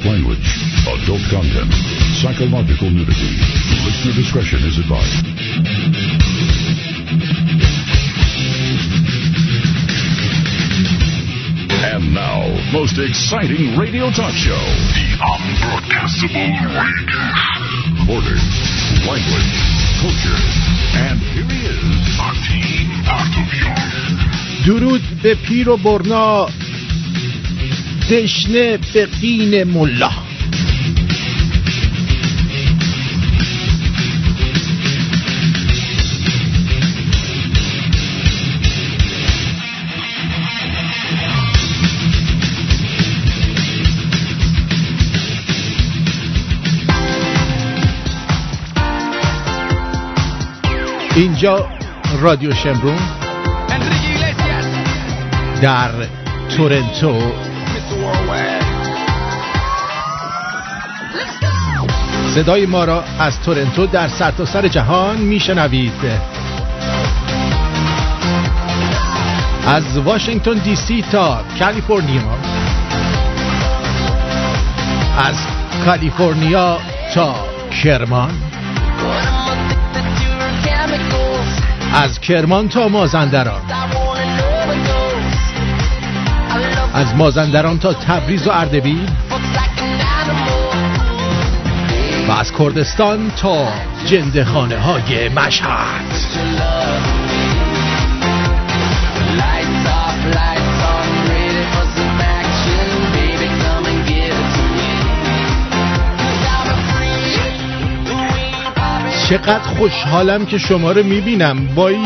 Adult language. Adult content. Psychological nudity. Listener discretion is advised. And now, most exciting radio talk show. The Unbroadcastable Radio. Borders, language, culture. And here he is, Martin Bartovian. درود به پیر و برنا دشنه به قین ملا. اینجا رادیو شمرون در تورنتو. صدای ما را از تورنتو در سرتاسر سر جهان میشنوید. از واشنگتن دی سی تا کالیفرنیا. از کالیفرنیا تا کرمان. از کرمان تا مازندران. از مازندران تا تبریز و اردبیل. از کردستان تا جندخانه های مشهد. چقدر خوشحالم که شما رو می‌بینم. وای.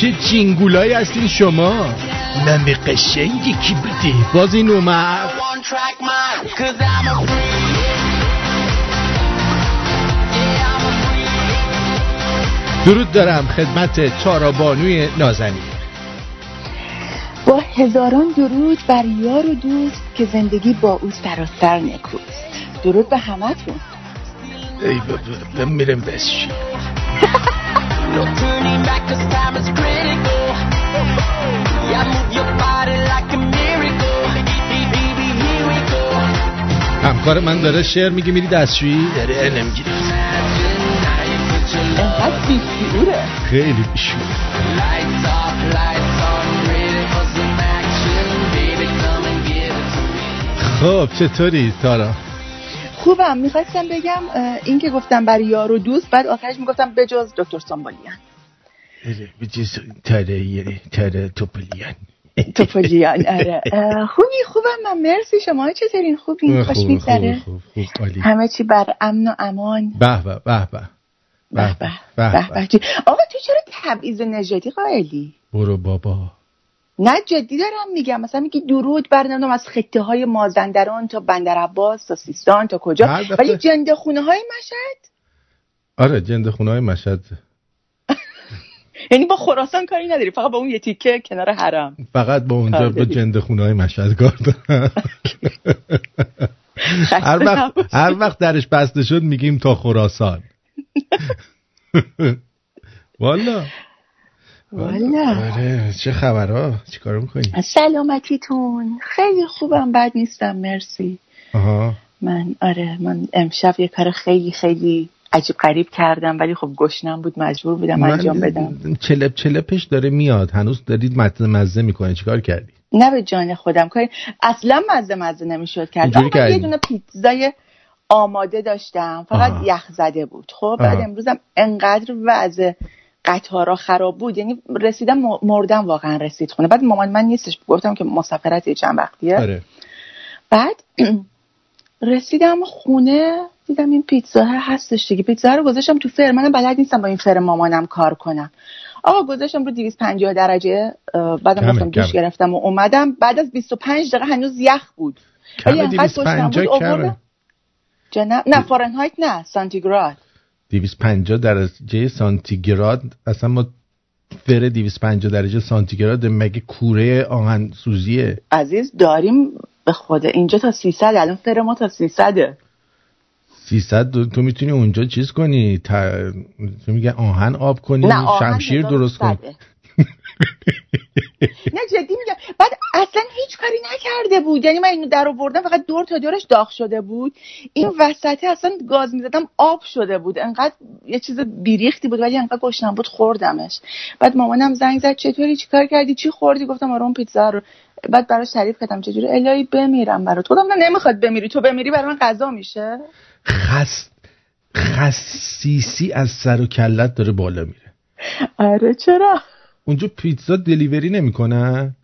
چه جینگولایی هستین شما. به قشنگی کی بوده باز این اومد. درود دارم خدمت تارا بانوی نازنین. با هزاران درود بر یار و دوست که زندگی با او سراسر نکوست. درود به همتون. ای بابا میرم بس همکار من داره شعر میگه میری دستشویی؟ داره علم گرفت خیلی بیشور خب چطوری تارا؟ خوبم. می‌خواستم بگم این که گفتم برای یار و دوست بعد آخرش می‌گفتم بجز دکتر سامبالیان. بجز تاره تاره توپلیان. توپلیان آره. خوبی خوبم من. مرسی شما. چطورین؟ خوبین؟ خوش میگذره. همه چی بر امن و امان. به به به به. به آقا تو چرا تبعیض نژادی قائلی؟ برو بابا. نه جدی دارم میگم. مثلا میگی درود بر از خطه های مازندران تا بندر عباس تا سیستان تا کجا. ولی جنده خونه های مشهد؟ آره جنده خونه های مشهد. یعنی با خراسان کاری نداری. فقط با اون یه تیکه کنار حرم. فقط با اونجا با جنده خونه های مشهد کار هر وقت هر وقت درش بسته شد میگیم تا خراسان. والا. والا. آره چه خبرها؟ چیکار می‌کنی؟ سلامتیتون. خیلی خوبم بد نیستم مرسی. آها. من آره من امشب یه کار خیلی خیلی عجیب غریب کردم ولی خب گشنم بود مجبور بودم انجام بدم. چلپ چلپش داره میاد. هنوز دارید مزه مزه می‌کنه چیکار کردی؟ نه به جان خودم. کاری اصلا مزه مزه نمی‌شد کرد. یه دونه پیتزای آماده داشتم. فقط یخ زده بود. خب بعد امروزم انقدر وضع قطارا خراب بود. یعنی رسیدم مردم واقعا رسید خونه. بعد مامان من نیستش. گفتم که مسافرت یه چند وقتیه. آره. بعد رسیدم خونه. دیدم این پیتزا هستش دیگه. پیتزا رو گذاشتم تو فر. منم بلد نیستم با این فر مامانم کار کنم. آقا گذاشتم رو 250 درجه. بعدم رفتم دوش گرفتم و اومدم. بعد از 25 دقیقه هنوز یخ بود. ولی انقدر بود. آورد نه نه فارنهایت نه سانتیگراد. 250 درجه سانتیگراد. اصلا ما فر 250 درجه سانتیگراد مگه کوره آهن سوزیه عزیز داریم به خود اینجا تا 300 الان فر ما تا 300 300 تو می‌تونی اونجا چیز کنی؟ تا... تو میگه آهن آب کنی شمشیر درست کنی نه جدی میگم. بعد اصلا هیچ کاری نکرده بود. یعنی من اینو در آوردم فقط دور تا دورش داغ شده بود. این وسطی اصلا گاز می‌زدم آب شده بود. انقدر یه چیز بیریختی بود ولی انقدر گشنم بود خوردمش. بعد مامانم زنگ زد چطوری؟ چیکار کردی؟ چی خوردی؟ گفتم آره اون پیتزا رو. بعد براش تعریف کردم چجوری؟ الهی بمیرم برات. گفتم نه نمی‌خواد بمیری. تو بمیری برای من غذا میشه. خس خسیسی از سر و کلت داره بالا میره. آره چرا؟ اونجا پیتزا دلیوری نمی‌کنن؟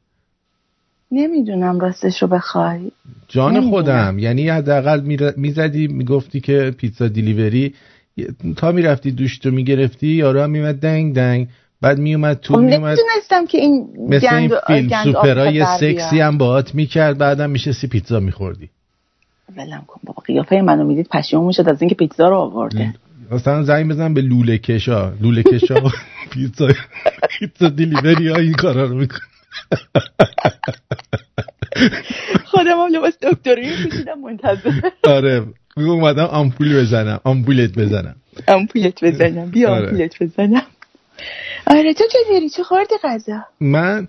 نمی‌دونم راستش رو بخوای. جان خودم یعنی حداقل می‌زدی می‌گفتی که پیتزا دیلیوری تا می‌رفتی دوش رو می‌گرفتی یارو هم میمد دنگ دنگ. بعد میومد تو خب میومد نمی‌دونستم که این مثل این فیلم سوپرای سکسی هم باهات می‌کرد بعدم میشه سی پیتزا میخوردی. ولم کن بابا قیافه منو می‌دید پشیمون می‌شد از اینکه پیتزا رو آورده. اصلا زنگ بزن به لوله کشا. لوله کشا. پیتزا پیتزا دیلیوری ها این کارا رو میکن خودم هم لباس دکتری میپوشیدم منتظر. آره. اومدم آمپول بزنم. آمپولت بزنم. آمپولت بزنم. بیا آره. آمپولت بزنم. آره تو چه داری چه خوردی غذا؟ من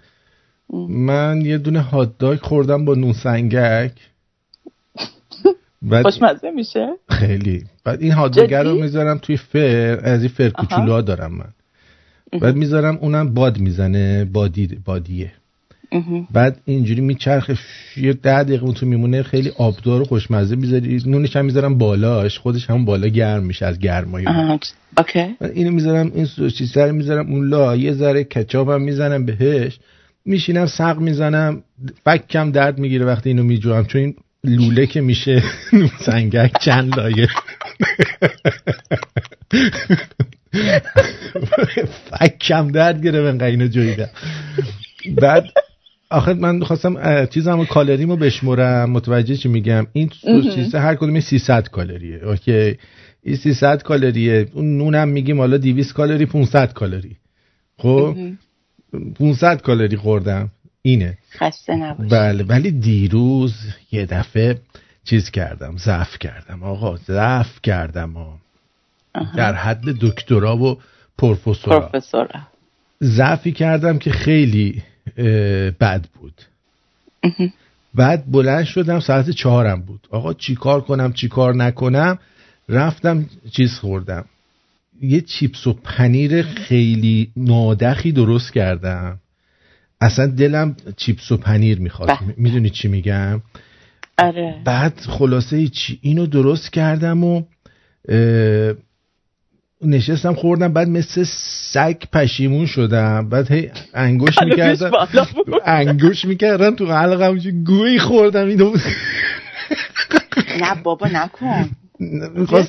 من یه دونه هات داگ خوردم با نون سنگک. خوشمزه میشه؟ خیلی. بعد این هادگر رو می‌ذارم توی فر از این فر کوچولوها دارم من. بعد می‌ذارم اونم باد می‌زنه بادی بادیه. بعد اینجوری میچرخه یه ده دقیقه تو میمونه خیلی آبدار و خوشمزه می‌ذاری. نونش هم می‌ذارم بالاش خودش هم بالا گرم میشه از گرمایی. اوکی. اینو می‌ذارم این سوشی سر می‌ذارم اون لا یه ذره کچاپ هم می‌زنم بهش. میشینم سق می‌زنم فکم درد می‌گیره وقتی اینو میجوام چون این لوله که میشه. سنگک چند لایه. فکم درد گرفت من اینو جویدم. بعد آخه من خواستم چیزمو کالریمو بشمرم. متوجه چی میگم؟ این سوسیسه هر کدوم 300 کالریه. OK؟ این 300 کالریه. اون نونم میگیم حالا 200 کالری 500 کالری. خب؟ 500 کالری خوردم. اینه. خسته نباشی بله ولی دیروز یه دفعه چیز کردم. ضعف کردم. آقا ضعف کردم. آقا. در حد دکترا و پروفسورا. ضعفی کردم که خیلی بد بود. بعد بلند شدم ساعت چهارم بود. آقا چیکار کنم چیکار نکنم؟ رفتم چیز خوردم. یه چیپس و پنیر خیلی نادخی درست کردم. اصلا دلم چیپس و پنیر می‌خواد. می‌دونی چی میگم؟ آره. بعد خلاصه چی اینو درست کردم و نشستم خوردم بعد مثل سگ پشیمون شدم. بعد هی انگوش می‌کردم. انگوش می‌کردم تو حلقم گویی خوردم اینو. نه بابا نکن.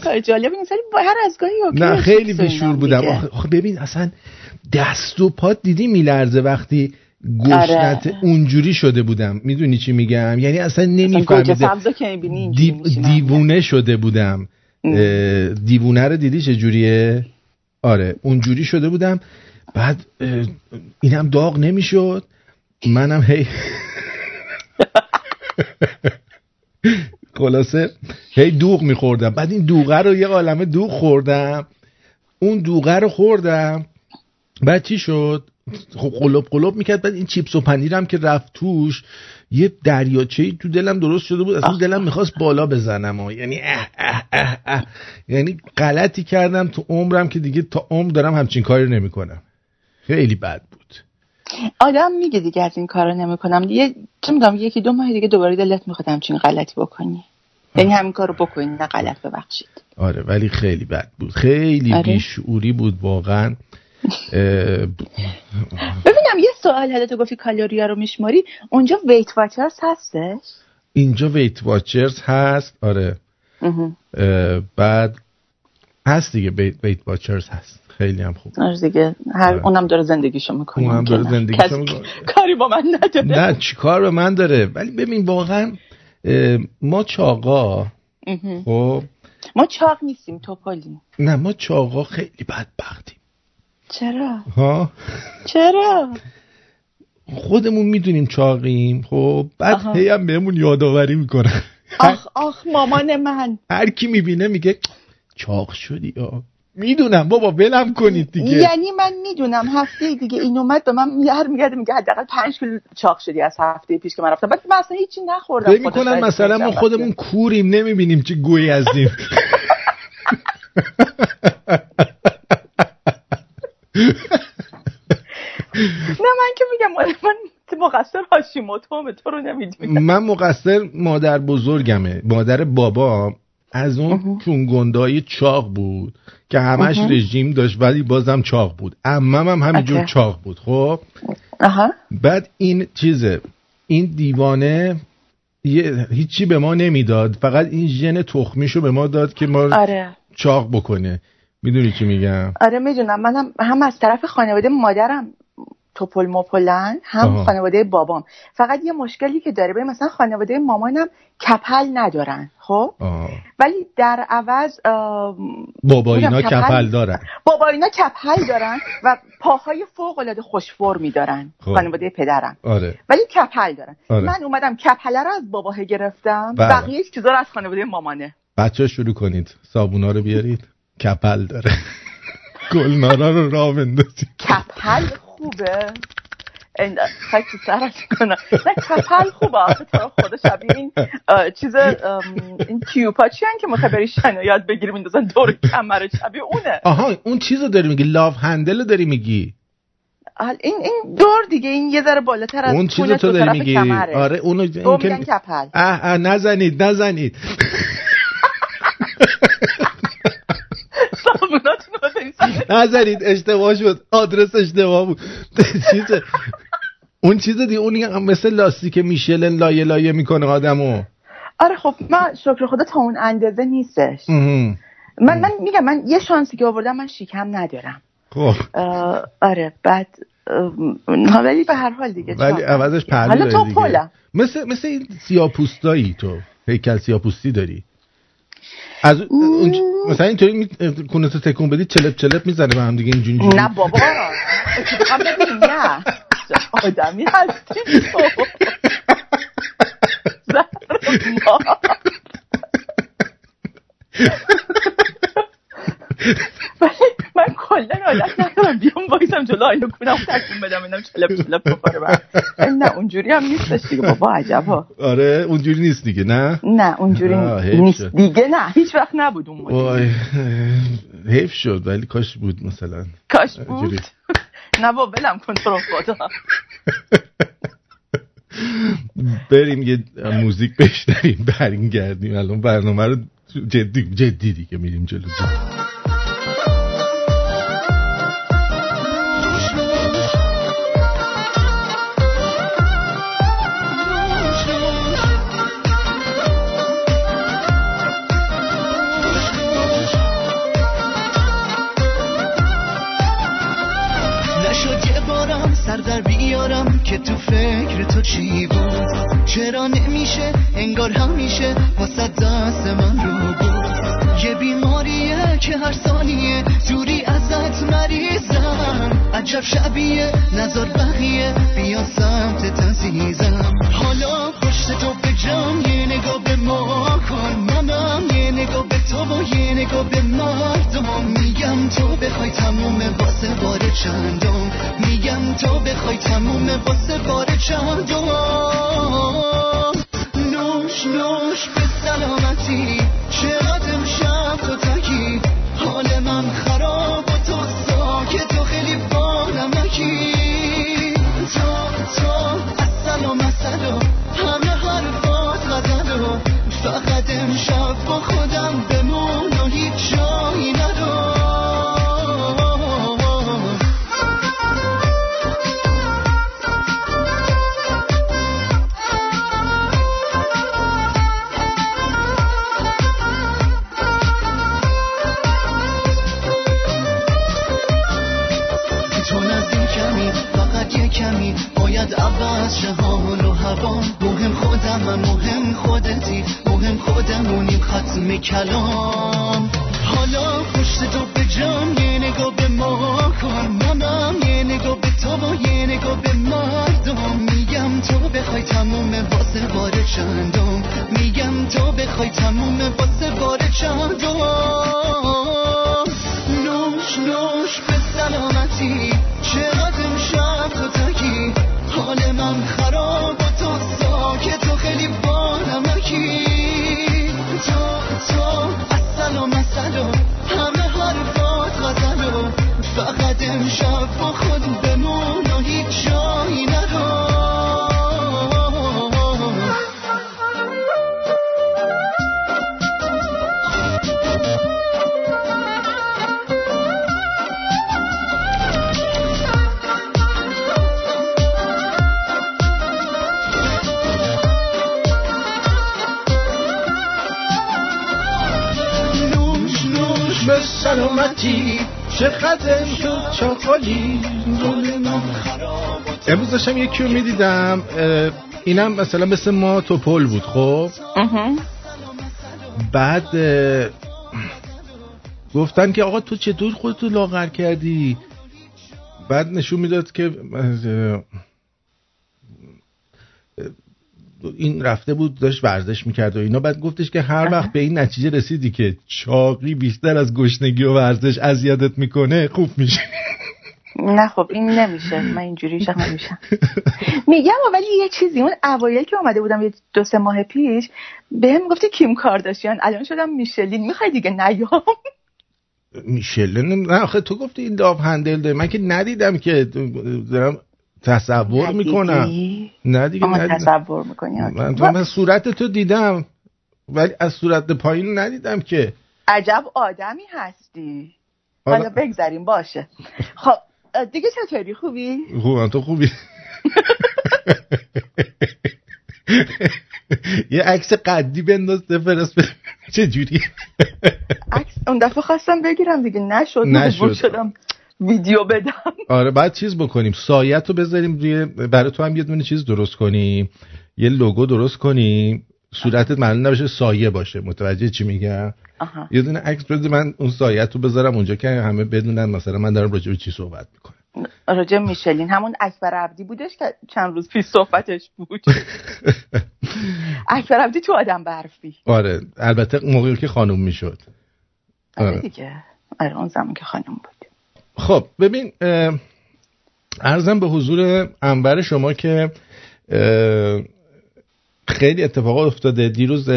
کار جالب هر از گاهی نه خیلی بیشور بودم. آخه ببین اصلا دست و پات دیدی میلرزه وقتی گشنت آره. اونجوری شده بودم. می‌دونی چی میگم؟ یعنی اصلا نمیفهمیدم. دیوونه شده بودم. دیوونه رو دیدی چه جوریه آره اونجوری شده بودم. بعد اینم داغ نمی‌شد. منم هی خلاصه هی دوغ میخوردم. بعد این دوغه رو یه عالمه دوغ خوردم. اون دوغه رو خوردم. بعد چی شد؟ خب قلوب قلوب می‌کرد. بعد این چیپس و پنیرم که رفت توش یه دریاچه تو دلم درست شده بود. اصلا دلم می‌خواست بالا بزنم و یعنی اه اه اه اه. یعنی غلطی کردم تو عمرم که دیگه تا عمر دارم همچین کاری نمی‌کنم. خیلی بد بود. آدم میگه دیگه از این کارو نمی‌کنم. یه چه می‌دونم یکی دو ماه دیگه دوباره دلت می‌خواد همچین غلطی بکنی. یعنی همین کارو بکنی نه غلط ببخشید. آره ولی خیلی بد بود. خیلی آره. بیشعوری بود واقعا. ببینم یه سوال هده تو گفتی کالوریا رو میشماری. اونجا ویت واچرز هستش اینجا ویت واچرز هست. آره. بعد هست دیگه ویت واچرز هست. خیلی هم خوب. آره دیگه. هر آره. اونم داره زندگیشو می‌کنه. اونم داره زندگیشو می‌کنه. کاری با من نداره. نه چیکار به من داره؟ ولی ببین واقعا ما چاقا خب؟ ما چاق نیستیم توپالیم نه ما چاقا خیلی بدبختیم. چرا؟ ها؟ چرا؟ خودمون می‌دونیم چاقیم. خب بعد هی هم بهمون یادآوری می‌کنن. آخ آخ مامان من. هر کی می‌بینه میگه چاق شدی. یا می‌دونم بابا ولم کنید دیگه. یعنی من می‌دونم هفته دیگه این اومد به من هر میگرده میگه حداقل 5 کیلو چاق شدی از هفته پیش که من رفتم. بعد من اصلا هیچی نخوردم. فکر می‌کنم مثلا ما خودمون کوریم نمی‌بینیم چه گویی هستیم نه من که میگم من مقصر هاشیموتومه تو رو نمی‌دونم. من مقصر مادر بزرگمه. مادر بابا از اون چون چاق بود که همش رژیم داشت ولی بازم چاق بود. امم هم همینجور چاق بود خب؟ بعد این چیزه این دیوانه هیچی به ما نمی‌داد. فقط این ژن تخمیشو به ما داد که ما آره. چاق بکنه. می‌دونی چی میگم؟ آره می‌دونم. منم هم از طرف خانواده مادرم توپل مپلن هم آها. خانواده بابام. فقط یه مشکلی که داره مثلا خانواده مامانم کپل ندارن خب؟ ولی در عوض بابا اینا کپل, دارن. بابا اینا کپل دارن و پاهای فوق العاده خوش فرمی دارن خب. خانواده پدرم. آره. ولی کپل دارن. آره. من اومدم کپله رو از باباه گرفتم. بله. بقیه چیزا رو از خانواده مامانه. بچه شروع کنید. صابونا رو بیارید. کپل داره. گلنارا رو راه بندازید کپل خوبه. خیلی سرش کنم. نه کپل خوبه. آخه تو خدا شبیه این چیز این کیوپا چی که می‌خوای بری شنو یاد بگیری میندازن دور کمر شبیه اونه. آها اون چیزو داری میگی لاف هندل داری میگی. این این دور دیگه این یه ذره بالاتر از اون چیزو تو داری میگی. آره اونو این کپل اه اه نزنید نزنید. نزنید اشتباه شد. آدرس اشتباه بود. چیزه اون چیز دیگه اون مثل لاستیک میشلن لایه لایه می‌کنه آدمو. آره خب من شکر خدا تا اون اندازه نیستش. من من میگم من یه شانسی که آوردم من شیکم ندارم. خب. آره بعد ولی به هر حال دیگه ولی عوضش پهلو حالا تو پولم مثل مثل این سیاپوستایی تو. هیکل سیاپوستی داری. از اون مثلا اینطوری کنه تو تکون بدی چلپ چلپ می‌زنه به هم دیگه اینجوری نه بابا. نه. آدمی هستی. تو من کلا عادت ندارم بیام وایسم جلو آینه کنم تکون بدم اینم چلپ چلپ بخوره نه اونجوری هم نیستش دیگه بابا عجبا. آره اونجوری نیست دیگه نه؟ نه اونجوری نیست. دیگه نه هیچ وقت نبود اون وای حیف شد ولی کاش بود مثلا. کاش بود؟ نه بابا بلم کن تو رو خدا. بریم یه موزیک بشنویم بریم الان برنامه رو جدی جدی دیگه میریم جلو. جلو که تو فکر تو چی بود؟ چرا نمیشه؟ انگار همیشه واسه دست من رو بود. یه بیماریه که هر ثانیه جوری ازت مریضم. عجب شبیه نظر بقیه بیا سمت تزیزم حالا پشت تو به جام یه نگاه به ما کن. تو و یه نگاه به مردم. میگم تو بخوای تموم واسه بار چندم. میگم تو بخوای تموم واسه بار چندم. نوش نوش به سلامتی. چقدر امشب تو تکی؟ حال من خراب ختم کلام. حالا پشت تو به جام یه نگاه به ما کن. منم یه نگاه به تو و یه نگاه به مردم. میگم تو بخوای تموم واسه بار چندم. میگم تو بخوای تموم واسه بار چندم. شد چاقالی امروز داشتم یکی رو می‌دیدم اینم مثلا مثل ما توپل بود خب؟ بعد گفتن که آقا تو چطور خودتو لاغر کردی؟ بعد نشون می‌داد که این رفته بود داشت ورزش می‌کرد و اینا. بعد گفتش که هر وقت به این نتیجه رسیدی که چاقی بیشتر از گشنگی و ورزش اذیتت می‌کنه خوب میشه نه خب این نمیشه. من اینجوری شخ نمیشم میگم ولی یه چیزی اون اوایل که اومده بودم یه دو سه ماه پیش بهم گفتی کیم کارداشیان. الان شدم میشلین. می‌خوای دیگه نیام؟ میشلین نه آخه تو گفتی این داف هندل داره من که ندیدم که دارم تصور می‌کنم. نه دیگه ندیدم. تصور می‌کنی من, من صورت تو دیدم ولی از صورت پایین ندیدم که. عجب آدمی هستی. حالا بگذاریم باشه. خب دیگه چطوری؟ خوبی؟ خوبم تو خوبی. یه عکس قدی بنداز فرست چه جوری؟ عکس اون دفعه خواستم بگیرم دیگه. نشد نشد. شدم. ویدیو بدم. آره بعد چیز بکنیم. سایت رو بذاریم روی برای تو هم یه دونه چیز درست کنیم. یه لوگو درست کنیم. صورتت معلوم نباشه سایه باشه. متوجه چی میگم؟ یه دونه عکس بده من اون سایت رو بذارم اونجا که همه بدونن مثلا من دارم راجع به چی صحبت می‌کنم. راجع میشلین. همون اکبر عبدی بودش که چند روز پیش صحبتش بود. اکبر عبدی تو آدم برفی. آره البته موقعی که خانوم می‌شد. آره, آره دیگه. آره اون زمان که خانوم بود. خب ببین ارزم به حضور انبر شما که خیلی اتفاقات افتاده. دیروز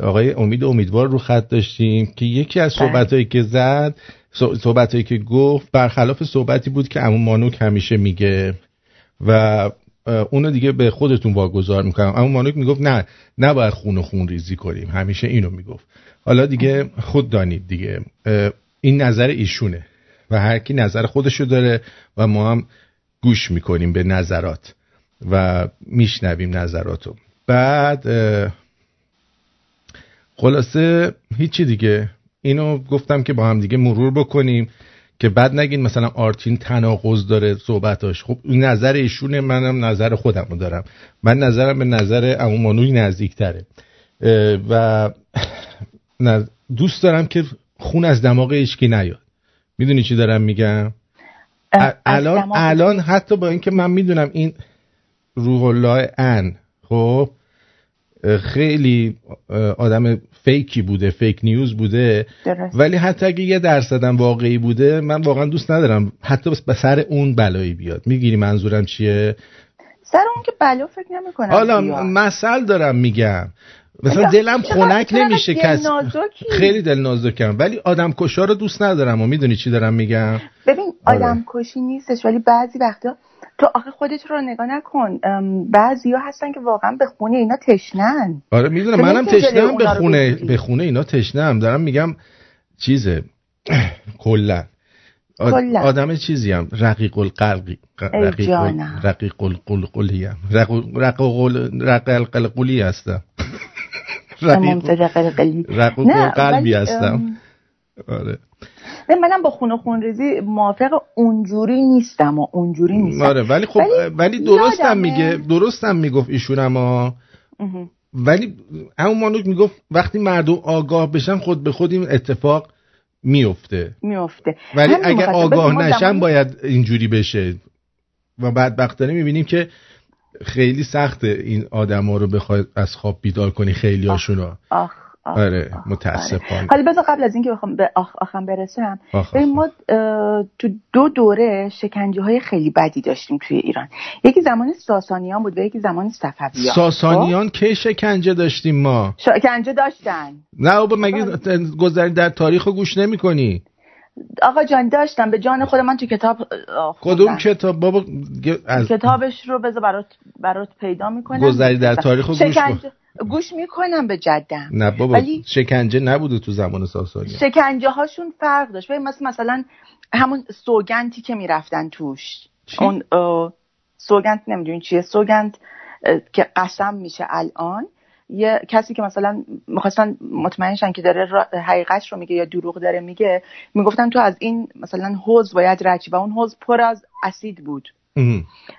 آقای امید امیدوار رو خط داشتیم که یکی از بله. صحبت که زد صحبت که گفت برخلاف صحبتی بود که امون مانوک همیشه میگه و اونو دیگه به خودتون واگذار می‌کنم. امون مانوک می‌گفت نه نباید خون و خون ریزی کنیم. همیشه اینو می‌گفت. حالا دیگه خود دانید دیگه. این نظر ایشونه و هر کی نظر خودشو داره و ما هم گوش می‌کنیم به نظرات و میشنویم نظراتو. بعد خلاصه هیچی دیگه. اینو گفتم که با هم دیگه مرور بکنیم که بعد نگین مثلا آرتین تناقض داره صحبتاش. خب این نظر ایشونه منم نظر خودم رو دارم. من نظرم به نظر امومانوی نزدیک تره و دوست دارم که خون از دماغ ایشکی نیاد. می‌دونی چی دارم میگم؟ الان الان حتی با اینکه من می‌دونم این روح الله ان خب خیلی آدم فیکی بوده فیک نیوز بوده. ولی حتی اگه یه درصدم واقعی بوده من واقعا دوست ندارم حتی به سر اون بلایی بیاد. می‌گیری منظورم چیه؟ سر اون که بلا فکر نمی کنم حالا مثل دارم میگم. مثلا دلم خنک نمیشه کس خیلی دل نازکم ولی آدم کشا رو دوست ندارم و می‌دونی چی دارم میگم؟ ببین آره. آدم کشی نیستش ولی بعضی وقتا تو آخه خودت رو نگاه نکن. بعضیا هستن که واقعا به خونه اینا تشنن. آره می‌دونم منم تشنم به خونه به خونه اینا تشنم. دارم میگم چیزه کلا. آدم چیزی هم رقیق القلقی. رقیق رقیق القلقلی هم رقیق القلقلی هستم. رقیق قلبی هستم. آره. منم با خون و خون ریزی موافق اونجوری نیستم و اونجوری نیستم. آره ولی خب ولی, درستم میگه درستم می‌گفت ایشون اما ولی همون مانوک می‌گفت وقتی مردم آگاه بشن خود به خود این اتفاق میفته. میفته. ولی اگر آگاه نشن باید اینجوری بشه. و بعد بختانه می‌بینیم که خیلی سخته این آدم ها رو بخواد از خواب بیدار کنی خیلی هاشون آخ آره متاسفانه. حالا بذار قبل از اینکه بخوام به آخ آخم برسم. ما تو دو دوره شکنجه های خیلی بدی داشتیم توی ایران. یکی زمان ساسانیان بود و یکی زمان صفویان. ساسانیان که شکنجه داشتیم ما؟ شکنجه داشتن. نه بابا مگه گذری در تاریخ گوش نمی کنی آقا جان داشتم. به جان خود من تو کتاب کدوم کتاب؟ بابا از... کتابش رو بذار برات برات پیدا می‌کنم. گذری در تاریخ گوش شکنجه... گوش می‌کنم به جدم. نه بابا ولی شکنجه نبوده تو زمان ساسانی شکنجه هاشون فرق داشت. مثل مثلا همون سوگنتی که می‌رفتن توش. چی؟ اون سوگند نمی‌دونی چیه؟ سوگند که قسم میشه الان. یه کسی که مثلا می‌خواستن مطمئنشن که داره حقیقت رو میگه یا دروغ داره میگه می‌گفتن تو از این مثلا حوز باید رچی و اون حوز پر از اسید بود.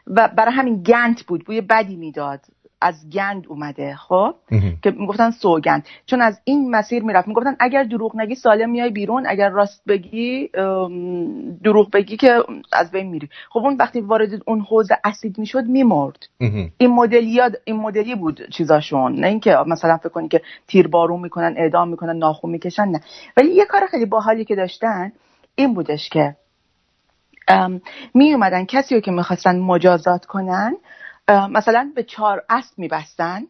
و برای همین گنت بود بوی بدی می‌داد. از گند اومده خب؟ که می‌گفتن سوگند. چون از این مسیر می‌رفت. می‌گفتن اگر دروغ نگی سالم میای بیرون. اگر راست بگی دروغ بگی که از بین میری. خب اون وقتی وارد اون حوز اسید می‌شد میمرد. این مدلی این مدلی بود چیزاشون. نه اینکه مثلا فکر کنی که تیر بارون می‌کنن اعدام می‌کنن ناخون می‌کشن نه. ولی یه کار خیلی باحالی که داشتن این بودش که می اومدن کسی رو که می‌خواستن مجازات کنن مثلا به چهار اسب میبستن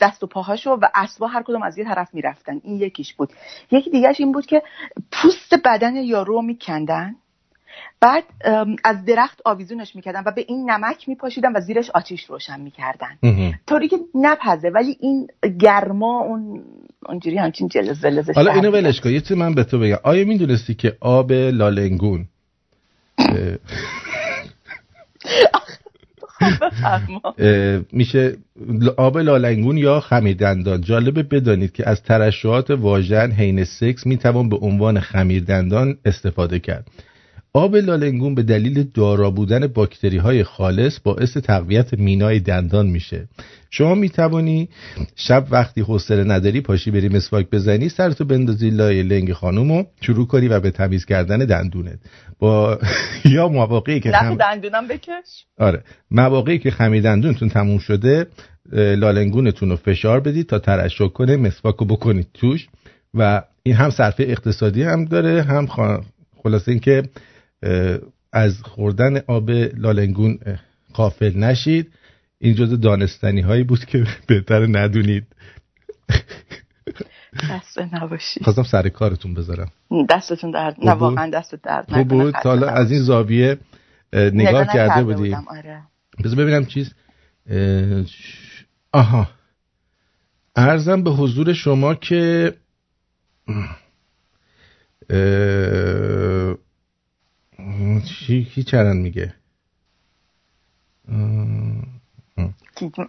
دست و پاهاشو و اسبا هر کدوم از یه طرف می‌رفتن. این یکیش بود. یکی دیگهش این بود که پوست بدن یارو رو میکندن. بعد از درخت آویزونش می‌کردن و به این نمک میپاشیدن و زیرش آتیش روشن می‌کردن. طوری که نپزه. ولی این گرما اون اونجوری همچین جلز ولزش حالا اینو ولش کن. یه من به تو بگم. آیا می‌دونستی که آب لالنگون؟ میشه آب لالنگون یا خمیردندان. جالبه بدانید که از ترشحات واژن حین سکس می‌توان به عنوان خمیردندان استفاده کرد. آب لالنگون به دلیل دارا بودن باکتری های خالص باعث تقویت مینای دندان میشه. شما می‌توانی شب وقتی حوصله نداری پاشی بری مسواک بزنی سرتو بندازی لای لنگ خانومو شروع کنی و به تمیز کردن دندونت. با یا مواقعی که خم... دندونم بکش. آره. مواقعی که خمیر دندونتون تموم شده لالنگونتون رو فشار بدید تا ترشح کنه مسواک رو بکنید توش. و این هم صرفه اقتصادی هم داره هم خلاصه اینکه از خوردن آب لالنگون قافل نشید. این جز دانستنی هایی بود که بهتر ندونید. خسته نباشید. خواستم سر کارتون بذارم. دستتون درد نه واقعا دست درد خوب بود حالا از این زاویه نگاه کرده بودی؟ آره. بذار ببینم چیز. آها. ارزم به حضور شما که چی؟ کی چرند میگه؟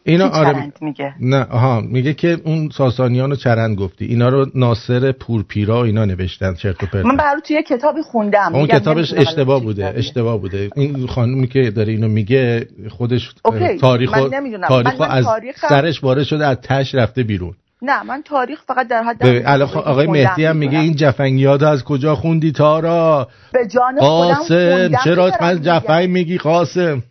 اینا آره میگه؟ نه آها میگه که اون ساسانیان رو چرند گفتی. اینا رو ناصر پورپیرا اینا نوشتن چرت و پرت. من برای توی کتابی خوندم. اون کتابش اشتباه بوده اشتباه بوده. این خانومی که داره اینو میگه خودش تاریخ تاریخ از سرش وارد شده از تش رفته بیرون. نه من تاریخ فقط در حد آقای مهدی هم میگه این جفنگیات از کجا خوندی تارا؟ به جان قاسم چرا از جفنگ میگی قاسم؟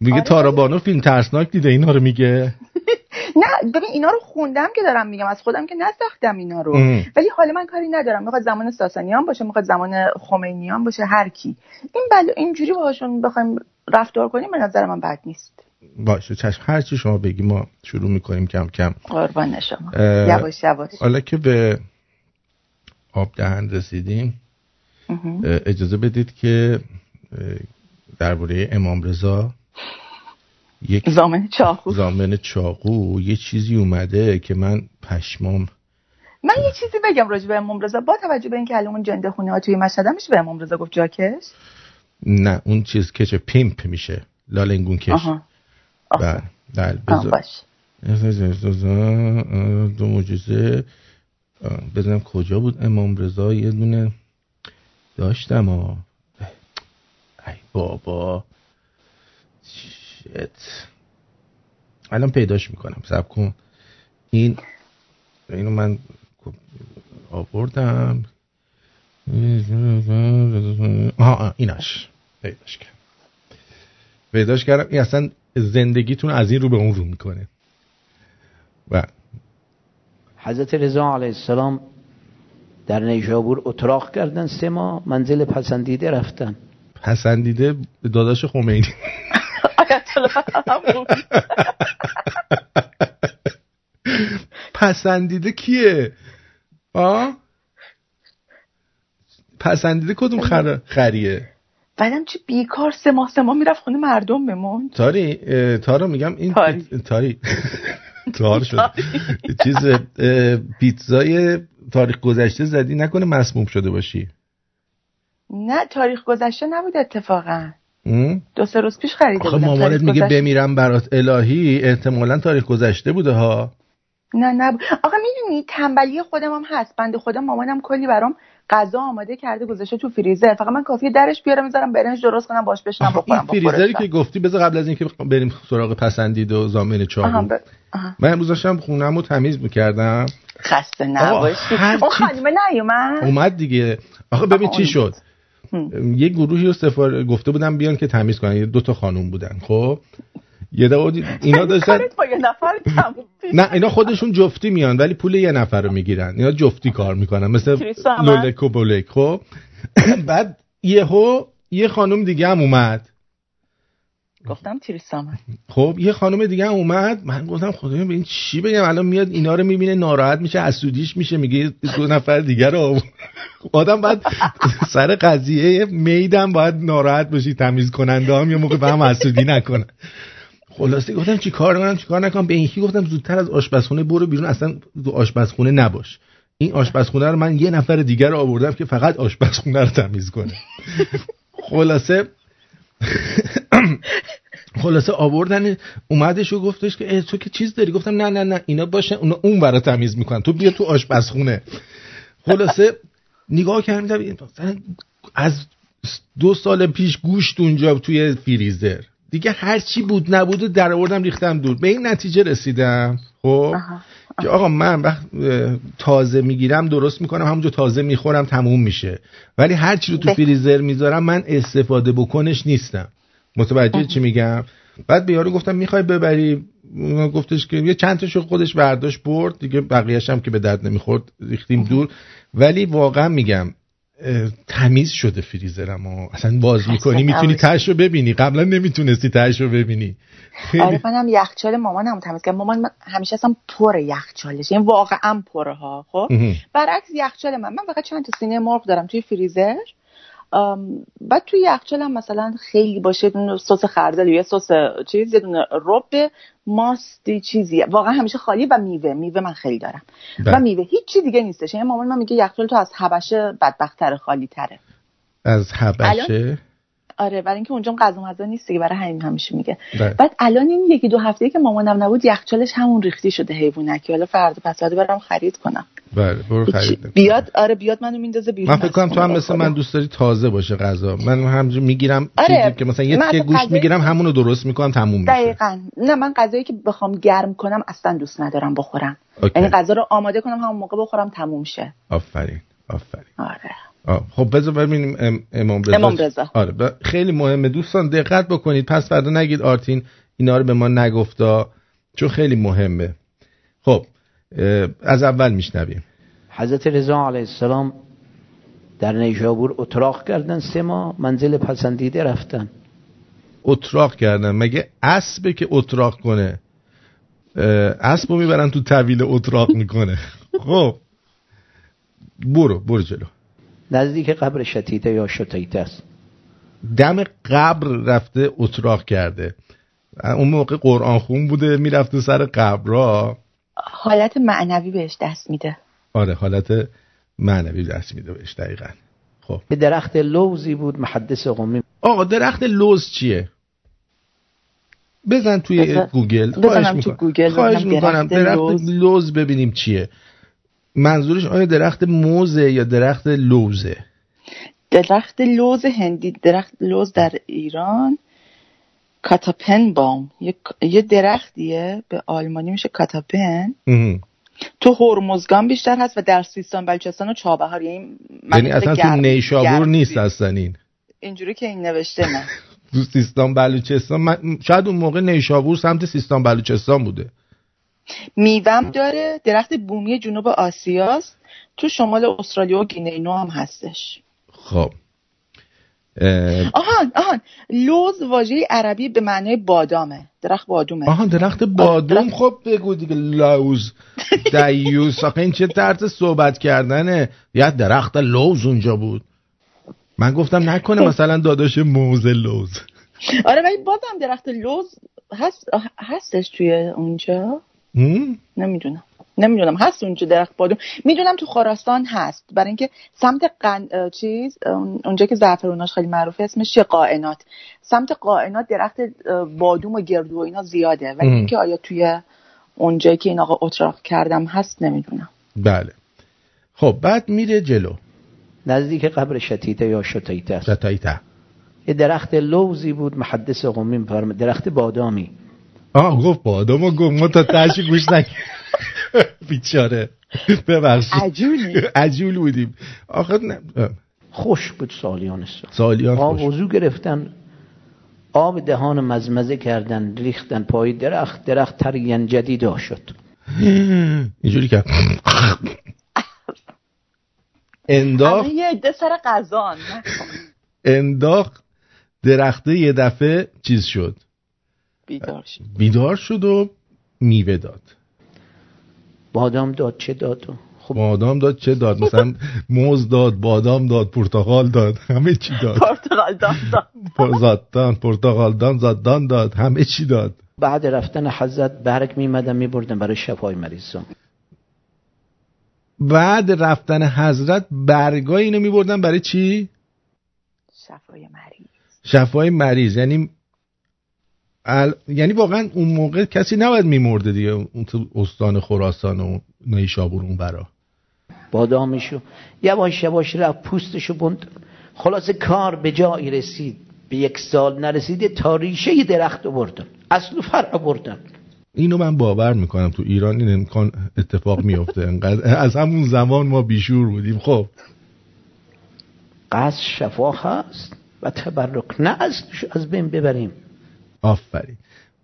میگه آره. تارا بانو فیلم ترسناک دیده اینا رو میگه. نه ببین اینا رو خوندم که دارم میگم از خودم که نساختم اینا رو. ولی حالا من کاری ندارم می‌خواد زمان ساسانیان باشه می‌خواد زمان خمینیان باشه هر کی. این بل اینجوری باهاشون بخوایم رفتار کنیم به نظر من بد نیست. باشه چشم. هر چی شما بگی ما شروع می‌کنیم کم کم. قربان شما. یواش یواش. حالا که به آب دهن رسیدیم اجازه بدید که درباره امام رضا یک زامن چاقو. زامن چاقو یه چیزی اومده که من پشمام من یه چیزی بگم راجع به امام رضا. با توجه به اینکه الان جنده خونه ها توی مشهد میشه به امام رضا گفت جاکش؟ نه اون چیز کش پیمپ میشه لالنگون کش. بله بله دو معجزه. بزنم کجا بود. امام رضا یه دونه داشتم ها ای بابا. شت الان پیداش می‌کنم. سب کن. این اینو من آوردم. آها ایناش. پیداش کردم. پیداش کردم. این اصلا زندگیتون از این رو به اون رو می‌کنه. و حضرت رضا علیه السلام در نیشابور اتراق کردن سه ماه منزل پسندیده رفتن. پسندیده داداش خمینی. پسندیده کیه؟ آه؟ پسندیده کدوم خر... خریه؟ بعدم چه بیکار سه ماه سه ماه می‌رفت خونه مردم بمون تاری تارا میگم این تاری. تاری. تار شد. چیز پیتزای تاریخ گذشته زدی نکنه مسموم شده باشی. نه تاریخ گذشته نبود اتفاقا. دو سه روز پیش خریده بودم. مامانت میگه بمیرم برات الهی احتمالا تاریخ گذشته بوده ها. نه نه آقا می‌دونی تنبلی خودم هم هست. بنده خودم مامانم کلی برام غذا آماده کرده گذاشته تو فریزر. فقط من کافیه درش بیارم می‌ذارم برنج درست کنم باش بشنم بخورم این فریزری که گفتی بذار قبل از اینکه بریم سراغ پسندید و زامن چاقو. من امروز داشتم خونم رو تمیز می‌کردم. خسته نباشی اون خانمه نیومد. اومد دیگه. آخه ببین چی شد؟ یه گروهی رو سفار گفته بودم بیان که تمیز کنن. دو تا خانم بودن خب؟ یه اینا داشتن نه اینا خودشون جفتی میان ولی پول یه نفر رو می‌گیرن. اینا جفتی کار می‌کنن مثل لولک و بولک. خب بعد یهو یه خانم دیگه هم اومد. گفتم تریسامن خب یه خانم دیگه هم اومد. من گفتم خدایا به این چی بگم؟ الان میاد اینا رو می‌بینه ناراحت میشه اسودیش میشه میگه دو نفر دیگه رو آدم بعد سر قضیه میدم باید ناراحت باشی تمیز کننده هم یه موقع به هم اسودی نکنن. خلاصه گفتم چی کار کنم چی کار نکنم؟ به اینکی گفتم زودتر از آشپزخونه برو بیرون اصلا تو آشپزخونه نباش. این آشپزخونه رو من یه نفر دیگر رو آوردم که فقط آشپزخونه رو تمیز کنه. خلاصه خلاصه آوردن اومدش و گفتش که تو که چیز داری؟ گفتم نه نه نه اینا باشه اونا اون برا تمیز می‌کنن. تو بیا تو آشپزخونه. خلاصه نگاه کردم از دو سال پیش گوشت اونجا توی فریزر. دیگه هر چی بود نبود و در آوردم ریختم دور. به این نتیجه رسیدم. خب؟ که آقا من وقت تازه می‌گیرم درست می‌کنم همونجا تازه می‌خورم تموم میشه. ولی هر چی رو تو فریزر می‌ذارم من استفاده بکنش نیستم. متوجه چی میگم؟ بعد به یارو گفتم می‌خوای ببری؟ گفتش که یه چند تاشو خودش برداشت برد. دیگه بقیه‌اش هم که به درد نمی‌خورد ریختیم دور. ولی واقعا میگم تمیز شده فریزرم و اصلا باز می‌کنی می‌تونی تش رو ببینی. قبلا نمی‌تونستی تش رو ببینی. آره منم یخچال مامانم تمیز کردم مامان من همیشه اصلا پر یخچالش. یعنی واقعا پره ها خب برعکس یخچال من. من فقط چند تا سینه مرغ دارم توی فریزر. بعد توی یخچال هم مثلا خیلی باشه سس خردل یه سس چیز یه دونه رب ماستی چیزی واقعا همیشه خالی و میوه. میوه من خیلی دارم. و بله. میوه هیچی دیگه نیستش. یعنی مامان من میگه یخچال تو از حبشه بدبختتر خالی تره از حبشه؟ آره برای اینکه اونجا غذا مزه نیست دیگه برای همین همیشه میگه. بله. بعد الان این یکی دو هفته که مامانم نبود یخچالش همون ریختی شده حیوانکی. حالا فردا پس فردا برم خرید کنم. بله برو خرید. بیاد آره بیاد منو میندازه بیرون. من فکر کنم تو هم مثل من دوست داری تازه باشه غذا. من همونجور می‌گیرم آره. که مثلا یه تیکه گوشت می‌گیرم همونو درست می‌کنم تموم میشه. دقیقاً. نه من غذایی که بخوام گرم کنم اصلا دوست ندارم بخورم. یعنی غذا رو آماده کنم همون موقع بخورم تموم شه. آفرین آفرین. آره. خب بذار ببینیم امام رضا. امام رضا. آره خیلی مهمه. دوستان دقت بکنید. پس فردا نگید آرتین اینا رو به ما نگفتا چون خیلی مهمه. خب از اول میشنویم. حضرت رضا علیه السلام در نیشابور اتراق کردن سه ماه منزل پسندیده رفتن. اتراق کردن. مگه اسبه که اتراق کنه؟ اسب رو می‌برن تو طویل اتراق می‌کنه. خب برو برو جلو. نزدیک قبر شتیته یا شتیته است. دم قبر رفته اتراق کرده. اون موقع قرآن خون بوده می‌رفته سر قبرها. حالت معنوی بهش دست میده. آره حالت معنوی دست میده بهش دقیقا. خب. به درخت لوزی بود محدث قومی. آقا درخت لوز چیه؟ بزن توی بزن. گوگل خواهش می‌کنم. گوگل خواهش می‌کنم. درخت لوز. لوز ببینیم چیه. منظورش آیا درخت موزه یا درخت لوزه؟ درخت لوز هندی درخت لوز در ایران Katappenbaum. یه درختیه به آلمانی میشه Katappen. تو هرمزگان بیشتر هست و در سیستان بلوچستان و چابهار. یعنی یعنی اصلا تو نیشابور نیست اصلا این. اینجوری که این نوشته نه. تو سیستان بلوچستان. من شاید اون موقع نیشابور سمت سیستان بلوچستان بوده. میوم داره درخت بومی جنوب آسیاست. تو شمال استرالیا و گینه هم هستش. خب. آهان آهان. لوز واژه عربی به معنی بادامه. درخت بادومه. آهان درخت بادوم. خب بگو دیگه لوز. دیوس آخه این چه طرز صحبت کردنه؟ یا درخت لوز اونجا بود؟ من گفتم نکنه خب. مثلا داداش موزه لوز. آره ولی بازم درخت لوز هست هستش توی اونجا. نمی‌دونم. نمی‌دونم. هست اونجا درخت بادوم می‌دونم تو خراسان هست. برای اینکه سمت قن... چیز اونجا که زعفروناش خیلی معروفه اسمش قائنات سمت قائنات درخت بادوم و گردو و اینا زیاده. ولی اینکه آیا توی اونجایی که این آقا اتراق کردم هست نمی‌دونم. بله. خب بعد میره جلو. نزدیک قبر شتیته یا شتیته شتیته. یه درخت لوزی بود محدث قومی درخت بادامی. آه گفت بادام گفت ما تا تشی گوش نک بیچاره. ببخشید. عجولی. عجول بودیم. آخه خوش بود سالیان سالیان آب وضو گرفتن آب دهان مزمزه کردن ریختن پای درخت درخت ترین جدید شد. اینجوری کرد. انداخت. یه عده سر قزان انداخت درخته یه دفعه چیز شد. بیدار شد. بیدار شد و میوه داد. بادام داد چه داد؟ خب. بادام داد چه داد؟ مثلا موز داد بادام داد پرتقال داد همه چی داد. پرتقال داد زادان پرتقال دان زادان داد همه چی داد. بعد رفتن حضرت برگ میمدن میبردن برای شفای مریضان. بعد رفتن حضرت برگای اینو میبردن برای چی؟ شفای مریض. شفای مریض. یعنی ال... یعنی واقعا اون موقع کسی نباید میمرده دیگه اون تو استان خراسان و نیشابور اون برا. بادامشو یواش یواش رفت پوستشو بند. خلاص کار به جایی رسید. به یک سال نرسیده تا ریشه درخت بردن. اصل فرع بردن. اینو من باور می‌کنم تو ایران این امکان اتفاق میفته انقدر از همون زمان ما بیشور بودیم. خب. قصد شفا هست و تبرک نه از از بین ببریم. آفرین.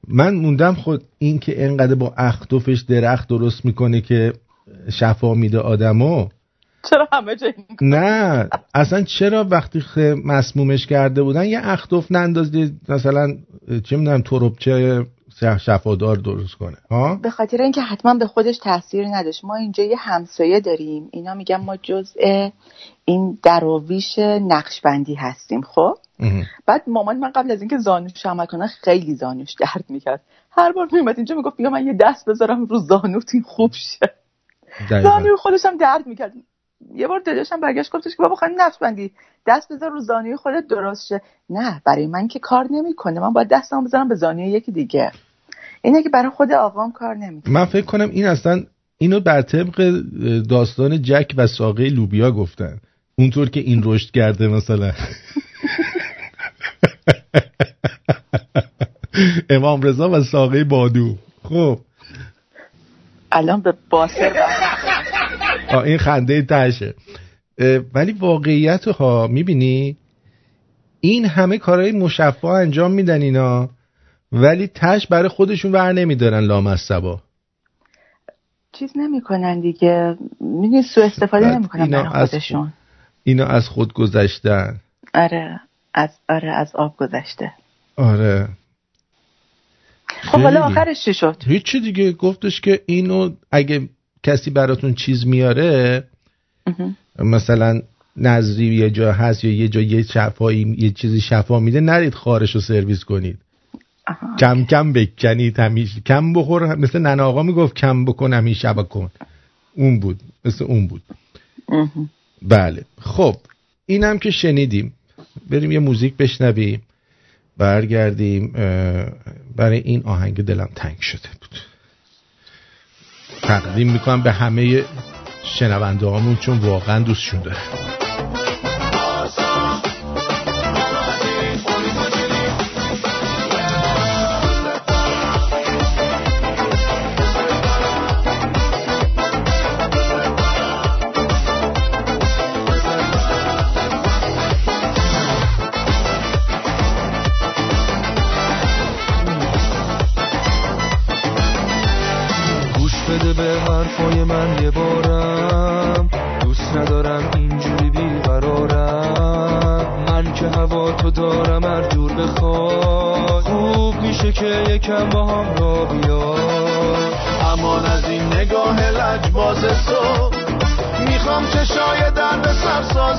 من موندم خود این که انقدر با اختوفش درخت درست می‌کنه که شفا میده آدمو. چرا همه جایی نه اصلا چرا وقتی مسمومش کرده بودن یه اختوف نندازید مثلا چه می‌دونم تروبچه شفادار درست کنه ها؟ به خاطر اینکه حتما به خودش تاثیر نداشت. ما اینجا یه همسایه داریم. اینا میگن ما جزء این دراویش نقشبندی هستیم خب؟ بعد مامان من قبل از اینکه زانوش عمل کنه خیلی زانوش درد می‌کرد. هر بار میومد اینجا می‌گفت بیا من یه دست بذارم رو زانوت این خوب شه. زانوی خودش هم درد می‌کرد. یه بار داداشم برگشت گفتش که بابا خانم بندی دست بذار رو زانوی خودت درست شه. نه برای من که کار نمی‌کنه. من باید دستم بذارم به زانوی یکی دیگه. اینه که برای خود آقام کار نمی‌کنه. من فکر کنم این اصلا اینو بر طبق داستان جک و ساقه لوبیا گفتن. اونطور که این رشد کرده مثلا. امام رضا و ساقه بادو. خب. الان به باسر این خنده تشه. ولی واقعیت ها می‌بینی؟ این همه کارهای مشفا انجام میدن اینا ولی تش برای خودشون ور نمیدارن لامصبا. چیز نمی‌کنن دیگه. می‌دونی سو استفاده نمی‌کنن برای خودشون. اینا از خود گذشتن. آره از آره از آب گذشته. آره. خب حالا آخرش چی شد؟ هیچی دیگه. گفتش که اینو اگه کسی براتون چیز میاره مثلا نظری یه جا هست یا یه جا یه شفایی یه چیزی شفا میده نرید خارش رو سرویس کنید. کم کم بکنید همیشه کم بخور مثل ننا آقا می‌گفت کم بکن همیشه بکن اون بود مثل اون بود. بله. خب اینم که شنیدیم. بریم یه موزیک بشنویم. برگردیم برای این آهنگ دلم تنگ شده بود. تقدیم می‌کنم به همه شنونده هامون چون واقعا دوستشون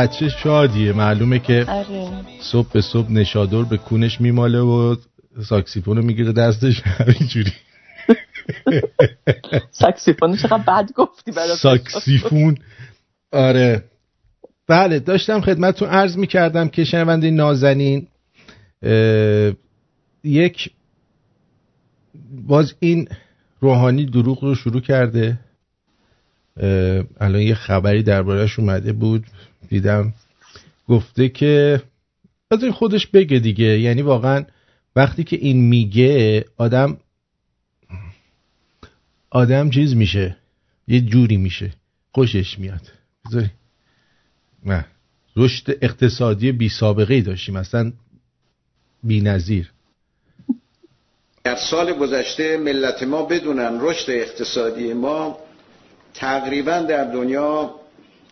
بچه شادیه. معلومه که آره. صبح به صبح نشادور به کونش میماله و ساکسیفون رو می‌گیره دستش. همینجوری ساکسیفون چقدر بد گفتی ساکسیفون. آره. بله داشتم خدمتتون عرض می‌کردم که شنونده نازنین یک باز این روحانی دروغ رو شروع کرده. الان یه خبری دربارهش اومده بود. دیدم. گفته که از این خودش بگه دیگه. یعنی واقعا وقتی که این میگه آدم آدم چیز میشه. یه جوری میشه. خوشش میاد. بذاری. نه. رشد اقتصادی بی سابقه ای داشتیم. اصلا بی نظیر. در سال گذشته ملت ما بدونن رشد اقتصادی ما تقریبا در دنیا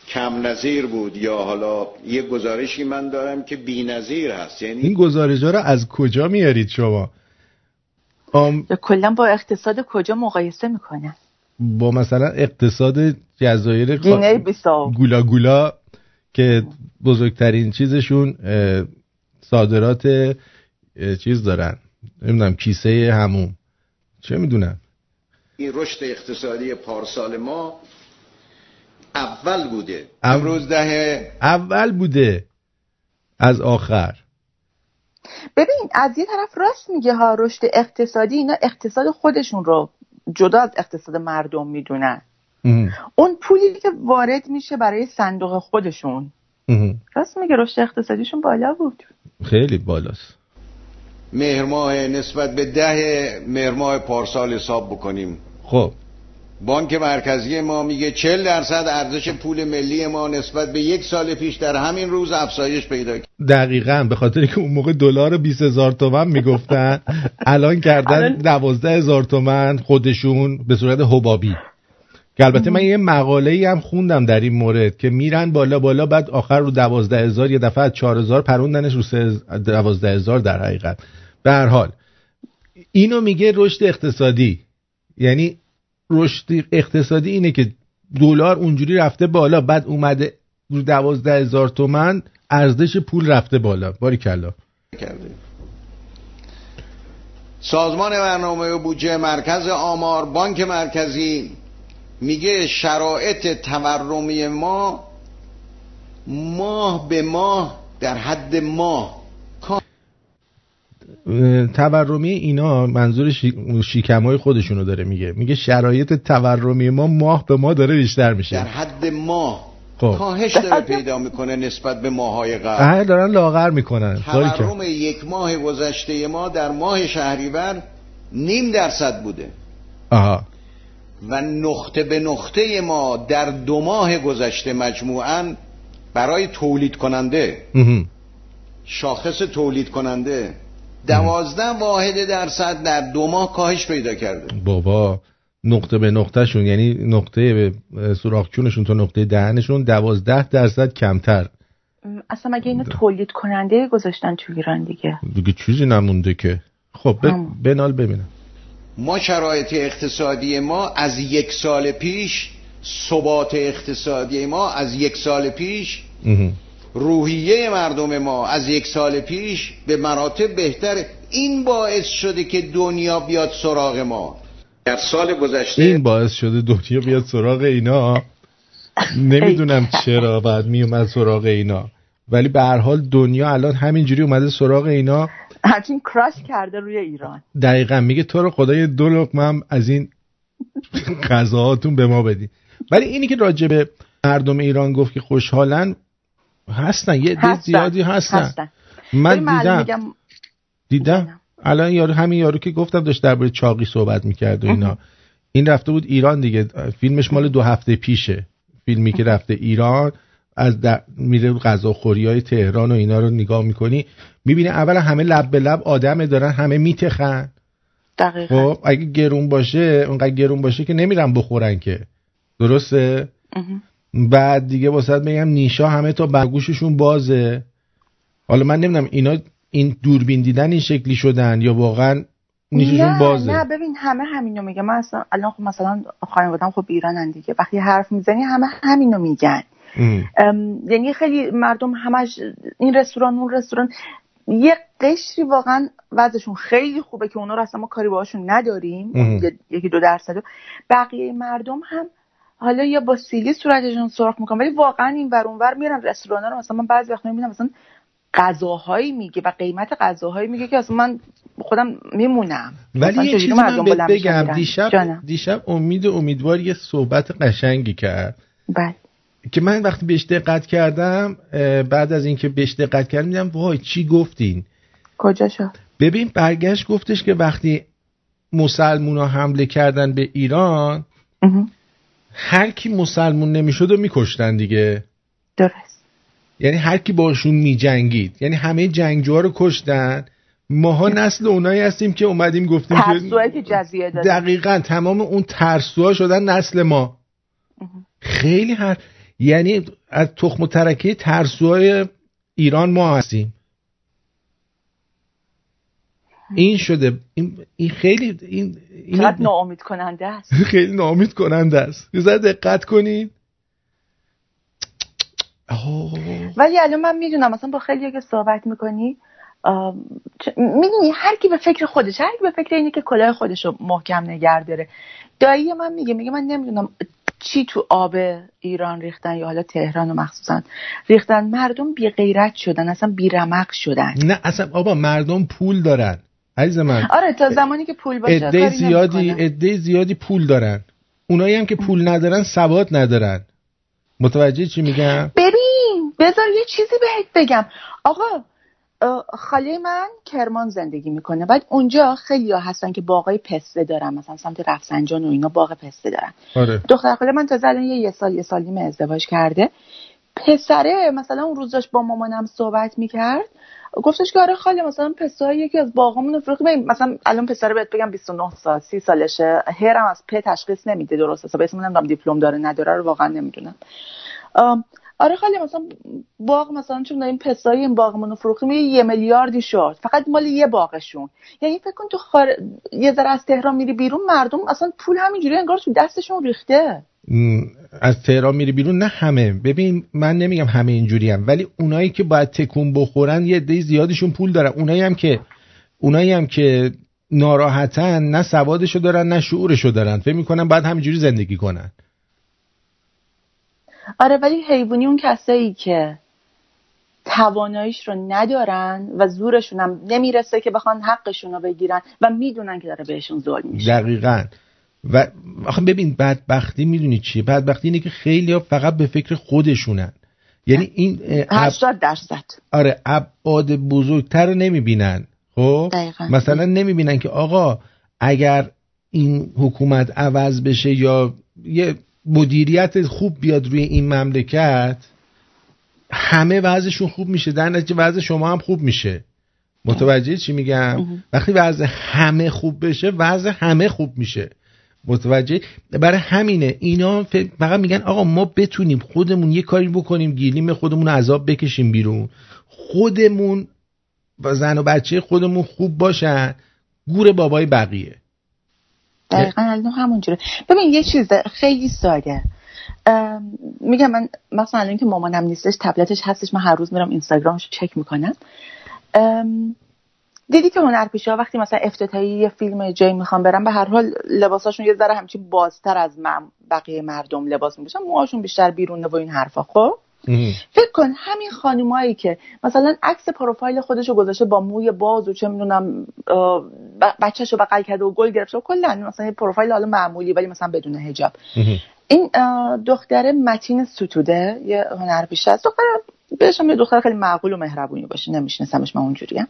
کم نظیر بود یا حالا یه گزارشی من دارم که بی نظیر هست. یعنی این گزارش ها رو از کجا میارید شما؟ آم... کلا با اقتصاد کجا مقایسه می‌کنن؟ با مثلا اقتصاد جزایر گینه بیساو گولا گولا که بزرگترین چیزشون صادرات چیز دارن. نمی‌دونم کیسه هموم چه می‌دونم؟ این رشد اقتصادی پارسال ما اول بوده. امروز ده اول بوده. از آخر. ببین از یه طرف راست میگه ها رشد اقتصادی اینا اقتصاد خودشون رو جدا از اقتصاد مردم می‌دونن. اون پولی که وارد میشه برای صندوق خودشون. راست میگه رشد اقتصادیشون بالا بود. خیلی بالاست. مهر ماه نسبت به ده مهر ماه پارسال حساب بکنیم. خب. بانک مرکزی ما میگه 40 درصد ارزش پول ملی ما نسبت به یک سال پیش در همین روز افزایش پیدا کرد. دقیقا به خاطر که اون موقع دلار 20 هزار تومن می‌گفتن الان کردن 12 هزار تومن خودشون به صورت حبابی. که البته من یه مقاله ای هم خوندم در این مورد که میرن بالا بالا بعد آخر رو 12 هزار یه دفعه از 4 هزار پروندنش رو 12 هزار در حقیقت. به هر حال اینو میگه رشد اقتصادی. یعنی رشد اقتصادی اینه که دلار اونجوری رفته بالا بعد اومده رو دوازده هزار تومن ارزش پول رفته بالا. باری کلا سازمان برنامه و بودجه مرکز آمار بانک مرکزی میگه شرایط تورمی ما ماه به ماه در حد ماه تورمی اینا منظور شیکمای خودشونو داره میگه. میگه شرایط تورمی ما ماه به ماه داره بیشتر میشه. در حد ماه. خب. کاهش داره پیدا می‌کنه نسبت به ماهای قبل. دارن لاغر می‌کنن. تورم یک ماه گذشته ما در ماه شهریور نیم درصد بوده. آها. و نقطه به نقطه ما در دو ماه گذشته مجموعا برای تولید کننده. شاخص تولید کننده. دوازده واحد درصد در دو ماه کاهش پیدا کرده. بابا نقطه به نقطه شون یعنی نقطه به سراخچونشون تا نقطه دهنشون دوازده درصد کمتر. اصلا مگه اینو تولید کننده گذاشتن تو ایران دیگه؟ دیگه چیزی نمونده که. خب بنال ببینم. ما شرایط اقتصادی ما از یک سال پیش ثبات اقتصادی ما از یک سال پیش روحیه مردم ما از یک سال پیش به مراتب بهتره این باعث شده که دنیا بیاد سراغ ما. در سال گذشته این باعث شده دنیا بیاد سراغ اینا. نمی‌دونم چرا بعد میومد سراغ اینا. ولی به هر حال دنیا الان همینجوری اومده سراغ اینا. همچین کراش کرده روی ایران. دقیقا میگه تو رو خدای دو لقمه از این غذاهاتون به ما بدی. ولی اینی که راجبه مردم ایران گفت که خوشحالن هستن یه هستن. زیادی هستن, هستن. من دیدم. دیدم؟ الان یارو همین یارو که گفتم داشت درباره چاقی صحبت می‌کرد و اینا. این رفته بود ایران دیگه. فیلمش مال دو هفته پیشه. فیلمی که رفته ایران از در... میره غذاخوری های تهران و اینا رو نگاه می‌کنی می‌بینی اول همه لب به لب آدمه دارن همه میتخن. دقیقا. خب اگه گرون باشه اونقدر گرون باشه که نمیرن بخورن که. درسته؟ بعد دیگه واسه بگم نیشا همه تا برگوششون بازه. حالا من نمی‌دونم اینا این دوربین دیدن این شکلی شدن یا واقعا نیششون بازه؟ نه ببین همه همینو میگه من اصلا الان خب مثلا خانوادم خب ایرانن دیگه. وقتی حرف می‌زنی همه همینو میگن. یعنی خیلی مردم همش این رستوران اون رستوران. یه قشری واقعا وضعشون خیلی خوبه که اونا رو اصلا ما کاری باهاشون نداریم. یکی دو درصد. بقیه مردم هم حالا یا با سیلی صورتشون سرخ می‌کنن ولی واقعا این ور اونور میرن رستوران رو. مثلا من بعضی وقتا می‌بینم مثلا غذاهایی میگه و قیمت غذاهایی میگه که اصلا من خودم میمونم. ولی یه چیزی من بگم دیشب دیشب امید امیدوار یه صحبت قشنگی کرد. بله. که من وقتی بهش دقت کردم بعد از اینکه بهش دقت کردم میدم وای چی گفتین؟ کجا شد؟ ببین برگشت گفتش که وقتی مسلمونا حمله کردن به ایران هر کی مسلمون نمی‌شد و میکشتن دیگه. درست. یعنی هر کی باشون میجنگید. یعنی همه جنگجوها رو کشتن. ماها نسل اونایی هستیم که اومدیم گفتیم که جزیه دقیقا تمام اون ترسوها شدن نسل ما. خیلی هر یعنی از تخم و ترکه ترسوهای ایران ما هستیم. این شده این, این خیلی این این ناامید کننده است. خیلی ناامید کننده است. یه دقت کنین. ولی الان من می‌دونم مثلا با خیلی که صحبت می‌کنی می‌دونی هر کی به فکر خودش هر کی به فکر اینه که کلاه خودش رو محکم نگه داره. دایی من میگه میگه من نمی‌دونم چی تو آب ایران ریختن یا حالا تهران و مخصوصا ریختن مردم بی غیرت شدن اصلا بی رمق شدن. نه اصلا آبا مردم پول دارن. عزیز من. آره تا زمانی که پول باشه عده زیادی عده زیادی پول دارن. اونایی هم که پول ندارن سواد ندارن. متوجه چی میگم؟ ببین بذار یه چیزی بهت بگم. آقا خاله من کرمان زندگی می‌کنه. بعد اونجا خیلی ها هستن که باقای پسته دارن مثلا سمت رفسنجان و اینا باغ پسته دارن. آره. دختر خاله من تا الان یه, سال یه سال نیمه ازدواج کرده. پسره مثلا اون روز داشت با مامانم صحبت می‌کرد گفتش که آره خاله مثلا پسته یکی از باغامون فروخت. مثلا الان پسره بهت بگم 29 سال 30 سالشه. هرم از پ تشخیص نمیده درست حساب. اسمم نمی‌دونم دیپلم داره نداره رو واقعا نمی‌دونم. آره خالی مثلا باغ مثلا چون این پسای این باغمون رو فروختیم یه میلیاردی شد. فقط مال یه باغشون. یعنی فکر کن تو خار... یه ذره از تهران میری بیرون مردم اصلا پول همینجوری انگار تو دستشون ریخته. از تهران میری بیرون؟ نه همه. ببین من نمیگم همه اینجوری هم ولی اونایی که باید تکون بخورن یه عده زیادشون پول دارن. اونایی هم که اونایی هم که ناراحتن نه سوادشو دارن نه شعورشو دارن. فکر می‌کنن باید همینجوری زندگی کنن. آره ولی حیوانی اون کسایی که تواناییش رو ندارن و زورشون هم نمی‌رسه که بخوان حقشون رو بگیرن و می‌دونن که داره بهشون ظلم میشه. دقیقا. و آخه ببین بدبختی می‌دونی چیه؟ بدبختی اینه که خیلی ها فقط به فکر خودشونن. یعنی این 80 درصد. آره ابعاد بزرگتر رو نمی‌بینن خب؟ مثلا نمی‌بینن که آقا اگر این حکومت عوض بشه یا یه مدیریت خوب بیاد روی این مملکت همه وضعشون خوب میشه. در نتیجه وضع شما هم خوب میشه. متوجه چی میگم؟ وقتی وضع همه خوب بشه وضع همه خوب میشه. متوجه؟ برای همینه. اینا فقط میگن آقا ما بتونیم خودمون یه کاری بکنیم گیریم خودمون عذاب بکشیم بیرون. خودمون و زن و بچه خودمون خوب باشن. گور بابای بقیه. دقیقا همونجوره ببین یه چیز خیلی ساده. میگم من مثلا الان که مامانم نیستش تبلتش هستش من هر روز میرم اینستاگرامش چک می‌کنم. دیدی که هنرپیشه ها وقتی مثلا افتتاحی یه فیلم جایی می‌خوام برم به هر حال لباساشون یه ذره همچین بازتر از من بقیه مردم لباس میپوشن موهاشون بیشتر بیرونه و این حرفا خب؟ فکر کن همین خانمایی که مثلا عکس پروفایل خودشو گذاشته با موی باز و چه می‌دونم بچهشو بغل کرده و گل گرفته و کلا مثلا یه پروفایل حالا معمولی ولی مثلا بدون حجاب. این دختر متین ستوده یه هنرپیشه است. دختر بهش یه دختر خیلی معقول و مهربونی باشه نمیشناسمش من اونجوریم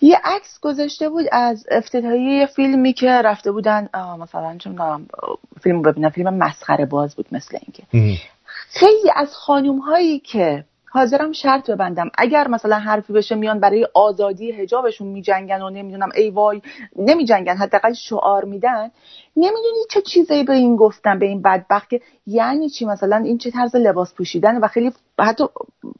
یه عکس گذاشته بود از افتتاحیه فیلمی که رفته بودن مثلا چون فیلم ببینم فیلم مسخره باز بود مثل اینکه. خیلی از خانوم هایی که حاضرم شرط ببندم. اگر مثلا حرفی بشه میان برای آزادی حجابشون میجنگن و نمی‌دونم ای وای نمیجنگن حداقل شعار میدن. نمی‌دونی چه چیزایی به این گفتن به این بدبخت که یعنی چی؟ مثلا این چه طرز لباس پوشیدن و خیلی حتی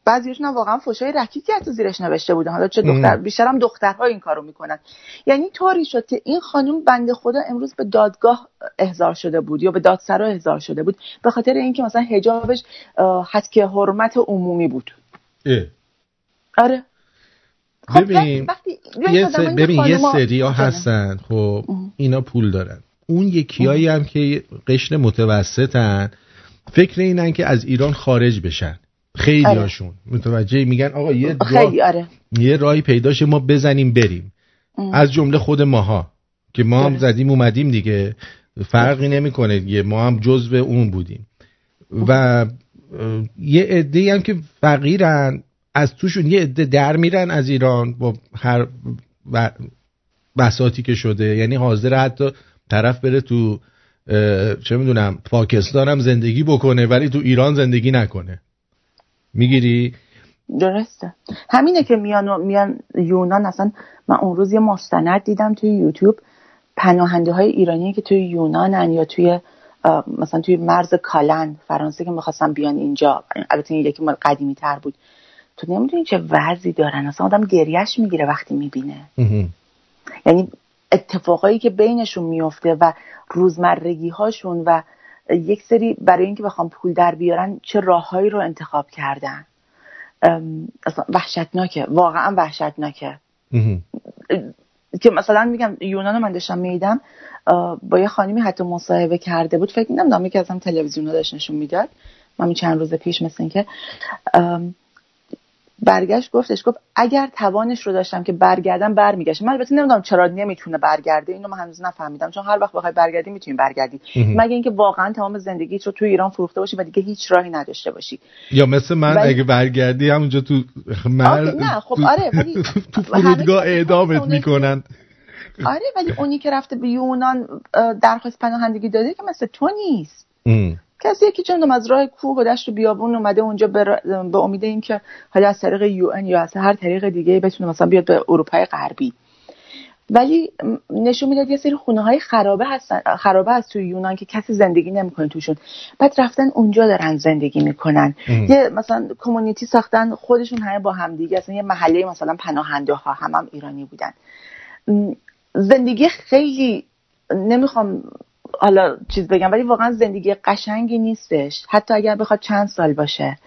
بعضیشون واقعا فوشای رکیکی حتی زیرش نوشته بودن. حالا چه دختر بیشترم دخترها این کارو می‌کنن. یعنی طوری شد که این خانم بنده خدا امروز به دادگاه احضار شده بود یا به دادسرا احضار شده بود به خاطر اینکه مثلا حجابش حد حرمت عمومی بود. اه. آره. خب ببین یه, ببین یه سری ها هستن خب اینا پول دارن. اون یکیایی هم که قشن متوسطن. فکر اینن که از ایران خارج بشن. خیلی آره. هاشون متوجه میگن آقا یه راه آره. یه راهی پیداشه ما بزنیم بریم. از جمله خود ماها که ما هم زدیم اومدیم دیگه. فرقی نمی‌کنه دیگه ما هم جزو اون بودیم. و یه عده هم که فقیرن از توشون یه عده در میرن از ایران با هر بساتی که شده. یعنی حاضر حتی طرف بره تو چه می‌دونم پاکستان هم زندگی بکنه ولی تو ایران زندگی نکنه. می‌گیری؟ درسته. همینه که میان میان یونان اصلا من اون روز یه مستند دیدم توی یوتیوب پناهنده های ایرانی که توی یونانن یا توی مثلا توی مرز کالن فرانسه که می‌خواستن بیان اینجا. البته این یکی مال قدیمی تر بود. تو نمی‌دونی چه وضعی دارن؟ اصلا آدم گریهش می‌گیره وقتی می‌بینه. یعنی اتفاقایی که بینشون میفته و روزمرگی هاشون و یک سری برای اینکه بخوام پول در بیارن چه راههایی رو انتخاب کردن. اصلا وحشتناکه واقعا وحشتناکه. که مثلا میگم یونان من داشتم میدم با یه خانمی حتی مصاحبه کرده بود. فکر نمی‌دونم یکی از هم تلویزیون داشت نشون می‌داد. من چند روز پیش مثل اینکه برگشت گفتش گفت اگر توانش رو داشتم که برگردم برمیگشتم. من البته نمی‌دونم چرا نمی‌تونه برگرده اینو من هنوز نفهمیدم. چون هر وقت بخوای برگردی می‌تونی برگردی. مگه اینکه واقعا تمام زندگیت رو تو ایران فروخته باشی و دیگه هیچ راهی نداشته باشی. یا مثل من اگه برگردی همونجا تو مر... نه خب آره ولی تو فرودگاه اعدامت می‌کنن. آره ولی اونی که رفته به یونان درخواست پناهندگی داده که مثل تو نیست. کسی یکی چون از راه کوه و دشت و بیابون اومده اونجا به امید اینکه حالا از طریق یو یا از هر طریق دیگه بتونه مثلا بیاد به اروپای غربی. ولی نشون می‌داد یه سری خونه های خرابه هستن خرابه هست توی یونان که کسی زندگی نمی‌کنه توشون. بعد رفتن اونجا دارن زندگی می‌کنن. یه مثلا کمیونیتی ساختن خودشون همه با هم دیگه. اصلا یه محله مثلا پناهنده ها هم, هم ایرانی بودن. زندگی خیلی نمی‌خوام حالا چیز بگم ولی واقعا زندگی قشنگی نیستش. حتی اگر بخواد چند سال باشه.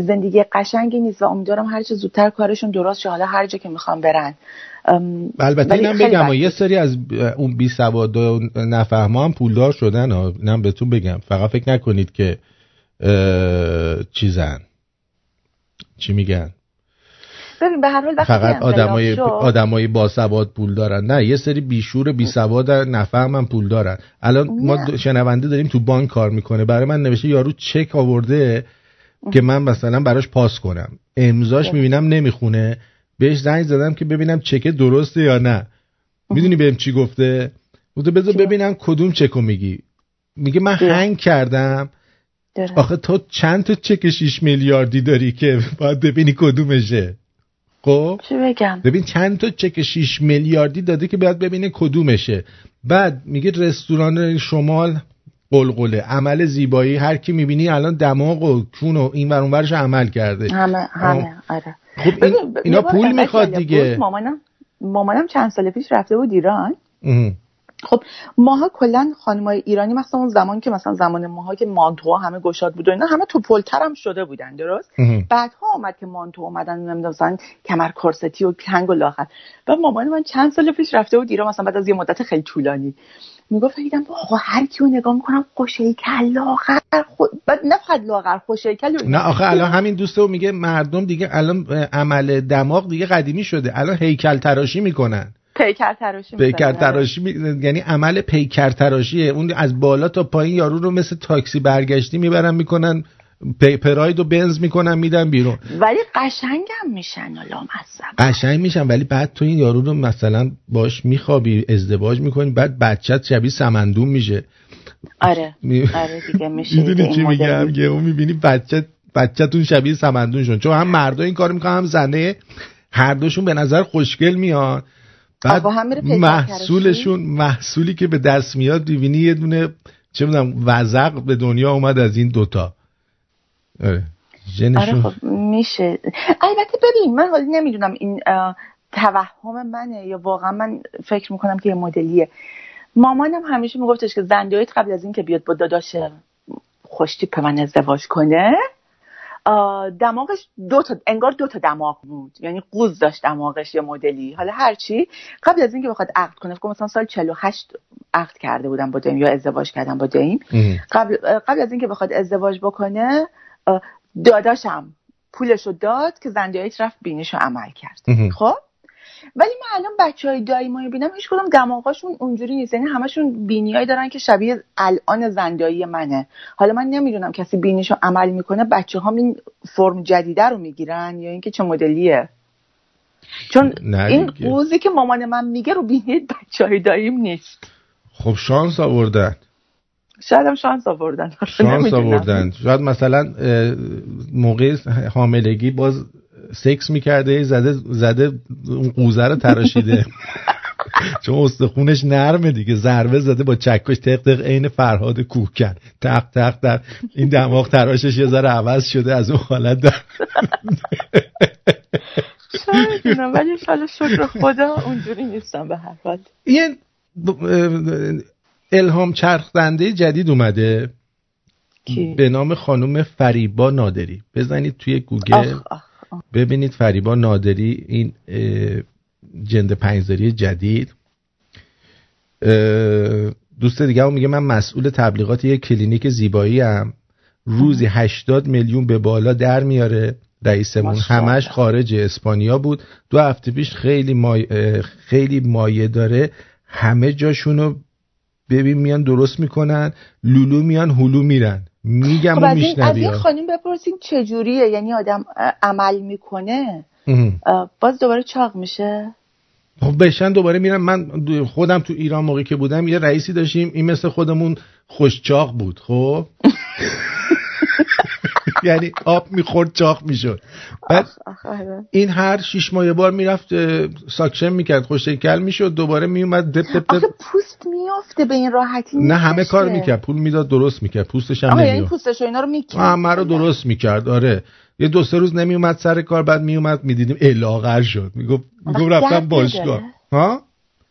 زندگی قشنگی نیست و امیدوارم هر چه زودتر کارشون درست شه. حالا هر جا که می‌خوام برن. البته اینم بگم یه سری از اون بی سواد و نفهما هم پولدار شدن اینم بهتون بگم. فقط فکر نکنید که چیزن. چی میگن؟ ببین به هر حال فقط آدمای آدمای باسواد پول دارن. نه یه سری بیشور بی سواد نفهمن پول دارن. الان ما شنونده داریم تو بانک کار می‌کنه. برای من نوشته یارو چک آورده که من مثلا براش پاس کنم. امضاش می‌بینم نمی‌خونه. بهش زنگ زدم که ببینم چک درسته یا نه. می‌دونی بهم چی گفته؟ گفته بذار ببینم کدوم چکو میگی. میگه من هنگ کردم. آخه تو چند تا چک 6 میلیاردی داری که باید ببینی کدومشه. خب؟ چه بگم؟ ببین چند تا چک 6 میلیاردی داده که باید ببینه کدومشه. بعد میگه رستوران شمال قلقله. عمل زیبایی. هر کی می‌بینی الان دماغ و کون و این ور اونورش عمل کرده. همه همه. آره. خب این اینا پول می‌خواد دیگه. مامانم مامانم چند سال پیش رفته بود ایران. خب ماها کلا خانمای ایرانی مثلا اون زمان که مثلا زمان ماها که مانتو همه گشاد بود و اینا همه تو پلتر هم شده بودن درست؟ بعدها اومد که مانتو اومدن نمی‌دونم کمر کرستی و کنگ و لاغر. و مامان من چند سال پیش رفته بود ایران مثلا بعد از یه مدت خیلی طولانی. می‌گفت دیدم آقا هر کیو نگاه می‌کنم خوشیکل لاغر خود بعد نه فقط لاغر خوشیکل نه آخه الان همین دوستو میگه مردم دیگه الان عمل دماغ دیگه قدیمی شده. الان هیکل تراشی می‌کنن. پیکر تراشی پیکر تراشی می... یعنی عمل پیکر تراشیه اون از بالا تا پایین یارو رو مثل تاکسی برگشتی می‌برن می‌کنن پراید و بنز می‌کنن میدن بیرون. ولی قشنگم میشن الان قشنگ میشن ولی بعد تو این یارو رو مثلا باش میخوابی ازدواج می‌کنی بعد بچت شبیه سمندون میشه. آره. می... آره دیگه میشه می‌دونی چی میگم؟ یه اون می‌بینی بچت بچهتون شبیه سمندون شون چون هم مردا این کار می‌کنن هم زنه. هر دوشون به نظر خوشگل میان. بعد محصولشون محصولی که به دست میاد ببینی یه دونه چه می‌دونم وزق به دنیا اومد از این دوتا. آره خب میشه. البته ببین من حالا نمی‌دونم این توهم منه یا واقعا من فکر می‌کنم که یه مدلیه. مامانم همیشه میگفتش که زندیایت قبل از اینکه بیاد با داداش خوشتیپ من ازدواج کنه دماغش دو تا انگار دو تا دماغ بود. یعنی قوز داشت دماغش یه مدلی. حالا هرچی قبل از اینکه بخواد عقد کنه فکر مثلا سال 48 عقد کرده بودم با دیم یا ازدواج کردم با دیم. قبل قبل از اینکه بخواد ازدواج بکنه داداشم پولشو داد که زندیایت رفت بینیشو عمل کرد. خب؟ ولی من الان بچه های دایی ما بینم هیچ کدوم دماغاشون اونجوری نیست. یعنی همشون بینیایی دارن که شبیه الان زندایی منه. حالا من نمی‌دونم کسی بینیشو عمل می‌کنه بچه ها این فرم جدیده رو می‌گیرن یا اینکه چه مدلیه؟ چون این قوزی که مامان من میگه رو بینی بچه های داییم نیست. خب شانس آوردن. شاید هم شانس آوردن. شانس آوردن. شاید مثلا موقع حاملگی باز سکس می‌کرده زده زده اون قوزه رو تراشیده. چون استخونش نرمه دیگه ضربه زده با چکش تق تق عین فرهاد کوه کرد. تق تق در این دماغ تراشش یه ذره عوض شده از اون حالت در شاید ولی شاید شکر خدا اونجوری نیستم به هر حال. یه الهام چرخدنده جدید اومده. به نام خانم فریبا نادری. بزنید توی گوگل. ببینید فریبا نادری این جند پنجزاری جدید. دوست دیگه میگه من مسئول تبلیغات یک کلینیک زیبایی هم روزی 80 میلیون به بالا در میاره. رئیسمون همش خارج اسپانیا بود. دو هفته پیش خیلی مایه, خیلی مایه داره. همه جاشونو ببین میان درست می‌کنن. لولو میان هلو میرن. میگم خب و میشنوی از این خانم بپرسین چجوریه؟ یعنی آدم عمل می‌کنه؟ باز دوباره چاق میشه؟ خب بشن دوباره میرم. من خودم تو ایران موقعی که بودم یه رئیسی داشتیم. این مثل خودمون خوشچاق بود. خب؟ یعنی آب می‌خورد چاق می‌شد. بعد. این هر شیش ماه بار می‌رفت ساکشن می‌کرد خوشکل می‌شد دوباره میومد دپ دپ دپ. پوست میافته به این راحتی نه همه کار می‌کرد پول می‌داد درست می‌کرد پوستش هم یعنی نمیاد پوستش اینا رو می‌کرد. همه رو درست می‌کرد آره. یه دو سه روز نمیومد سر کار بعد میومد می‌دیدیم الاغر شد. می‌گفت می‌گفت رفتم باشگاه. ها؟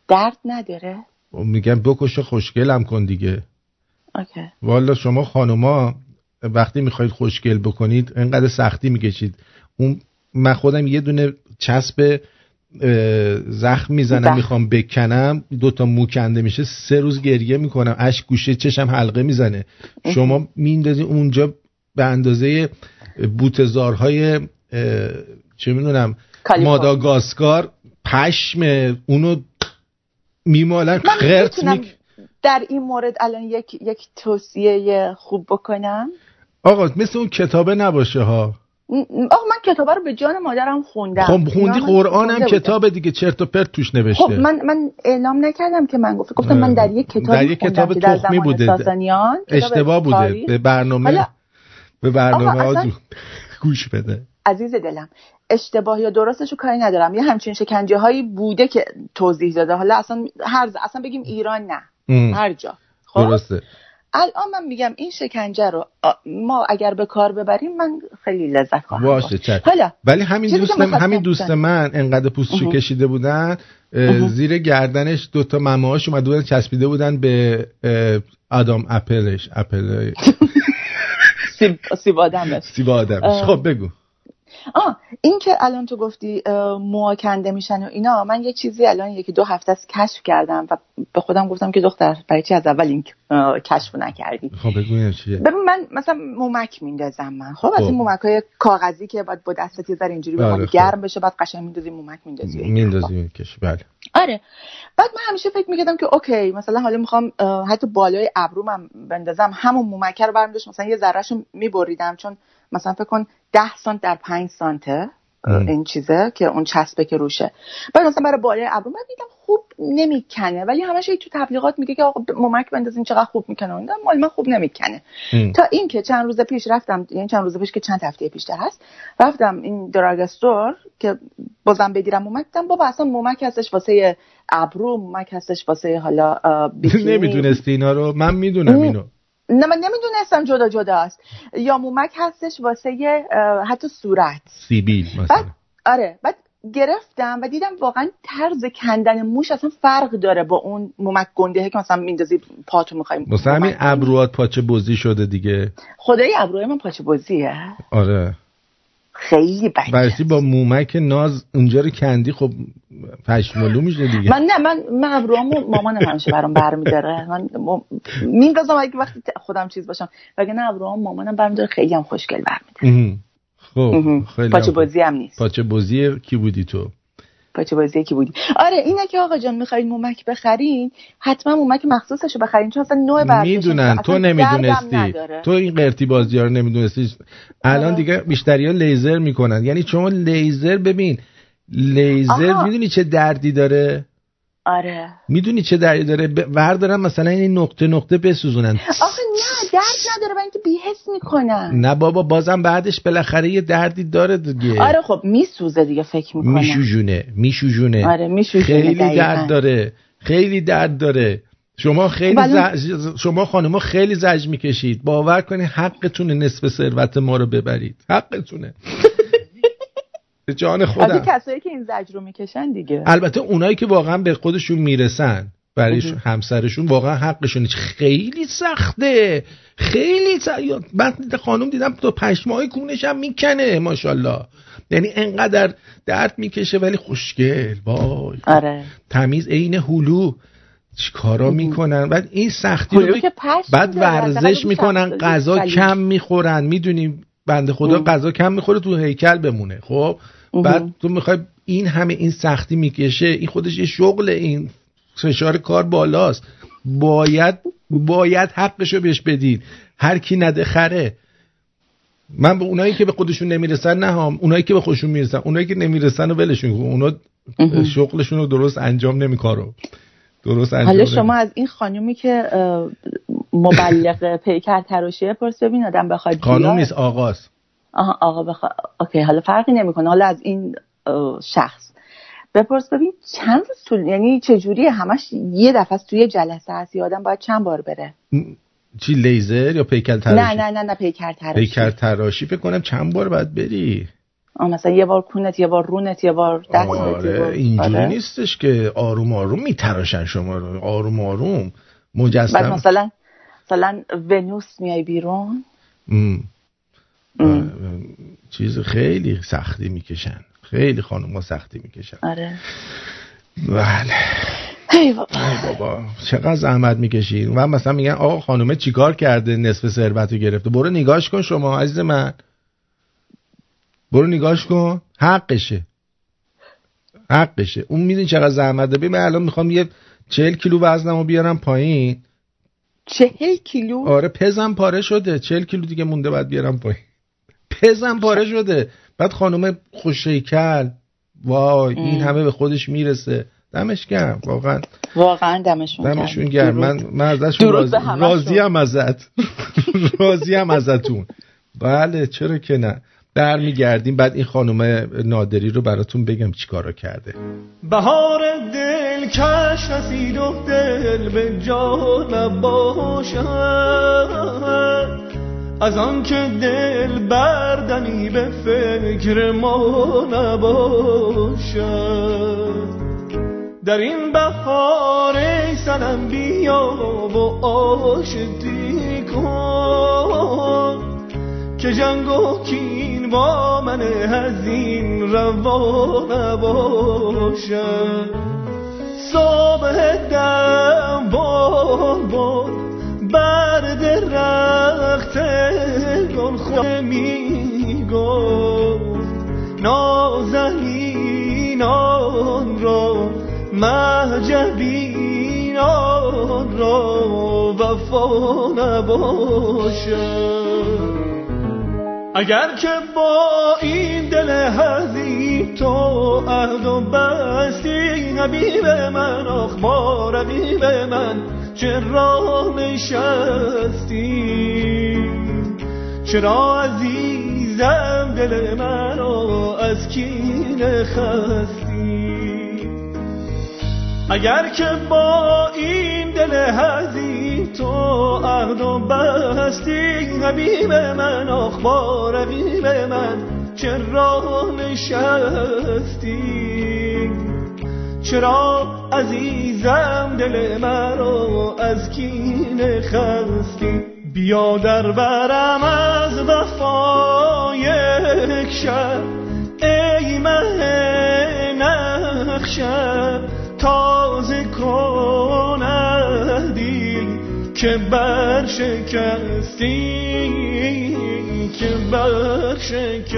درد نداره. خب میگم بکش خوشگلم کن دیگه. اوکی. والا شما خانوما وقتی می‌خواید خوشگل بکنید انقدر سختی می‌کشید. اون من خودم یه دونه چسب زخم می‌زنم می‌خوام بکنم دوتا مو کنده میشه سه روز گریه می‌کنم اش گوشه چشم حلقه می‌زنه. شما میندازی اونجا به اندازه بوتزارهای چه می‌دونم ماداگاسکار پشم اونو میمالن خرت میک در این مورد الان یک یک توصیه خوب بکنم؟ آقا مثل اون کتابه نباشه ها. آقا من کتابه رو به جان مادرم خوندم. خب خوندی قرآن هم کتاب دیگه چرت و پرت توش نوشته. خب من من اعلام نکردم که من گفت گفتم من در یک کتاب در یک کتاب تخمی بوده. ساسانیان اشتباه بوده. به برنامه به برنامه ها گوش بده. عزیز دلم اشتباه یا درستش رو کاری ندارم. یه همچین شکنجه هایی بوده که توضیح داده. حالا اصلا هر اصلا بگیم ایران نه. هر جا. خب؟ درسته. الان من میگم این شکنجه رو ما اگر به کار ببریم من خیلی لذت خواهم باشه حالا ولی همین دوست من همین دوست من انقدر پوستشو کشیده بودن زیر گردنش دوتا مماهاش اومده بودن چسبیده بودن به آدم اپلش اپل سیب آدمش. سیب آدمش. خب بگو. آه این که الان تو گفتی موها کنده میشن و اینا من یه چیزی الان یکی دو هفته است کشف کردم و به خودم گفتم که دختر برای چی از اول این کشف نکردی؟ خب چیه ببین من مثلا مومک میندازم من. خب, از این خب. مومک های کاغذی که باید با دستت یه ذره اینجوری بله خب. گرم بشه بعد قشنگ میندازی مومک میندازی. میندازی کش بله. آره. بعد من همیشه فکر می‌کردم که اوکی مثلا حالا می‌خوام حتی بالای ابرومم بندازم همون مومک رو برمیداشت مثلا یه ذرهشو میبریدم چون مثلا فکر کن ده سانت در پنج سانته این چیزه که اون چسبه که روشه. بعد مثلا برای بالای ابرو من دیدم خوب نمی‌کنه ولی همش تو تبلیغات میگه که آقا ممک بندازین چقدر خوب می‌کنه. اون مال من خوب نمی‌کنه. تا این که چند روز پیش رفتم یعنی چند روز پیش که چند هفته پیش هست رفتم این دراگستور که بازم بگیرم ممک دیدم بابا اصلا ممک هستش واسه ابرو ممک هستش واسه حالا نمی‌دونستی اینا رو؟ من می‌دونم اینو. نه من نمی‌دونستم جدا جدا است. یا مومک هستش واسه حتی صورت. سیبیل مثلا. بعد آره بعد گرفتم و دیدم واقعا طرز کندن موش اصلا فرق داره با اون مومک گنده که مثلا میندازی پاتو می‌خوایم مثلا همین ابروات پاچه بزی شده دیگه. خدای ابروی من پاچه بزیه. آره. خیلی بده برسی با مومک ناز اونجا رو کندی خب پشمالو میشه دیگه. من نه من من ابروامو مامانم همیشه برام برمیداره. من میندازم اگه وقتی خودم چیز باشم. وگه نه ابروام مامانم برمیداره. خیلی هم خوشگل برمیداره. خب خیلی پاچه بازی هم نیست. پاچه بازی کی بودی تو؟ پاچه بازی کی بودی؟ آره اینه که آقا جان می‌خواین مومک بخرین حتما مومک مخصوصشو بخرین. چون اصلا نوع برداشت می‌دونن. تو نمی‌دونستی. تو این قرتی بازی ها رو نمی‌دونستی. الان آره. دیگه بیشتری ها لیزر می‌کنن. یعنی شما لیزر ببین لیزر می‌دونی چه دردی داره؟ آره. می‌دونی چه دردی داره؟ وردارن مثلا این نقطه نقطه بسوزونن. آخه نه درد نداره برای اینکه بیهس می‌کنن نه بابا بازم بعدش بالاخره یه دردی داره دیگه. آره خب میسوزه دیگه فکر می‌کنه میشوجونه میشوجونه آره میشوجونه خیلی درد داره خیلی درد داره. شما خیلی بله. شما خانم‌ها خیلی زج می‌کشید. باور کنید حقتونه نصف ثروت ما رو ببرید. حقتونه. به جان خودم. کسایی که این زج رو می‌کشن دیگه. البته اونایی که واقعا به خودشون می‌رسن برای همسرشون واقعا حقشون خیلی سخته. خیلی سخته من خانم دیدم تو پشمای کونش هم می‌کنه ماشاءالله. یعنی انقدر درد می‌کشه ولی خوشگل وای. آره. تمیز عین هلو. چیکارا می‌کنن؟ بعد این سختی رو بعد ورزش می‌کنن غذا کم می‌خورن. می‌دونیم بنده خدا غذا کم می‌خوره تو هیکل بمونه خب؟ بعد تو می‌خوای این همه این سختی می‌کشه این خودش یه شغل این فشار کار بالاست. باید باید حقشو بهش بدید هر کی نده خره. من به اونایی که به خودشون نمی‌رسن نه هم اونایی که به خودشون می‌رسن. اونایی که نمی‌رسن و ولشون اونا شغلشون رو درست انجام نمیکارو. درست حالا شما از این خانومی که مبلغ پیکر تراشیه پرس ببین آدم بخواد خانوم نیست آقاست. آها آقا بخواد اوکی حالا فرقی نمی‌کنه. حالا از این شخص بپرس ببین چند روز طول یعنی چجوری همش یه دفعه توی جلسه هست یا آدم باید چند بار بره؟ چی لیزر یا پیکر تراشی؟ نه نه نه نه پیکر تراشی. پیکر تراشی فکر کنم چند بار باید بری. مثلا یه بار کونت یه بار رونت یه بار دستت آره اینجوری آره. نیستش که آروم آروم میتراشن شما رو. آروم آروم مجسم. مثلا مثلا ونوس میای بیرون. چیز خیلی سختی می‌کشن. خیلی خانم ها سختی می‌کشن. آره. بله. ای بابا. بابا چقدر زحمت می‌کشید و مثلا میگن آقا خانومه چیکار کرده؟ نصف ثروت رو گرفته. برو نگاش کن شما عزیز من. برو نگاش کن. حقشه. حقشه. اون می‌دونی چقدر زحمت داره من الان می‌خوام یه چهل کیلو وزنم رو بیارم پایین. چهل کیلو؟ آره پزم پاره شده. چهل کیلو دیگه مونده باید بیارم پایین. پزم پاره شده. بعد خانم خوشیکل وای این همه به خودش می‌رسه. دمش گرم واقعا. واقعا دمشون دمشون گرم. من من ازشون راضی ام ازت. راضی ام ازتون. بله چرا که نه. برمیگردیم. بعد این خانم نادری رو براتون بگم چیکارا کرده. بهار دل کش رسید و دل به جا نباشد. از آن که دل بردنی به فکر ما نباشد. در این بهار سنم بیا و آشتی کن. که جنگ و کین با من هزین روا نباشد. دم بار بار بر درخت گل خود می گفت نازنینان را مهجبینان را وفا نباشد. اگر که با این دل هزی تو عهد و بستی حبیب من آخ با رقیب من چرا نشستی؟ چرا عزیزم دل منو از کین خستی؟ اگر که با این دل هزی تو عهد و بستی حبیب من آخ با رقیب من چرا نشستی؟ چرا عزیزم دل مرا از کین خستی؟ بیا در برم از وفا یک شب ای مه نخشب که برشکستی که برشکستی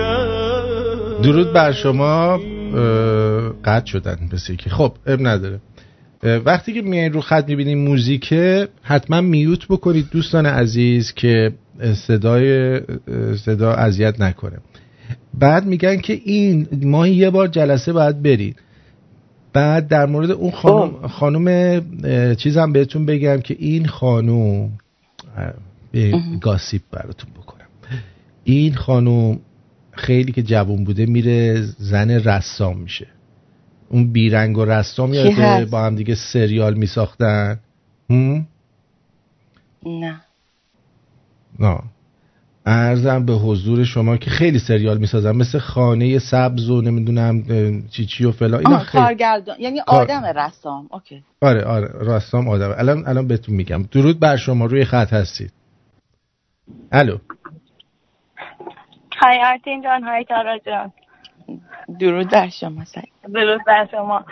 درود بر شما قطع شدن بسی که خب اب نداره. وقتی که میایین رو خط می‌بینیم موزیکه حتما میوت بکنید دوستان عزیز که صدای صدا اذیت نکنه. بعد میگن که این ماهی یه بار جلسه باید برید. بعد در مورد اون خانم. خانم چیزم بهتون بگم که این خانم گاسیب براتون بکنم. این خانم خیلی که جوان بوده میره زن رسام میشه. اون بیرنگ و رسام یاده با هم دیگه سریال میساختن؟ نه. نه. ارزم به حضور شما که خیلی سریال می‌سازن مثل خانه سبز و نمی‌دونم چی چی و فلا اینا خیلی... کارگردان یعنی آدم رسام. اوکی. آره آره رسام آدم. الان الان بهتون میگم. درود بر شما روی خط هستید. الو. Hi آرتین جان. Hi تارا جان. درود بر شما درود بر شما.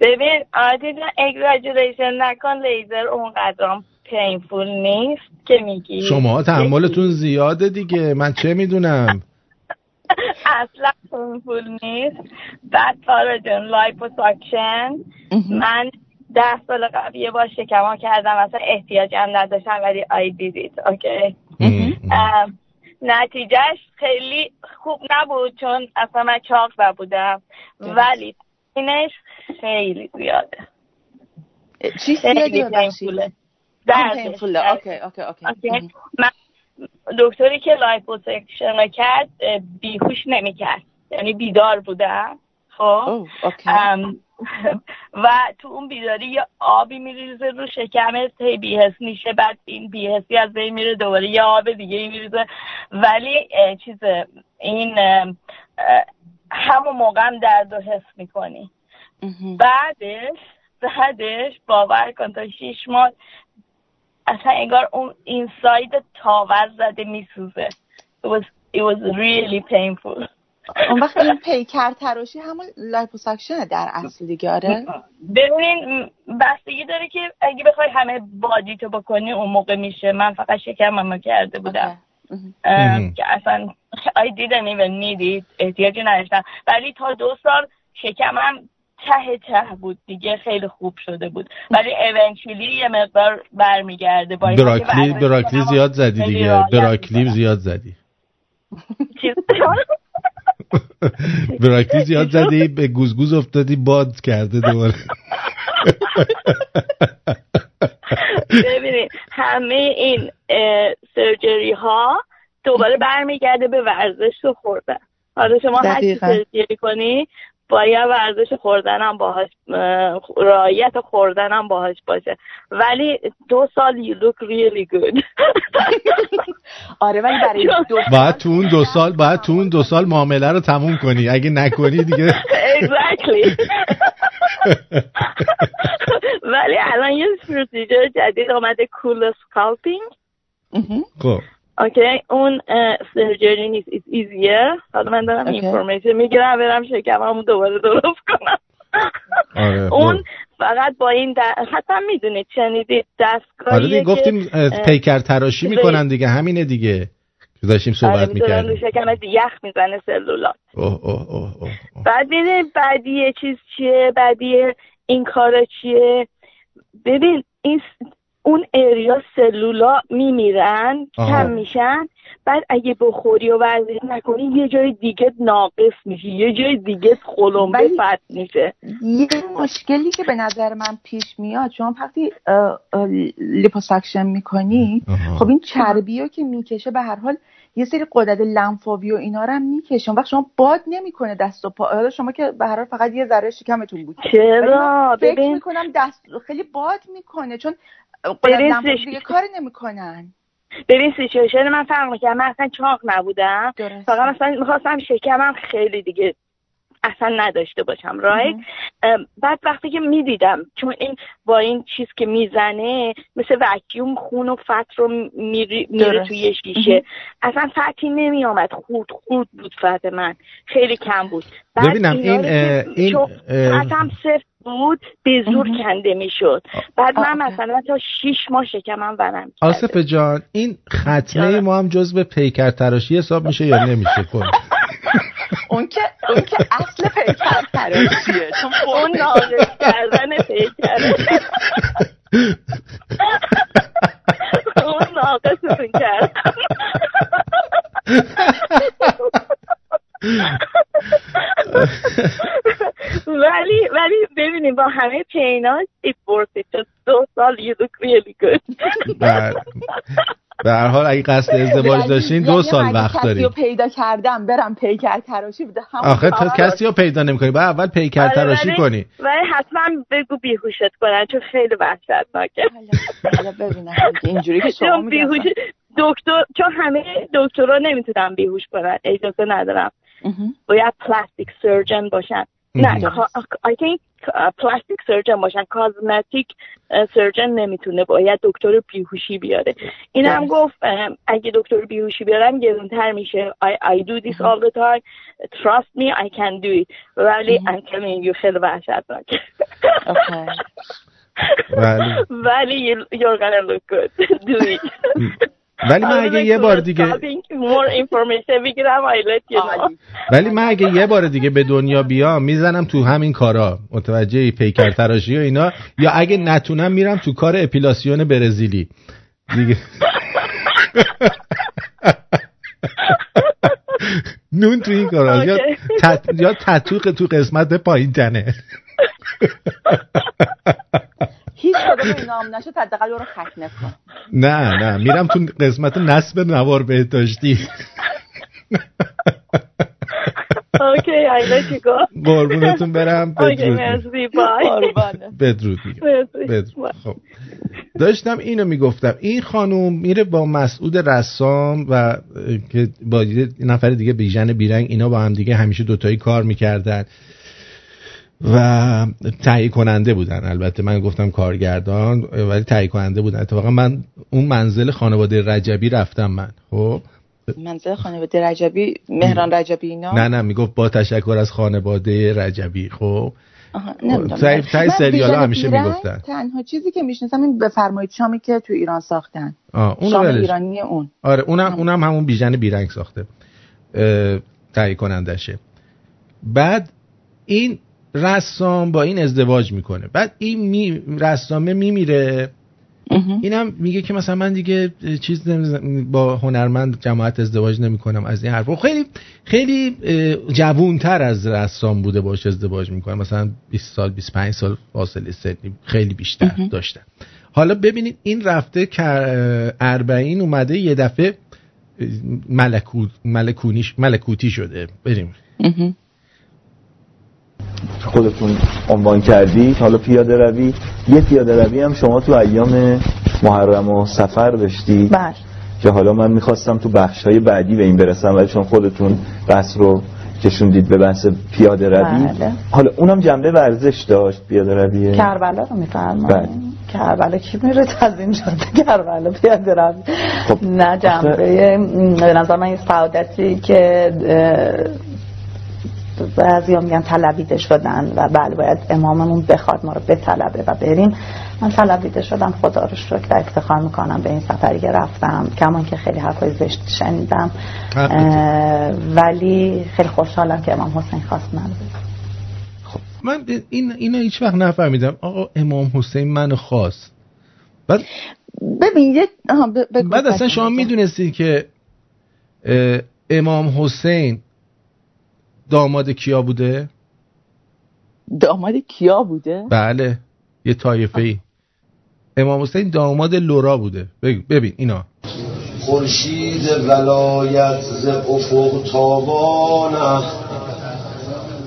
ببین آرتین جان اگراجولیشن نکن لیزر اونقدرام painful نیست که میگی؟ شما تحملتون زیاده دیگه. من چه می‌دونم؟ اصلا painful نیست. بعد تارا جان liposuction من ده سال قبل یه بار شکما کردم. اصلا احتیاجم نداشتم ولی I did it OK نتیجهش خیلی خوب نبود چون اصلا من چاق نبودم. ولی pain ش خیلی زیاده. چی زیاده OK. OK OK من دکتری که liposuction کرد بیهوش نمی‌کرد. یعنی بیدار بودم خب؟ و تو اون بیداری یه آبی میریزه رو شکمت هی بی‌حس میشه بعد این بی‌حسی از بین میره دوباره یه آب دیگه میریزه. ولی چیز این همون موقع هم درد و حس می‌کنی. بعدش بعدش باور کن تا شیش ماه اصلا انگار اون inside تاول زده میسوزه. It was, it was really painful. اون وقت این پیکر تراشی همون liposuction در اصل دیگه آره؟ ببینین بستگی داره که اگه بخوای همه body تو بکنی اون موقع میشه. من فقط شکممو کرده بودم. که اصلا I didn't even need it. احتیاجی نداشتم. ولی تا دو سال شکمم ته ته بود دیگه خیلی خوب شده بود. ولی اونچولی یه مقدار برمیگرده براکلی براکلی زیاد زدی دیگه. براکلی زیاد زدی. براکلی زیاد زدی به گوزگوز افتادی باد کرده دوباره. ببینید همه این سرجری ها دوباره برمیگرده به ورزش و خوردن. حالا شما هر چی کنی باید ورزش خوردنم باهاش رایت خوردنم باهاش باشه. ولی دو سال you look really good. آره ولی برای دو باید تو اون دو سال باید تو اون دو سال معامله رو تموم کنی. اگه نکنی دیگه. Exactly. ولی الان یه procedure جدید آمده CoolSculpting خب. Okay اون surgery نیست is easy ه حالا من دارم information می‌گیرم برم شکممو دوباره درست کنم. آره اون فقط با این حتی می‌دونید شنیدید دستگاهی آره دیگه گفتیم پیکر تراشی می‌کنن دیگه همینه دیگه. داشتیم صحبت آره می‌کردیم. شکمت یخ می‌زنه سلولات. اوه اوه اوه اوه. بعد ببین بعدی چیز چیه؟ بعدی این کارا چیه؟ ببین این اون area سلولا میمیرن کم میشن. بعد اگه بخوری و ورزش نکنی یه جای دیگه ناقص میشی یه جای دیگه قلمبه fat میشه. یه مشکلی که به نظر من پیش میاد شما وقتی liposuction می‌کنی خب این چربی که می‌کشه به هر حال یه سری قدرت لنفاوی و اینا رو هم می‌کشه. وقت شما باد نمی‌کنه دست و پا. شما که به هر حال فقط یه ذره شکمتون بود. چرا؟ فکر می‌کنم دست خیلی باد می‌کنه. چون دیگه کاری نمی‌کنن. ببین سیچویشن من فرق می‌کنم من اصلا چاق نبودم. فقط مثلا می‌خواستم شکمم خیلی دیگه اصلا نداشته باشم رایت بعد وقتی که می‌دیدم چون این با این چیز که می‌زنه مثل وکیوم خون و فت رو میره توی شیشه. اصلا فتی نمیامد خورد خورد بود فت من. خیلی کم بود. ببینم این این فتم سفت بود به زور کنده می‌شد. بعد من مثلا تا شیش ماه شکمم ورم آصف جان این ختمه ما هم جز به پیکر تراشی حساب میشه یا نمیشه؟ کن اون که اون که اصل پیکر تراشیه چون اون ناقص کردن پیکر اون ناقصتون کردن. ولی ولی ببینیم با همه پیناش it worth it دو سال you look really good به هر حال اگه قصد ازدواج داشتین دو سال وقت داریم. کسی رو پیدا کردم برم پیکر تراشی بوده آخه تو کسی رو پیدا نمی‌کنی. باید اول پیکر آره، تراشی کنی. ولی حتما بگو بیهوشت کنن چون خیلی وحشتناکه. حالا ببینم. اینجوری که شما دکتر چون همه دکترها نمی‌تونن بیهوش کنن. اجازه ندارم. باید پلاستیک سرجن باشن. نه I think پلاستیک سرجن باشن. کازمتیک سرجن نمی‌تونه باید دکتر بیهوشی بیاره. این هم گفت اگه دکتر بیهوشی بیارم گرونتر میشه. I, I do this all the time. Trust me I can do it. ولی I'm telling you خیلی وحشتناک. ولی you're gonna look good. Do it. ولی من اگه یه بار دیگه ولی من اگه یه بار دیگه به دنیا بیام می‌زنم تو همین کارا متوجه پیکر تراشی و اینا یا اگه نتونم میرم تو کار اپیلاسیون برزیلی. دیگه نون تو این کارا یا, یا تطوق تو قسمت پایین تنه هیچ کدوم اینا هم نشد حداقل رو ختنه کن نه نه میرم تو قسمت نصب نوار بهداشتی. اوکی I let you go قربونتون برم بدرود. بدرود بدرود. خب. داشتم اینو می‌گفتم. این خانوم میره با مسعود رسام و که با یه نفر دیگه بیژن بیرنگ اینا با هم دیگه همیشه دوتایی کار می‌کردن. و تهیه کننده بودن. البته من گفتم کارگردان ولی تهیه کننده بودن. اتفاقا من اون منزل خانواده رجبی رفتم من. خب؟ منزل خانواده رجبی مهران رجبی اینا؟ نه نه می‌گفت با تشکر از خانواده رجبی. خب؟ تای تای سریال همیشه می‌گفتن. تنها چیزی که می‌شناسم این بفرمایید شامی که تو ایران ساختن. آه اون شام ایرانی اون. آره اونم اونم همون بیژن بیرنگ ساخته. تهیه کنندشه بعد این رسام با این ازدواج می‌کنه. بعد این می رسامه میمیره. اینم میگه که مثلا من دیگه چیز با هنرمند جماعت ازدواج نمی‌کنم از این حرف خیلی خیلی جوونتر از رسام بوده باش ازدواج می‌کنه. مثلا 20 سال 25 سال فاصله سنی خیلی بیشتر داشتن حالا ببینید این رفته که اربعین اومده یه دفعه ملکوت ملکونیش ملکوتی شده. بریم. خودتون عنوان کردی حالا پیاده روی یه پیاده روی هم شما تو ایام محرم و سفر داشتی. بله. که حالا من می‌خواستم تو بخش های بعدی به این برسم ولی چون خودتون بس رو کشوندید به بحث پیاده روی. بله. حالا اونم جنبه ورزش داشت پیاده روی. کربلا رو میفرمایید بله. کربلا کی میره از این جاده کربلا پیاده روی. خب نه جنبه به نظر من این سعادتی که بعضی ها میگن طلبیده شدن و بله باید اماممون بخواد ما رو بطلبه و بریم. من طلبیده شدم خدا رو شکر افتخار می‌کنم به این سفری که رفتم. کمان که خیلی حرفای زشت شنیدم. ولی خیلی خوشحالم که امام حسین خواست من خب من این اینو هیچ وقت نفهمیدم. آقا امام حسین منو خواست. بعد ببین یه بعد اصلا شما می‌دونستید که امام حسین داماد کیا بوده؟ داماد کیا بوده؟ بله یه طایفه ای. امام حسین داماد لورا بوده. ببین اینا. خورشید ولایت ز افق تابانه.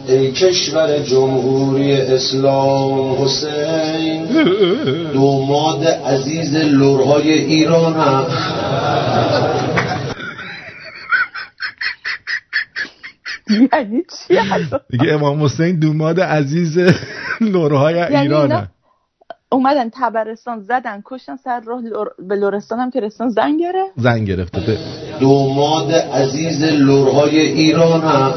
ای کشور جمهوری اسلام حسین. دوماد عزیز لورهای ایرانه. یعنی چی دیگه امام حسین دوماد عزیز لورهای یعنی ایرانه. اومدن تبرستان زدن کشتن سر راه لور... به لورستان هم که رستان زن گرفت. زن گرفته. دوماد عزیز لورهای ایران هم.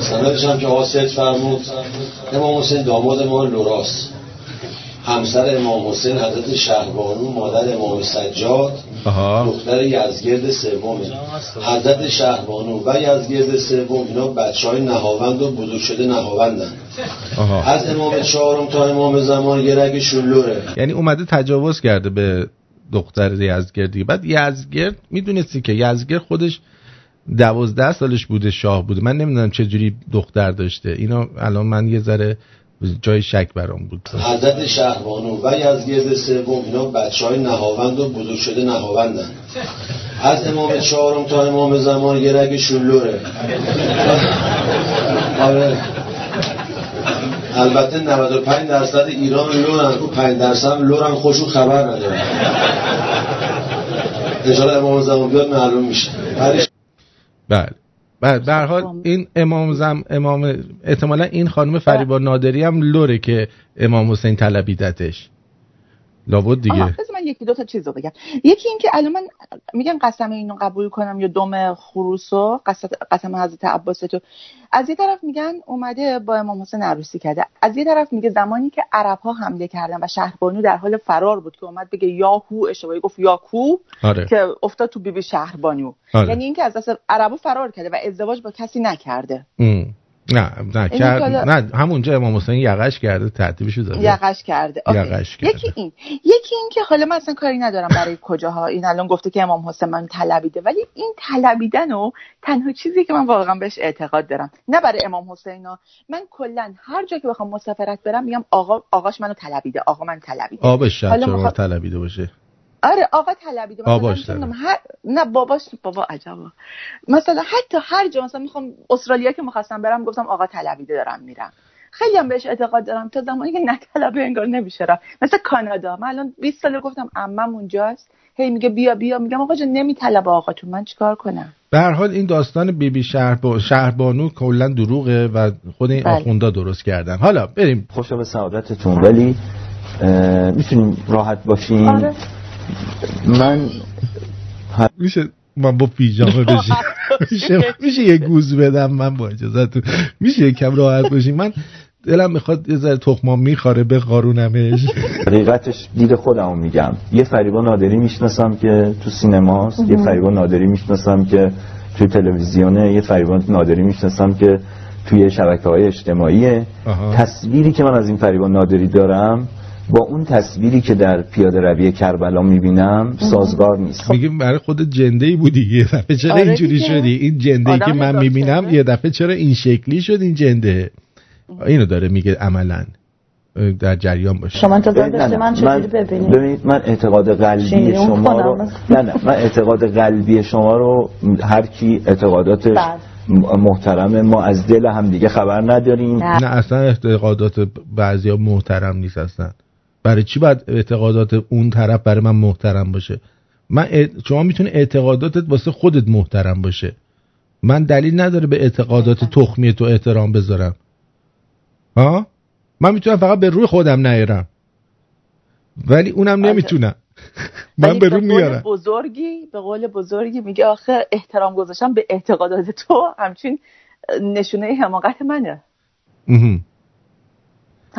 سندش هم که آسد فرمود. امام حسین داماد ما لوراست همسر امام حسین حضرت شهبانو مادر امام سجاد دختر یزگرد سوم حضرت شهبانو و یزگرد سوم اینا بچه های نهاوند و بزرگ شده نهاوندن. از امام چهارم تا امام زمان یه رگ شلوره یعنی اومده تجاوز کرده به دختر یزگردی بعد یزگرد می‌دونستی که یزگرد خودش دوازده سالش بوده شاه بوده. من نمی‌دونم چه جوری دختر داشته. اینا الان من یه ذره جای شک برام بود. حضرت شهبانو و یزگرد سوم اینا بچه های نهاوند و بزرگ شده نهاوندن. از امام چهارم تا امام زمان یه رگ شلوره آره. البته 95 درصد ایران لورن رو 5 درصد لورن خوشو خبر ندارن انشاءالله امام زمان بیاد معلوم میشه. بله. بله در حال این امام زم امام احتمالا این خانم فریبا نادری هم لوره که امام حسین طلبیدتش. لابد دیگه. من یکی دو تا چیز رو بگم. یکی این که الان من میگم قسم اینو قبول کنم یا دوم خروسو قسم حضرت عباس تو. از یه طرف میگن اومده با امام حسین عروسی کرده. از یه طرف میگه زمانی که عرب ها حمله کردن و شهربانو در حال فرار بود که اومد بگه یاهو اشتباهی گفت یاکو آره. که افتاد تو بیبی بی شهربانو. آره. یعنی اینکه از دست عربا فرار کرده و ازدواج با کسی نکرده. نه نه کرد نه همونجا امام حسین یقش کرده ترتیبشو داده. یقش کرده. یقش کرده. یکی این یکی این که حالا من اصلا کاری ندارم برای کجاها. این الان گفته که امام حسین من طلبیده. ولی این طلبیدن و تنها چیزی که من واقعا بهش اعتقاد دارم. نه برای امام حسین ها. من کلا هر جا که بخوام مسافرت برم میگم آقا آقاش منو طلبیده. آقا من طلبیده. آبش شاید مخ... طلبیده باشه. آره آقا طلبیده باباش هر... نه باباش بابا عجبا. مثلا حتی هر جا مثلا می‌خوام استرالیا که می‌خواستم برم گفتم آقا طلبیده دارم میرم. خیلی هم بهش اعتقاد دارم. تا زمانی که نطلبه انگار نمیشه رفت. مثل کانادا. من الان 20 سال گفتم عمم اونجاست. هی میگه بیا بیا. میگم آقا جان نمیطلبه آقا تو من چیکار کنم؟ به هر حال این داستان بیبی بی شهر با شهربانو کلا دروغه و خود این بله. آخوندا درست کردن. حالا بریم. خوشا به سعادتتون. ولی می‌تونیم راحت باشیم. آره. من میشه من با پیجامه بشیم میشه, میشه یه گوز بدم من با اجازتون میشه یه کم راحت باشیم من دلم می‌خواد یه ذره تخمام میخواره به قارونمش. حقیقتش دید خودمو میگم. یه فریبا نادری می‌شناسم که تو سینماست. یه فریبا نادری می‌شناسم که توی تلویزیونه. یه فریبا نادری می‌شناسم که توی شبکه های اجتماعیه تصویری که من از این فریبا نادری دارم با اون تصویری که در پیاده روی کربلا می‌بینم سازگار نیست. میگه برای خود جنده ای بودی یه دفعه چرا آره اینجوری شدی؟ این جنده ای که من می‌بینم یه دفعه چرا این شکلی شد این جنده؟ اینو داره میگه عملا. در جریان باشه. شما انتظار داشته من چجوری ببینید ببینید من اعتقاد قلبی شما رو نه نه. من اعتقاد قلبی شما رو هر کی اعتقاداتش بله. محترمه ما از دل هم دیگه خبر نداریم. نه, نه اصلا اعتقادات بعضیا محترم نیست اصلا. برای چی باید اعتقادات اون طرف برای من محترم باشه؟ من شما می‌تونه اعتقاداتت واسه خودت محترم باشه. من دلیل نداره به اعتقادات تخمی تو احترام بذارم. ها؟ من می‌تونم فقط به روی خودم نیارم. ولی اونم. نمی‌تونم. من به روی میارم. بزرگی به قول بزرگی میگه آخه احترام گذاشتم به اعتقادات تو همچین نشونه حماقت منه.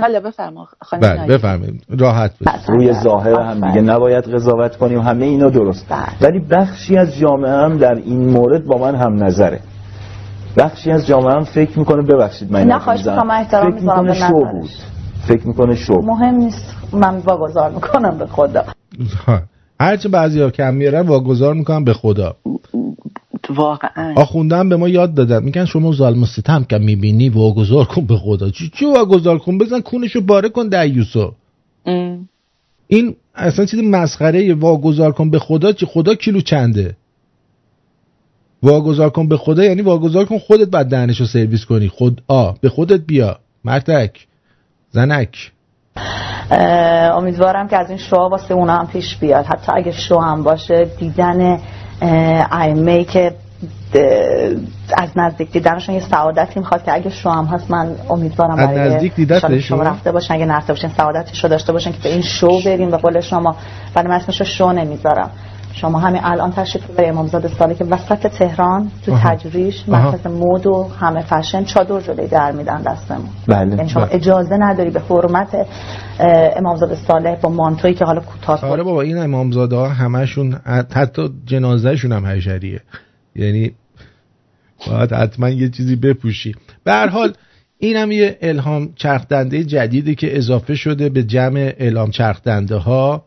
حالا بفرما بله بفرمایید. راحت بس. روی ظاهر هم دیگه نباید قضاوت کنیم همه اینا درست. بله. ولی بخشی از جامعه هم در این مورد با من هم نظره. بخشی از جامعه هم فکر می‌کنه ببخشید من نه خواهش می‌کنم احترام فکر می‌کنه شو بود. فکر می‌کنه شو مهم نیست. من واگذار می‌کنم به خدا. هرچه بعضی ها کم میارن واگذار می‌کنم به خدا. واقعا. آخوندم به ما یاد دادن. میگن شما ظالم ستم که می‌بینی واگذار کن به خدا. چی چی واگذار کن؟ بزن کونشو باره کن دیوسو این اصلا چیز مسخره واگذار کن به خدا چی خدا کیلو چنده؟ واگذار کن به خدا یعنی واگذار کن خودت بعد دهنشو سرویس کنی. خود آ به خودت بیا. مرتک زنک. امیدوارم که از این شو واسه اونا هم پیش بیاد. حتی اگه شو هم باشه دیدن ایمه که از نزدیک دیدنشون یه سعادتی می‌خواد که اگه شو هم هست من امیدوارم از نزدیک دیدتش؟ شما رفته باشن اگه نرفته باشن سعادتش رو داشته باشن که به این شو بریم و قول شما ولی من اسمش شو نمی‌ذارم. شما همین الان تشریف به امامزاده ساله که وسط تهران تو تجریش مرکز مود و همه فشن چادر جلوی در میدن دستمون. بله یعنی شما بله. اجازه نداری به حرمت امامزاده صالح با مانتویی که حالا کوتاه آره بابا این امامزاده ها همشون حتی جنازهشون هم حشریه. یعنی باید حتما یه چیزی بپوشی. به هر حال اینم یه الهام چرخدنده جدیدی که اضافه شده به جمع الهام چرخدنده ها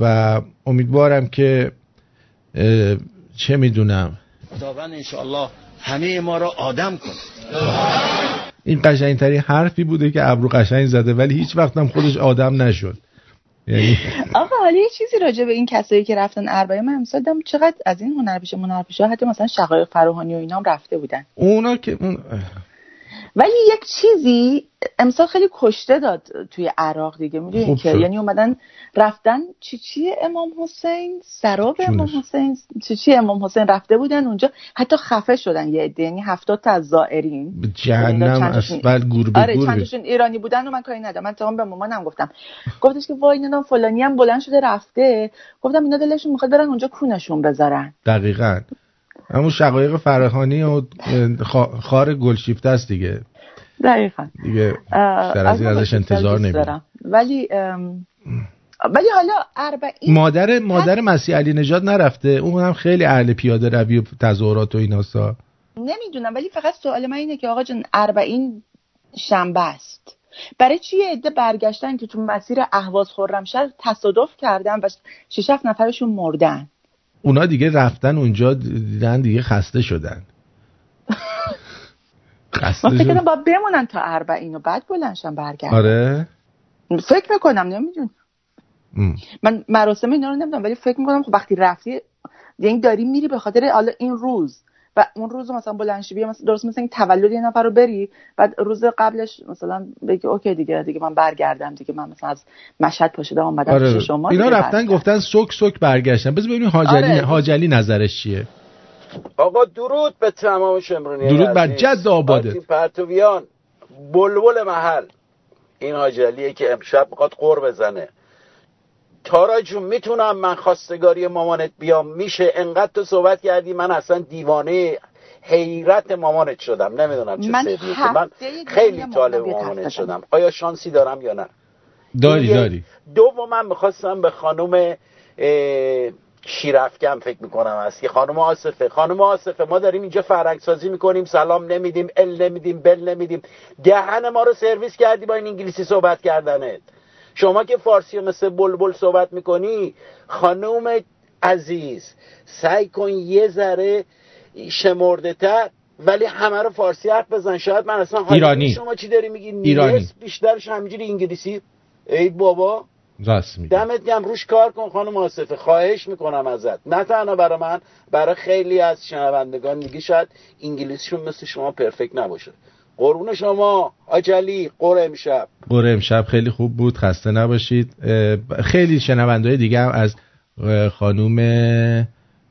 و امیدوارم که چه می‌دونم. خداوند انشاءالله همه ما را آدم کنه این قشنگترین حرفی بوده که ابرو قشنگ زده ولی هیچ وقت هم خودش آدم نشد. یعنی آقا حالا یه چیزی راجع به این کسایی که رفتن اربعین من امسال چقدر از این هنرپیشه منرپیشه حتی مثلا شقایق فراهانی و اینا هم رفته بودن. اونا که اون ولی یک چیزی امسال خیلی کشته داد توی عراق دیگه می‌دونی که؟ یعنی اومدن رفتن چی چی امام حسین؟ سراب امام حسین؟ چی چی امام حسین رفته بودن اونجا؟ حتی خفه شدن یه عده یعنی 70 تا از زائرین. جهنم یعنی اسفل گور به آره چندشون ایرانی بودن و من کاری ندارم. من تمام به مامانم گفتم. گفتش که وای اینا فلانی هم بلند شده رفته. گفتم اینا دلشون می‌خواد برن اونجا کونشون بذارن. دقیقاً. همون شقایق فرهانی و خار گلشیفته است دیگه. دقیقا. دیگه از این ازش انتظار نمیدارم ولی ولی حالا اربعین مادر مادر مسیح علی نجات نرفته. اون هم خیلی اهل پیاده روی و تظاهرات و ایناسا. نمی‌دونم ولی فقط سوال من اینه که آقا جان اربعین شنبه است. برای چی عده برگشتن که تو مسیر اهواز خرمشهر تصادف کردن و شش نفرشون مردن؟ اونا دیگه رفتن اونجا دیدن دیگه خسته شدن. من فکر باید بمونن تا اربعین و بعد بلنشن برگردن. آره. فکر می‌کنم نمیدون من مراسم اینا رو نمی‌دونم ولی فکر می‌کنم خب وقتی رفتی یعنی داری میری به خاطر حالا این روز و اون روز مثلا بلنشی بیا مثلا درست مثلا تولد یه نفر رو بری بعد روز قبلش مثلا بگی اوکی دیگه دیگه من برگردم دیگه من مثلا از مشهد پاشدم اومدم آره. پیش شما اینا رفتن گفتن سوک سوک برگشتن. بذار ببینیم حاجلی آره. حاجلی نظرش چیه. آقا درود به تمام شمرونی درود بر جد آباده پرتویان بلبل محل. این حاجلیه که امشب می‌خواد قور بزنه. تارا جون می‌تونم من خواستگاری مامانت بیام؟ میشه انقدر تو صحبت کردی؟ من اصلا دیوانه حیرت مامانت شدم. نمی‌دونم چه من, من خیلی طالب مامانت شدم. آیا شانسی دارم یا نه؟ داری داری. دو من می‌خواستم به خانوم شیرفکم فکر می‌کنم هست. که خانم آصفه خانم آصفه ما داریم اینجا فرنگ سازی می‌کنیم سلام نمیدیم ال نمیدیم بل نمیدیم. دهن ما رو سرویس کردی با این انگلیسی صحبت کردنت. شما که فارسی مثل بلبل صحبت می‌کنی خانم عزیز سعی کن یه ذره شمرده تر ولی همه رو فارسی حرف بزن. شاید من اصلا ایرانی. شما چی داری میگی؟ ایرانی. بیشترش همینجوری انگلیسی. ای بابا. راست میگی. دمت گم روش کار کن خانم آصفه. خواهش می‌کنم ازت. نه تنها برای من برای خیلی از شنوندگان میگی شاید انگلیسیشون مثل شما پرفکت نباشه. قربون شما آجلی قره امشب. قره امشب خیلی خوب بود خسته نباشید. خیلی شنونده دیگه هم از خانوم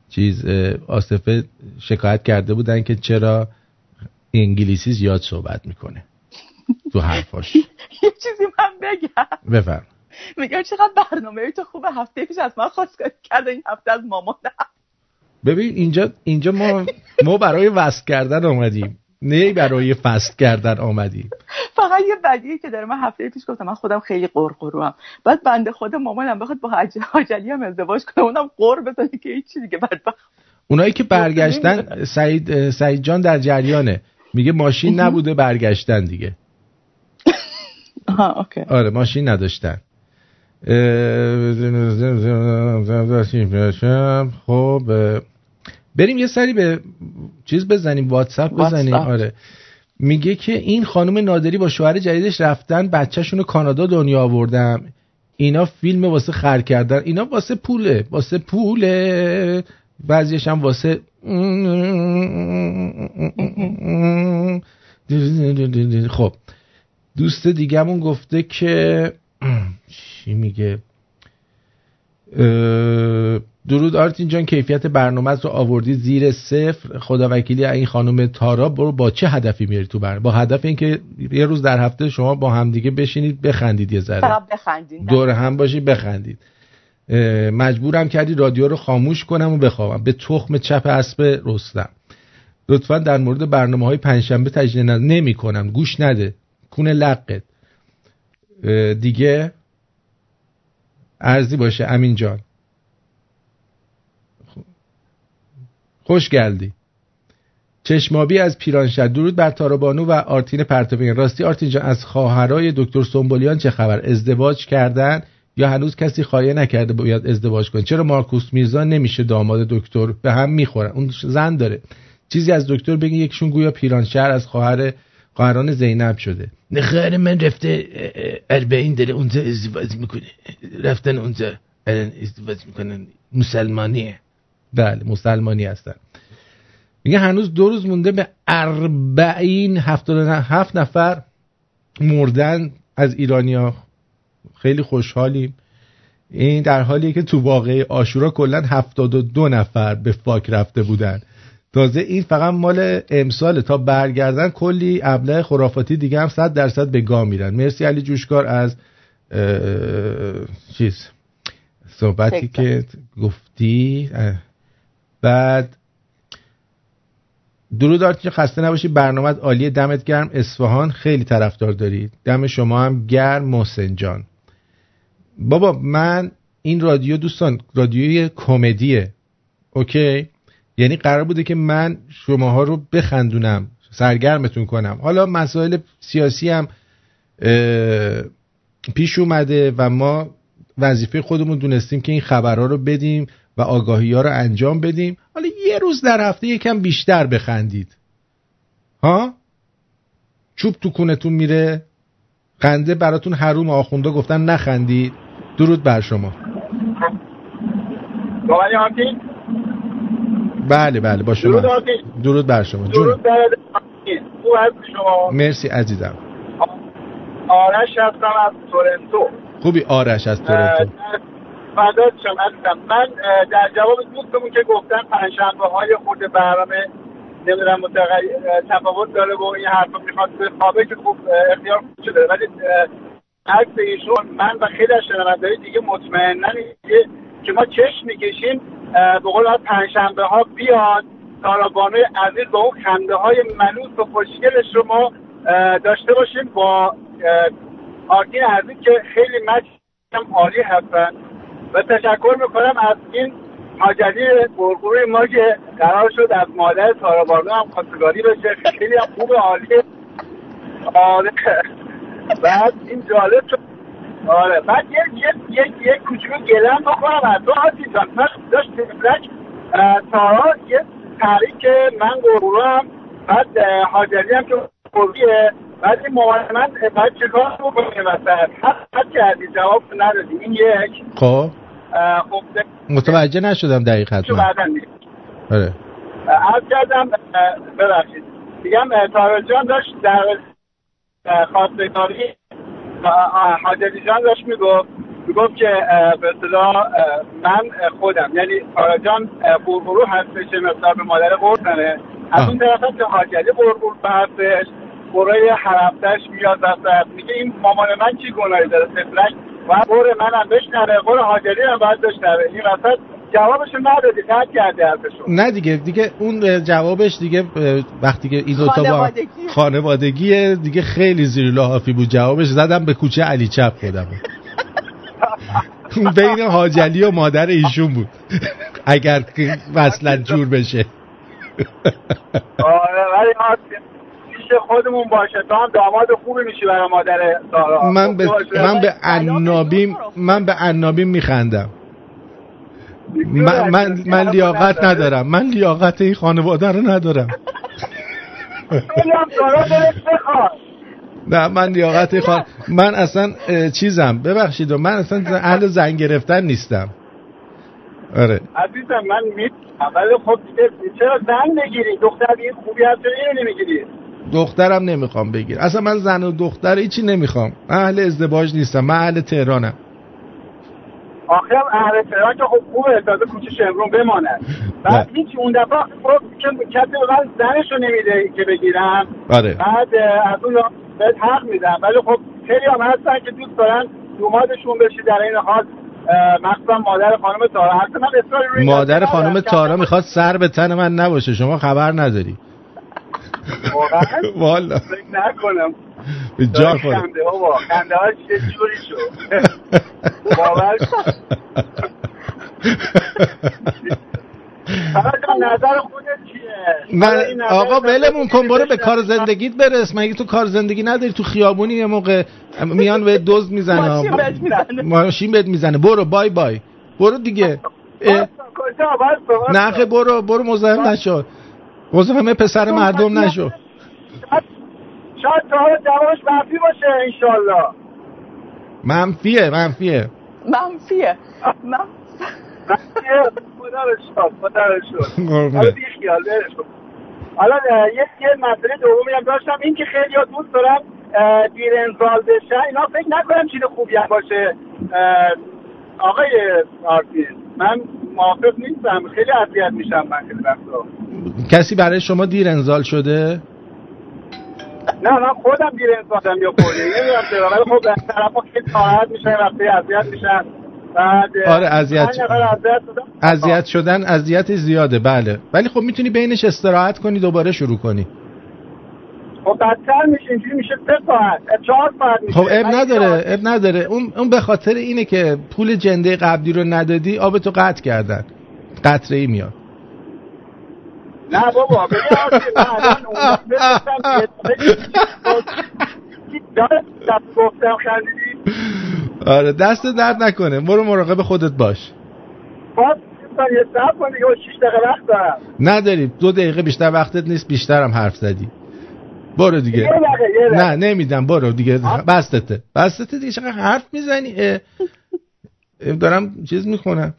چیز آصفه شکایت کرده بودن که چرا انگلیسی زیاد صحبت می‌کنه. تو حرفاش. یه چیزی من بگم. بفرم. میگم چقدر برنامه تو خوبه هفته پیش از من خواست کرده این هفته از مامانم. ببین اینجا اینجا ما ما برای وصل کردن آمدیم. نه برای فست کردن آمدیم. فقط یه بدیه که داره من هفته پیش گفتم من خودم خیلی قرقرو هم بعد بنده خود مامانم بخواد با حاجلی هم ازدواج کنه. اونم قر بزنه که هیچ دیگه بدبخت اونایی که برگشتن سعید سعید جان در جریانه. میگه ماشین نبوده برگشتن دیگه. آها اوکی. آره ماشین نداشتن. خب بریم یه سری به چیز بزنیم واتساپ بزنیم. آره. میگه که این خانم نادری با شوهر جدیدش رفتن بچهشون رو کانادا دنیا آوردم اینا فیلم واسه خر کردن. اینا واسه پوله. واسه پوله. بعضیش هم واسه خب. دوست دیگهمون گفته که چی میگه؟ درود آرتین جان کیفیت برنامه رو آوردی زیر صفر. خدا وکیلی این خانم تارا برو با چه هدفی میری تو برنامه؟ با هدف اینکه یه روز در هفته شما با همدیگه بشینید بخندید یه ذره. دور هم باشید بخندید. مجبورم کردی رادیو رو خاموش کنم و بخوابم. به تخم چپ اسب رستم. لطفا در مورد برنامه های پنجشنبه تجدید نمی کنم گوش نده. کونه لقت. دیگه ارزی باشه. امین جان. خوش گلدی. چشمابی از پیرانشد درود بر تارابانو و آرتین پرتوین. راستی آرتین جان از خواهرای دکتر سنبولیان چه خبر؟ ازدواج کردن یا هنوز کسی خواهی نکرده باید ازدواج کنه؟ چرا مارکوس میرزا نمیشه داماد دکتر به هم می‌خورن؟ اون زن داره. چیزی از دکتر بگی یکشون گویا پیرانشهر از خواهر خواهران زینب شده. نه من رفته اربعین داره اونجا ازدواج می‌کنه. رفتن اونجا ازدواج می‌کنن مسلمانیه بله مسلمانی هستن. میگه هنوز دو روز مونده به اربعین هفت نفر مردن از ایرانیا. خیلی خوشحالیم. این در حالیه که تو واقعی آشورا کلا 72 نفر به فاک رفته بودن. تازه این فقط مال امسال تا برگردن کلی ابله خرافاتی دیگه هم 100 درصد به گام میرن. مرسی علی جوشکار از چیز صحبتی که گفتی. بعد درود که خسته نباشی. برنامه عالی دمت گرم. اصفهان خیلی طرفدار دارید. دم شما هم گرم محسن جان. بابا من این رادیو دوستان رادیوی کمدیه. اوکی؟ یعنی قرار بوده که من شماها رو بخندونم سرگرمتون کنم. حالا مسائل سیاسی هم پیش اومده و ما وظیفه خودمون دونستیم که این خبرها رو بدیم و آگاهی ها رو انجام بدیم. حالا یه روز در هفته یکم بیشتر بخندید. ها؟ چوب تو کونتون میره خنده براتون حروم آخونده گفتن نخندید. درود بر شما. بله بله با شما. درود, بر شما. درود بر شما؟ مرسی عزیزم. آرش هستم از تورنتو. خوبی؟ آرش از تورنتو. فدات شما هستم من در جواب دوستمون که گفتن پنجشنبه های خود برنامه نمی‌دونم تفاوت داره و این حرفا. می‌خواد به خوابه که خوب اختیار شده ولی عکس ایشون من و خیلی از شنوندهای دیگه مطمئنا که ما چشم می‌کشیم به قول پنجشنبه ها بیاد تارابانوی عزیز با اون خنده های ملوس و خوشگلش رو ما داشته باشیم با آرتین عزیز که خیلی مچ عالی هستن. و تشکر می‌کنم از این حاجلی گرگوی ما که قرار شد از مادر تارابانو هم خواستگاری بشه. خیلی هم خوب عالیه آره. بعد این جالب شد. آره بعد یک یک یک یک کوچولو گلم بکنم از تو جان من داشت تفلک تارا یه تحریک من گروه هم بعد حاجری هم که خوبیه. بعد این من بعد چیکار بکنیم وسط حد کردی جواب ندادی. این یک. خب. خب متوجه نشدم دقیق حتما آره. عرض کردم ببخشید. دیگم تارل جان داشت در خواستگاری حاجری جان داشت می‌گفت می‌گفت که به اصطلاح من خودم. یعنی جان بربرو هستش مقدار به مادر قرصنه از اون طرف که حاجری بربرو هستش برای هر هفتهش میاد دست میگه این مامان من چی گناهی داره؟ تفلک. و بر منم بشنره بر حاجری هم باید بشنره این وسط جوابشو ندادی قطع کرده حرفشو نه دیگه دیگه اون جوابش دیگه وقتی که با خانوادگیه دیگه خیلی زیر لحافی بود. جوابش زدم به کوچه علی چپ خودم. بین حاجلی و مادر ایشون بود. اگر وصلت جور بشه. آره ولی خودمون باشه. تو هم داماد خوبی میشی برای مادر سارا. من به من به عنابیم من به عنابیم میخندم. من, من, من لیاقت ندارم. من لیاقت این خانواده رو ندارم. نه من لیاقت خان من اصلا چیزم. ببخشید من اصلا اهل زن گرفتن نیستم. آره. عزیزم من می‌تونم ولی خب چرا زن بگیری؟ دختر این خوبی هست اینو نمی‌گیری؟ دخترم نمی‌خوام بگیر اصلا من زن و دختر هیچی نمی‌خوام. اهل ازدواج نیستم. من اهل تهرانم. آخه اهل تهران که خب خوبه تازه کوچه شمرون بماند بعد هیچ اون دفعه خب کسی به من زنشو نمیده که بگیرم. آره. بعد از اون بهت حق میدم. ولی خب خیلی هم هستن که دوست دارن دومادشون بشی در این حال مخصوصا مادر خانم تارا. من مادر خانم تارا می‌خواد سر به تن من نباشه. شما خبر نداری. واقعا؟ والا. فکر نکنم. به جا خود خنده ها خنده ها چه جوری شد؟ باور نظر خودت چیه؟ من آقا ولمون کن برو به کار زندگیت برس. مگه تو کار زندگی نداری؟ تو خیابونی یه موقع میان به دوز می‌زنه. ماشین بهت می‌زنه. برو بای بای. برو دیگه. نه برو برو مزاحم نشو. همه پسر مردم نشو. شاید تا جوابش منفی باشه انشالله منفیه منفیه. منفیه. منفیه. خدا رو شد خدا رو شد حالا خیال حالا یه مسئله دومی هم داشتم این که خیلی ها دوست دارم دیر انزال بشن. اینا فکر نکنم چیز خوبی هم باشه. آقای آرتین من موافق نیستم. خیلی اذیت میشم من خیلی وقتا. کسی برای شما دیر انزال شده؟ نه من خودم دیر انزالم یا کلی نمی‌دونم چرا ولی خب طرفا خیلی ناراحت میشن وقتی اذیت میشن. بعد آره اذیت اذیت شدن اذیت زیاده بله. ولی خب می‌تونی بینش استراحت کنی دوباره شروع کنی. خب بدتر میشه اینجوری میشه سه ساعت چهار ساعت میشه. خب اب نداره اب نداره. اون اون به خاطر اینه که پول جنده قبلی رو ندادی آب قطع کردن. قطره ای میاد. نه بابا گفتم آره دست درد نکنه برو مراقب خودت باش یه دقیقه وقت دارم نداری دو دقیقه بیشتر وقتت نیست بیشترم حرف زدی برو دیگه نه نمیدم برو دیگه بستته بستته دیگه چقدر حرف می‌زنی دارم چیز می‌خونم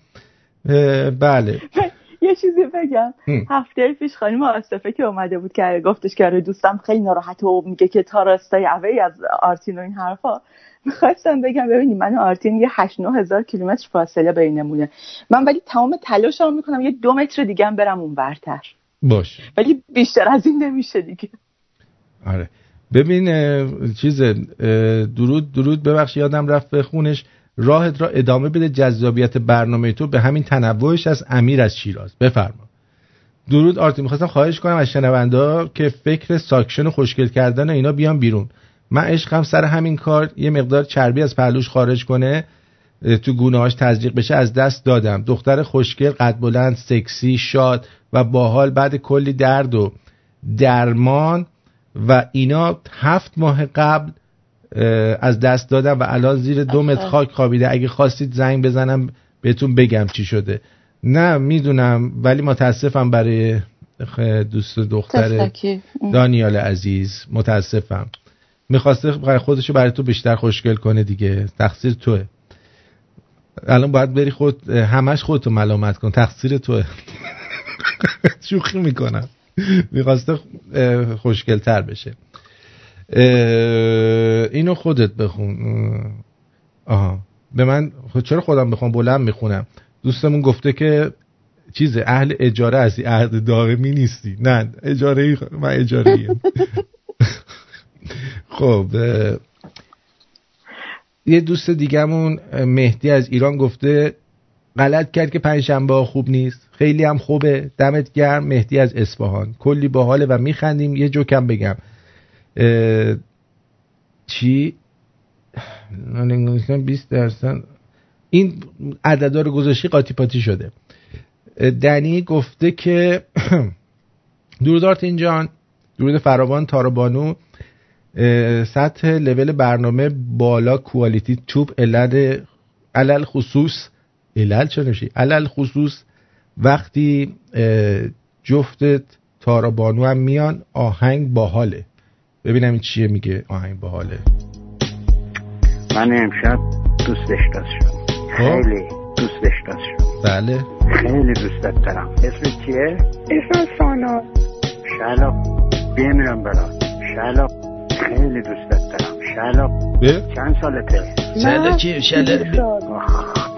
بله یه چیزی بگم. هفته پیش خانم آصفه که اومده بود که گفتش که آره دوستم خیلی ناراحت و میگه که تا راستای اوی از آرتین و این حرفا. می‌خواستم بگم ببینید من آرتین یه 8 هزار کیلومتر فاصله بینمونه من ولی تمام تلاشم می‌کنم یه دو متر دیگه هم برم اون برتر باش. ولی بیشتر از این نمیشه دیگه. آره. ببین چیز درود درود ببخش یادم رفت به خونش. راهت را ادامه بده. جذابیت برنامه تو به همین تنوعش از امیر از شیراز. بفرما. درود آرتی می‌خواستم خواهش کنم از شنونده که فکر suction و خوشگل کردن اینا بیان بیرون. من عشقم سر همین کار. یه مقدار چربی از پهلوش خارج کنه. تو گونه‌هاش تزریق بشه از دست دادم. دختر خوشگل قد بلند سکسی شاد و باحال بعد کلی درد و درمان و اینا هفت ماه قبل از دست دادم و الان زیر دومت خاک خوابیده. اگه خواستید زنگ بزنم بهتون بگم چی شده. نه می‌دونم ولی متاسفم برای دوست دختر دانیال عزیز. متاسفم. می‌خواسته خودشو برای تو بیشتر خوشگل کنه دیگه. تقصیر توه. الان باید بری خود همش خودتو ملامت کن. تقصیر توه. شوخی می‌کنم. می‌خواسته خوشگل تر بشه. اینو خودت بخون. آها. به من چرا خودم بخوام بلند می‌خونم؟ دوستمون گفته که چیز اهل اجاره از عهد دائمی نیستی. نه اجاره ای من اجاره خب یه دوست دیگهمون مهدی از ایران گفته غلط کرد که پنجشنبه خوب نیست. خیلی هم خوبه. دمت گرم. مهدی از اصفهان. کلی باحاله و میخندیم. یه جوکم بگم. چی؟ 20 درصد. این عددا رو گذاشتی قاطی پاتی شده. دنی گفته که درود اینجان درود فراوان تاربانو سطح لول برنامه بالا کوالیتی توپ علل علل خصوص. علل چه نشی علل خصوص. وقتی جفتت تارابانو هم میان آهنگ باحاله. ببینم این چیه میگه. آهنگ باحاله. من امشب دوستش داشتم. خب. خیلی دوستش داشتم. بله. خیلی دوستت دارم. اسم چیه؟ اسم سانا. شلق بیمیرم برات شلق خیلی دوستت دارم. شلق چند سالته؟ شلق چیه؟ شلق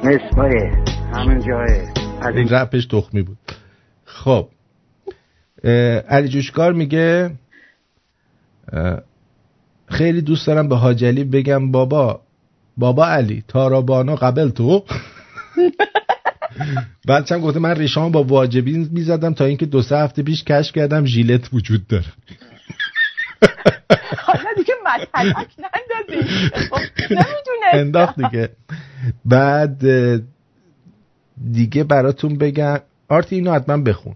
مصبایه همین جایه این رپش تخمی بود. خب. علی جوشکار میگه خیلی دوست دارم به حاجلی بگم بابا بابا علی تارابانو قبل تو. بعد چند گفته من ریشام با واجبین می‌زدم تا اینکه دو سه هفته پیش کش کردم ژیلت وجود داره. حالا دیگه مطلق نندازی. انداخت دیگه. بعد دیگه براتون بگم آرتی اینو حتما بخون.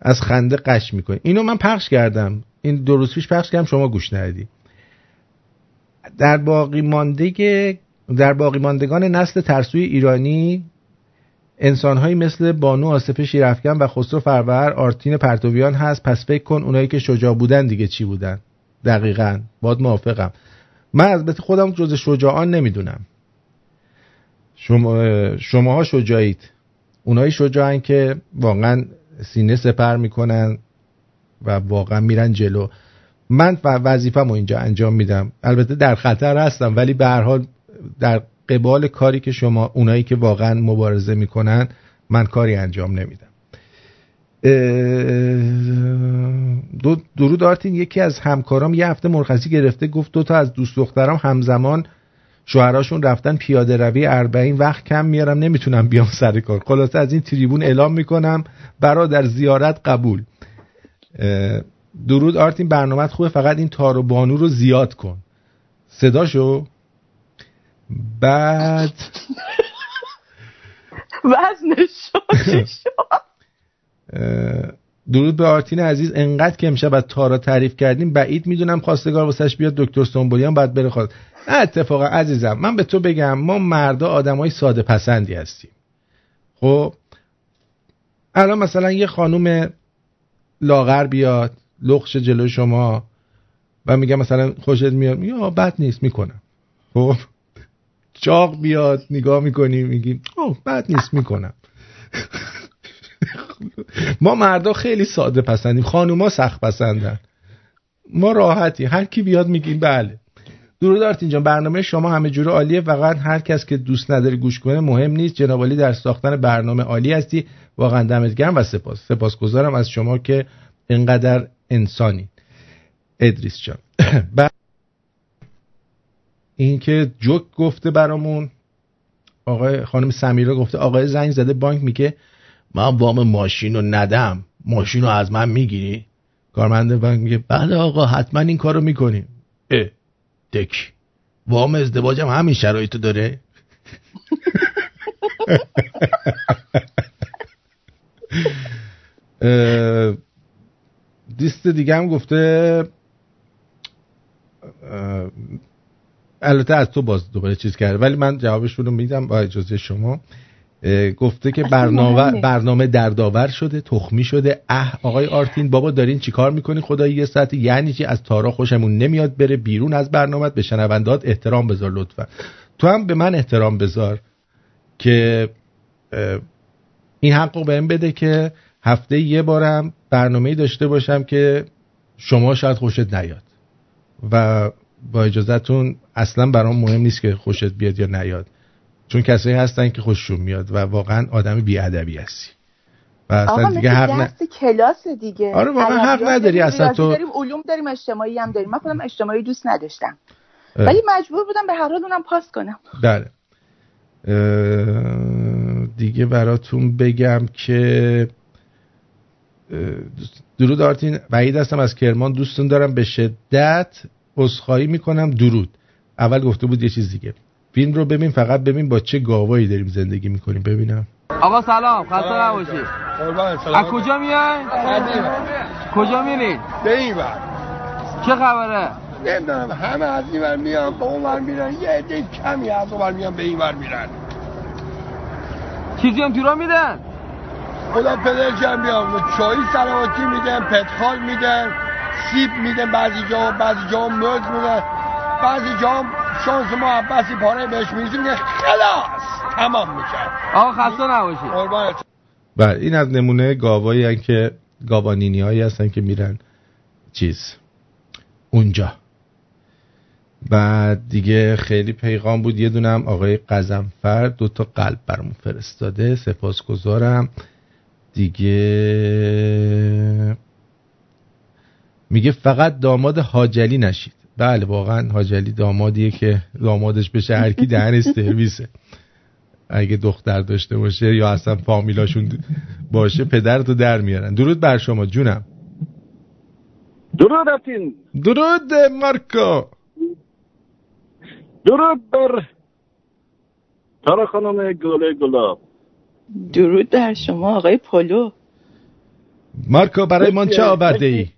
از خنده قش می‌کنی. اینو من پخش کردم. این دو روز پیش پخش کردم شما گوش ندیدی در باقی مانده در باقی ماندگان نسل ترسوی ایرانی انسانهایی مثل بانو آصف شیرفکن و خسرو فرور آرتین پرتویان هست. پس فکر کن اونایی که شجاع بودن دیگه چی بودن؟ دقیقا. باد موافقم. من از خودم جز شجاعان نمی‌دونم. شما شماها شجاعید. اونایی شجاعن که واقعا سینه سپر می‌کنن. و واقعا میرن جلو. من وظیفه‌مو اینجا انجام میدم. البته در خطر هستم ولی به هر حال در قبال کاری که شما اونایی که واقعا مبارزه می‌کنن من کاری انجام نمیدم. دو درود آرتین یکی از همکارام یه هفته مرخصی گرفته گفت دو تا از دوست دخترام همزمان شوهراشون رفتن پیاده روی اربعین وقت کم میارم نمی‌تونم بیام سر کار. خلاصه از این تریبون اعلام می‌کنم برا در زیارت قبول. درود آرتین برنامه خوبه فقط این تار و بانو رو زیاد کن. صداشو؟ بعد وزنش درود به آرتین عزیز. انقدر که امشب از تارا تعریف کردیم بعید می‌دونم خواستگار واسش بیاد دکتر سنبولیان باید بره خواست. نه اتفاقا عزیزم من به تو بگم ما مردا آدمای ساده پسندی هستیم. خب الان مثلا یه خانوم لاغر بیاد لخش جلو شما. و میگه مثلا خوشت میاد یا بد نیست می‌کنم. خب چاق بیاد نگاه می‌کنی میگی اوه بد نیست می‌کنم. ما مردا خیلی ساده پسندیم خانوما سخت پسندن. ما راحتی هر کی بیاد میگیم بله. درود اینجا برنامه شما همه جوره عالیه. فقط هر کس که دوست نداره گوش کنه مهم نیست. جناب در ساختن برنامه عالی هستی. واقعا دمت گرم و سپاس. سپاسگزارم از شما که اینقدر انسانی ادریس جان این که جوک گفته برامون آقای خانم سمیرا گفته آقای زنگ زده بانک میگه من وام ماشین رو ندم. ماشین رو از من می‌گیری؟ کارمنده بانک میگه بله آقا حتما این کارو می‌کنیم. دک. وام ازدواجم همین شرایطو داره. دیست دیگه هم گفته البته از تو باز دوباره چیز کرده ولی من جوابش رو میدم با اجازه شما. گفته که برنامه برنامه دردآور شده تخمی شده. اه آقای آرتین بابا دارین چیکار می‌کنی خدایی یه ساعت یعنی چی؟ از تارا خوشمون نمیاد بره بیرون از برنامه به شنوندات احترام بذار لطفا. تو هم به من احترام بذار که این حق رو بهم بده که هفته یه بارم برنامه داشته باشم که شما شاید خوشت نیاد. و با اجازهتون اصلا برام مهم نیست که خوشت بیاد یا نیاد. چون کسایی هستن که خوششون میاد و واقعا آدم بیادبی هستی. و اصلا دیگه حق نه کلاس دیگه. آره واقعا حق نداری اصلا تو داریم علوم داریم اجتماعی هم داریم. من خودم اجتماعی دوست نداشتم. ولی مجبور بودم به هر حال اونم پاس کنم. بله. دیگه براتون بگم که درود آرتین. وحید هستم از کرمان. دوستون دارم به شدت عذرخواهی می‌کنم. درود. اول گفته بود یه چیز دیگه. فیلم رو ببین فقط ببین با چه گاوایی داریم زندگی می‌کنیم. ببینم. آقا سلام خسته نباشی. از کجا میای؟ کجا میرین؟ به این بر چه خبره؟ نمی‌دونم همه از این بر میان به اون بر میرن. یه عده کمی از اون بر میان به این بر میرن. چیزی هم تو میدن؟ خدا پدرشم بیان چایی سلامتی میدن پتخال میدن سیب میدن. بعضی جا بعضی جا مرد میدن. بعضی جا شانس ما عباسی پاره بهش می‌رسیم خلاص تمام میشه. آقا خسته نباشی بله این از نمونه گاوایی که گاوانینی هایی هستن که میرن چیز اونجا. بعد دیگه خیلی پیغام بود یه دونم آقای قزنفر دو تا قلب برامون فرستاده سپاسگزارم. دیگه میگه فقط داماد حاجلی نشید. بله واقعا حاجلی دامادیه که دامادش بشه هرکی دهن سرویسه. اگه دختر داشته باشه یا اصلا فامیلاشون باشه پدرتو در میارن. درود بر شما جونم. درود اتین درود مارکو. درود بر تارا خانم گله گلاب. درود در شما آقای پولو. مارکو برای من چه آورده ای؟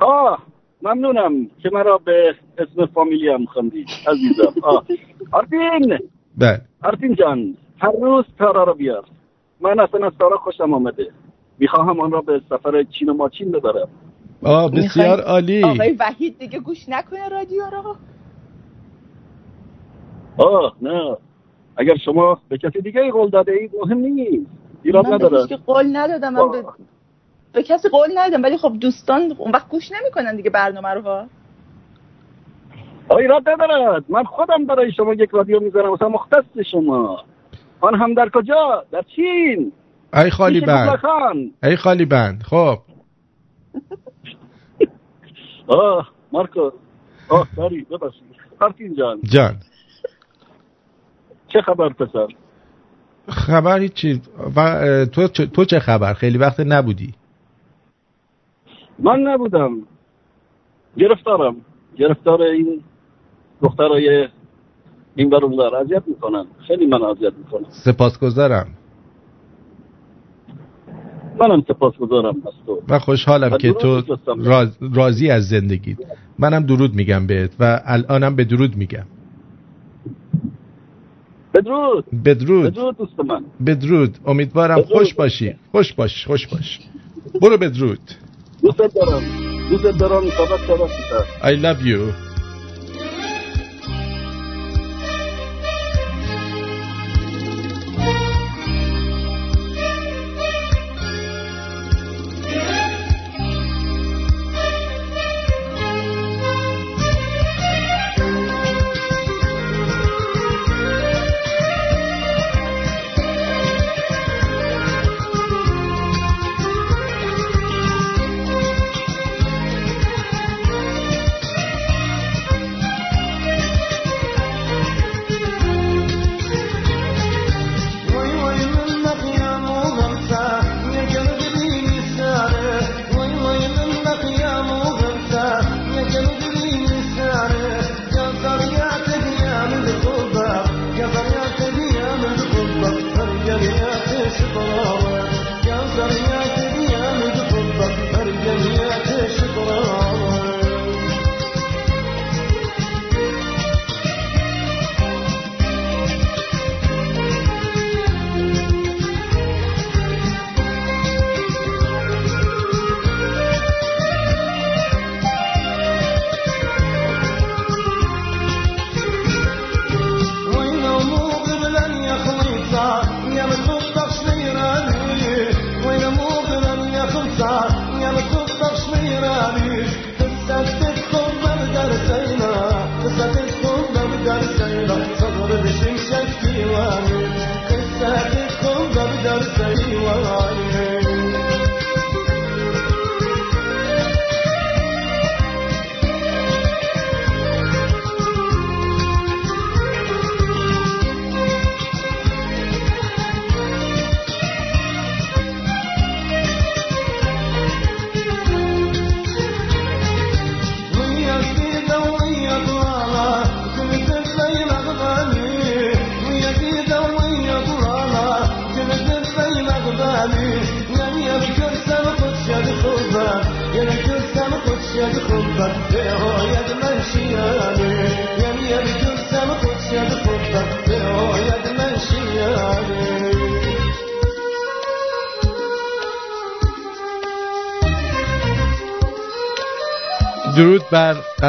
آه ممنونم که مرا به اسم فامیلی هم خندید عزیزم. آه. آرتین! بله. آرتین جان هر روز تارا رو بیار. من اصلا از تارا خوشم آمده. می‌خواهم آن را به سفر چین و ماچین ببرم. آه بسیار عالی. آقای وحید دیگه گوش نکنه رادیو رو. آه نه. اگر شما به کسی دیگه قول داده اید مهم نیست. ایراد نداره من قول ندادم من به... به کسی قول ندادم ولی خب دوستان اون وقت گوش نمی‌کنن دیگه برنامه رو ها ایراد ندارد من خودم برای شما یک رادیو می‌ذارم مثلا مختص شما. آن هم در کجا؟ در چین. ای خالی بند. ای خالی بند. خب. آه مارکو. آه داری ببخشید. جان. جان. چه خبر پسر؟ خبری چی و تو تو چه خبر؟ خیلی وقت نبودی. من نبودم. گرفتارم. گرفتار این دخترای این برون دار اذیت می‌کنن. خیلی من اذیت می‌کنن سپاسگزارم. منم سپاسگزارم از تو. و خوشحالم که تو راضی از زندگیت. منم درود میگم بهت و الانم به درود میگم. بدرود. بدرود. بدرود دوست من. بدرود. امیدوارم خوش باشی. خوش باش. خوش باش. برو بدرود. دوست دارم دوست دارم I love you.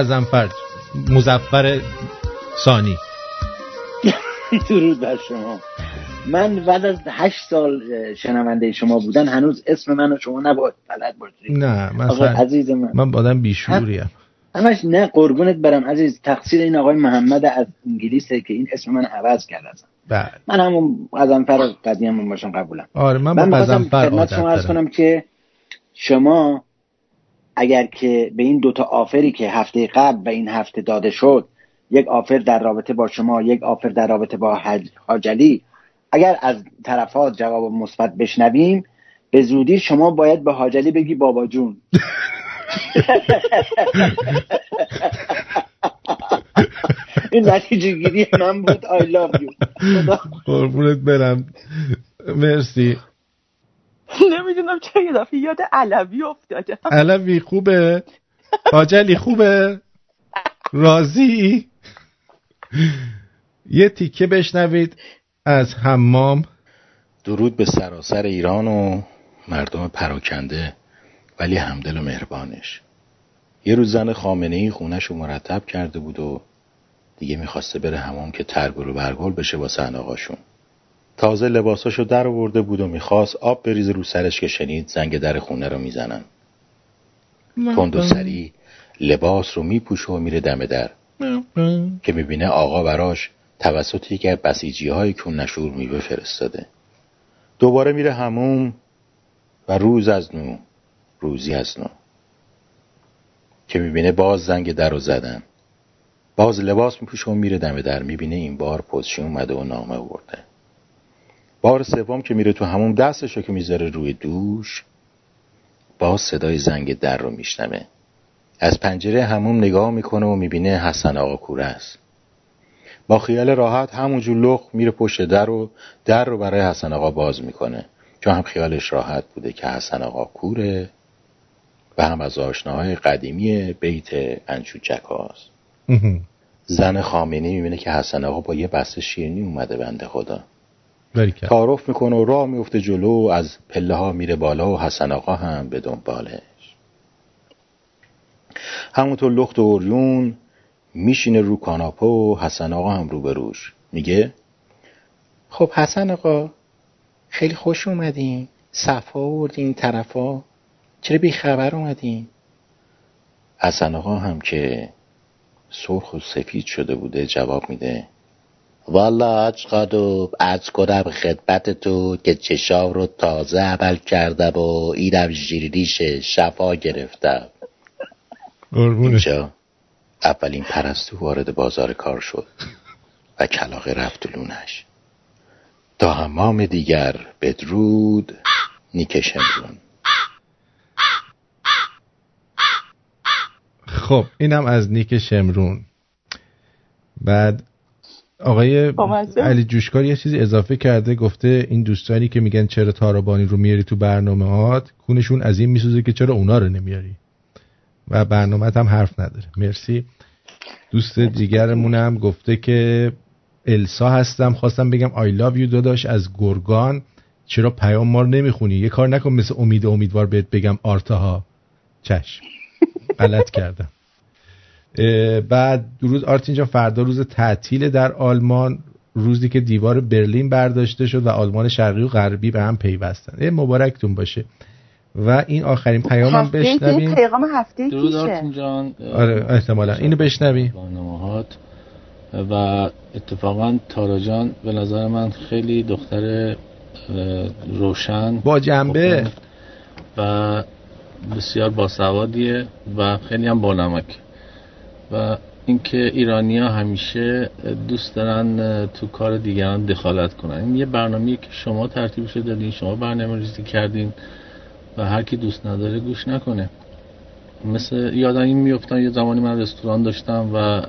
قزنفر مزفر ثانی. درود بر شما. من بعد از هشت سال شنونده شما بودن هنوز اسم منو شما نباید بلد باشید نه من عزیز من. من بادم بیشوریم همش نه قربونت برم عزیز. تقصیر این آقای محمد از انگلیسه که این اسم من عوض کرد ازم بله. من همون قزنفر قدیم باشم قبولم. آره من با قزنفر شما کنم که شما اگر که به این دوتا آفری که هفته قبل و این هفته داده شد یک آفر در رابطه با شما یک آفر در رابطه با حاجلی اگر از طرفات جواب مثبت بشنویم به زودی شما باید به حاجلی بگی بابا جون. این نتیجه گیری من بود. I love you. قربونت برم. مرسی. نمی‌دونم چه یه دفعه یاد علوی افتادم. علوی خوبه؟ حاجلی خوبه؟ راضی؟ یه تیکه بشنوید از حمام. درود به سراسر ایران و مردم پراکنده ولی همدل و مهربانش. یه روز زن خامنه ای خونش رو مرتب کرده بود و دیگه می‌خواسته بره همون که ترگل و برگل بشه با آقاشون تازه لباساشو در آورده بود و می‌خواست آب بریزه رو سرش که شنید زنگ در خونه رو می‌زنن. تند و سری لباس رو میپوشه و میره دم در. که می‌بینه آقا براش توسط یکی از بسیجی های کون نشور میوه فرستاده. دوباره میره هموم و روز از نو روزی از نو. که می‌بینه باز زنگ در رو زدن. باز لباس میپوشه و میره دم در. می‌بینه این بار پوزشی اومده و نامه ورده بار سوم که میره تو همون دستشو که می‌ذاره روی دوش باز صدای زنگ در رو میشنمه از پنجره همون نگاه می‌کنه و می‌بینه حسن آقا کوره است. با خیال راحت همونجور لخ میره پشت در و در رو برای حسن آقا باز می‌کنه. چون هم خیالش راحت بوده که حسن آقا کوره و هم از آشناهای قدیمی بیت انچو جکاست زن خامنه می‌بینه که حسن آقا با یه بسته شیرنی اومده بنده خدا. تعارف می‌کنه و راه میفته جلو از پله ها میره بالا و حسن آقا هم به دنبالش. همونطور لخت و اوریون میشینه رو کاناپه و حسن آقا هم رو بروش میگه خب حسن آقا خیلی خوش اومدین. صفا آوردین طرفا. چرا بی خبر اومدین؟ حسن آقا هم که سرخ و سفید شده بوده جواب میده. والا آج خانم از کنم خدمت تو که چشام رو تازه عمل کردم و اینم ژیریش شفا گرفتم. اینجا اولین پرستو وارد بازار کار شد و کلاقه رفت لونش. تا همام دیگر بدرود نیک شمرون. خب اینم از نیک شمرون. بعد آقای علی جوشکار یه چیزی اضافه کرده گفته این دوستانی که میگن چرا تارابانی رو میاری تو برنامه هات کونشون از این میسوزه که چرا اونا رو نمیاری. و برنامه هم حرف نداره. مرسی. دوست دیگرمون هم گفته که السا هستم خواستم بگم I love you داداش از گرگان. چرا پیام ما رو نمی‌خونی؟ یه کار نکن مثل امید امیدوار بهت بگم آرتاها چشم. غلط کردم. بعد روز آرتین جان فردا روز تعطیل در آلمان روزی که دیوار برلین برداشته شد و آلمان شرقی و غربی به هم پیوستن. مبارکتون باشه. و این آخرین پیامم بشنویم پیغام هفته درود آرتین جان. آره احتمالا. اینو بشنویم و اتفاقا تارا جان به نظر من خیلی دختر روشن. با جنبه. و بسیار باسوادیه و خیلی هم بانمک و اینکه ایرانیا همیشه دوست دارن تو کار دیگران دخالت کنن. این یه برنامه‌ای که شما ترتیبش دادین شما برنامه ریزی کردین و هر کی دوست نداره گوش نکنه. مثل یادم این میفتم یه زمانی من رستوران داشتم و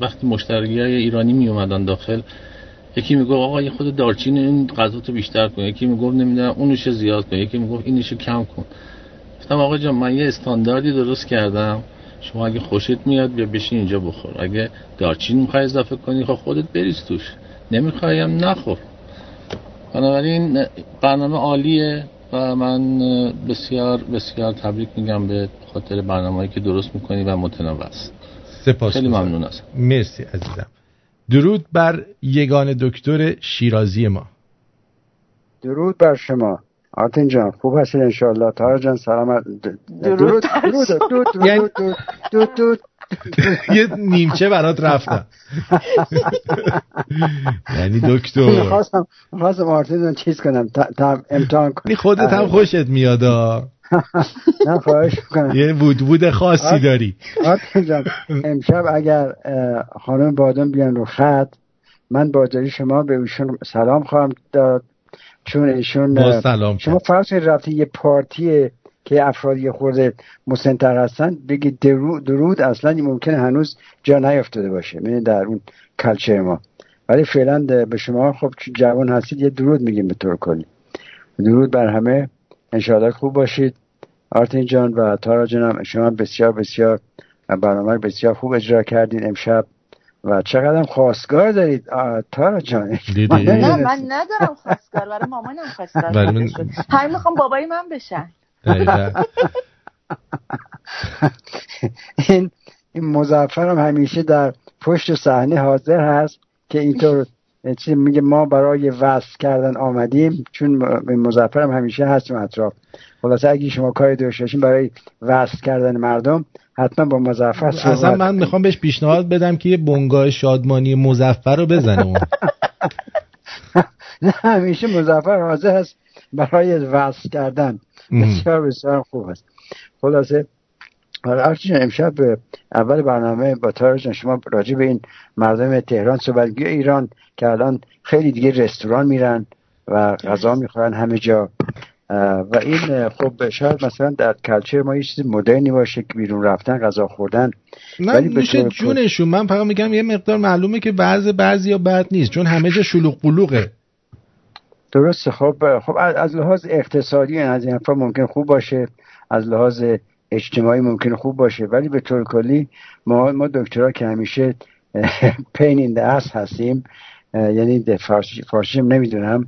وقتی مشتری های ایرانی می اومدن داخل یکی می‌گفت آقا یه خود دارچین این غذا تو بیشتر کن. یکی می‌گفت نمی‌دونم اونش زیاد کن. یکی می‌گفت اینش کم کن. گفتم آقا جان من یه استانداردی درست کردم. شما اگه خوشت میاد بیا بشین اینجا بخور. اگه دارچین می‌خوای اضافه کنی خب خودت بریز توش. نمی‌خوایم نخور. بنابراین برنامه عالیه و من بسیار بسیار تبریک میگم به خاطر برنامه‌ای که درست می‌کنی و متنوع است سپاس خیلی ممنون هستم مرسی عزیزم. درود بر یگان دکتر شیرازی ما. درود بر شما. آرتین جان خوب هستید انشالله تارا جان سلامت درود. درود درود درود درود درود یه نیمچه برات رفتم. یعنی دکتر. خواستم خواستم آرتین چیز کنم امتحان کنم. خودت هم خوشت میاد نه خواهش کنم یه بود بود خاصی داری. جان امشب اگر خانم بادم بیان رو خط من با شما به ایشون سلام خواهم داد. چون ایشون سلام شما فرض رفتی یه پارتی که افرادی خورده مسنتر هستن بگی درود, درود اصلا ممکنه هنوز جا نیافتاده باشه. یعنی در اون کلچر ما. ولی فعلا به شما خب جوان هستید یه درود میگیم به طور کلی درود بر همه. انشاءالله خوب باشید. آرتین جان و تارا جانم شما بسیار بسیار برنامه بسیار خوب اجرا کردین. امشب و چقدر خواستگار دارید؟ تارا جان. نه من ندارم خواستگار. برای مامانم خواستگار من... همین می‌خوام بابای من بشن. این این مزفرم همیشه در پشت صحنه حاضر هست که اینطور چی میگه ما برای وصل کردن آمدیم چون مزفرم همیشه هستیم اطراف. خلاصه اگه شما کاری داشته برای وصل کردن مردم حتما با مزفر اصلا من می‌خوام بهش پیشنهاد بدم که یه بنگاه شادمانی مزفر رو بزنه اون. نه همیشه مزفر حاضر هست برای وصل کردن. بسیار بسیار خوب است. خلاصه آره امشب اول برنامه با تارجان شما راجع به این مردم تهران صحبت ایران که الان خیلی دیگه رستوران میرن و غذا می‌خورن همه جا. و این خب شاید مثلا در کلچر ما یه چیز مدرنی باشه که بیرون رفتن غذا خوردن. نه ولی میشه جونشون. من فقط میگم یه مقدار معلومه که بعض بعضی یا بد نیست چون همه جا شلوغ بلوغه. درسته. خب خب از لحاظ اقتصادی از این ممکن خوب باشه. از لحاظ اجتماعی ممکن خوب باشه. ولی به طور کلی ما ما دکترها که همیشه پین این هستیم. یعنی فارسی فارسی نمی‌دونم.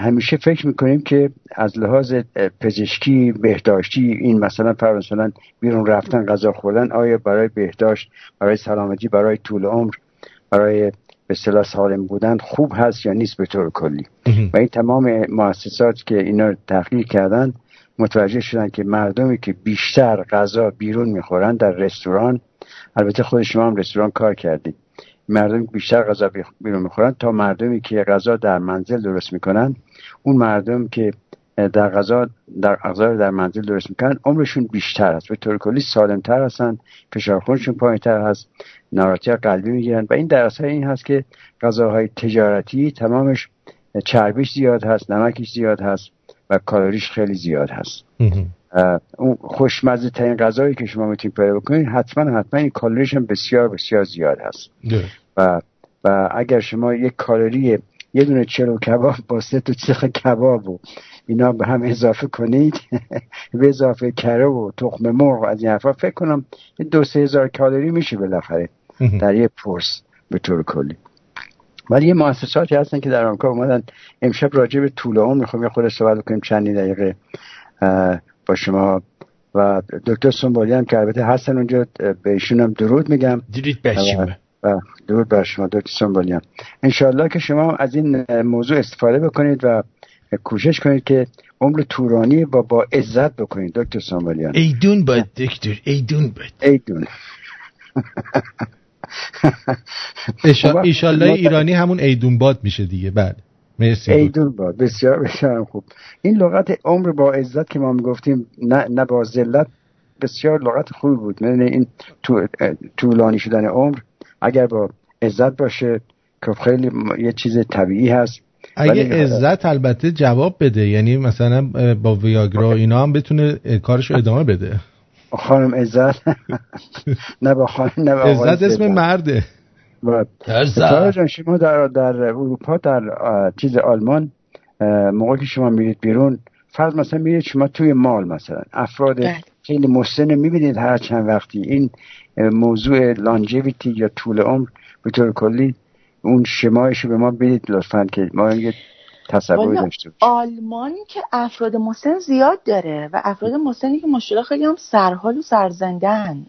همیشه فکر می‌کنیم که از لحاظ پزشکی بهداشتی این مثلا مثلا بیرون رفتن غذا خوردن آیا برای بهداشت برای سلامتی برای طول عمر برای به صلاح سالم بودن خوب هست یا نیست به طور کلی؟ و این تمام مؤسسات که اینا تحقیق کردن متوجه شدن که مردمی که بیشتر غذا بیرون می‌خورن در رستوران البته خود شما هم رستوران کار کردید. مردم بیشتر غذا بیرون می‌خورن تا مردمی که غذا در منزل درست می‌کنن اون مردم که در غذا در غذا در منزل درست می‌کنن عمرشون بیشتر است. به طور کلی سالمتر هستن فشار خونشون پایینتر هست ناراحتی قلبی می‌گیرن و این در این هست که غذاهای تجارتی تمامش چربیش زیاد هست نمکش زیاد هست. و کالریش خیلی زیاد هست. اون خوشمزه ترین غذایی که شما می‌تونید پیدا بکنید حتما حتما این کالریش هم بسیار بسیار زیاد هست. و و اگر شما یک کالری یه دونه چلو کباب با سه تا چخ کباب و اینا به هم اضافه کنید به اضافه کره و تخم مرغ از این حرفا فکر کنم دو سه هزار کالری میشه بالاخره در یه پرس به طور کلی. ولی یه مؤسساتی هستن که در آمریکا اومدن. امشب راجع به طول عمر می‌خوام یه خود صحبت کنیم چندی دقیقه با شما. و دکتر سنبالی هم که البته هستن اونجا به ایشون هم درود میگم. درود و درود بر شما دکتر سنبالی هم. انشالله که شما از این موضوع استفاده بکنید و کوشش کنید که عمر تورانی با با عزت بکنید دکتر سنبالیان ایدون باید دکتر ایدون باید ایدون. ایشالله ایرانی همون ایدون باد میشه دیگه بله مرسی. ایدون باد بسیار بسیار خوب. این لغت عمر با عزت که ما می‌گفتیم نه, نه با ذلت بسیار لغت خوبی بود. یعنی این طولانی شدن عمر اگر با عزت باشه که خیلی یه چیز طبیعی هست. اگه عزت البته جواب بده. یعنی مثلا با ویاگرا اینا هم بتونه کارشو ادامه بده. خانم عزت. نه با خانم نه با عزت اسم مرده. جان شما در, در اروپا در چیز آلمان موقعی که شما میرید بیرون فرض مثلا میرید شما توی مال مثلا. افراد بله. خیلی مسن می‌بینید هر چند وقتی. این موضوع لانجویتی یا طول عمر به طور کلی اون شمایش به ما بدید لطفا که ما یه تصور داشته آلمان که افراد مسن زیاد داره و افراد مسنی که مشکل خیلی هم سرحال و سرزندن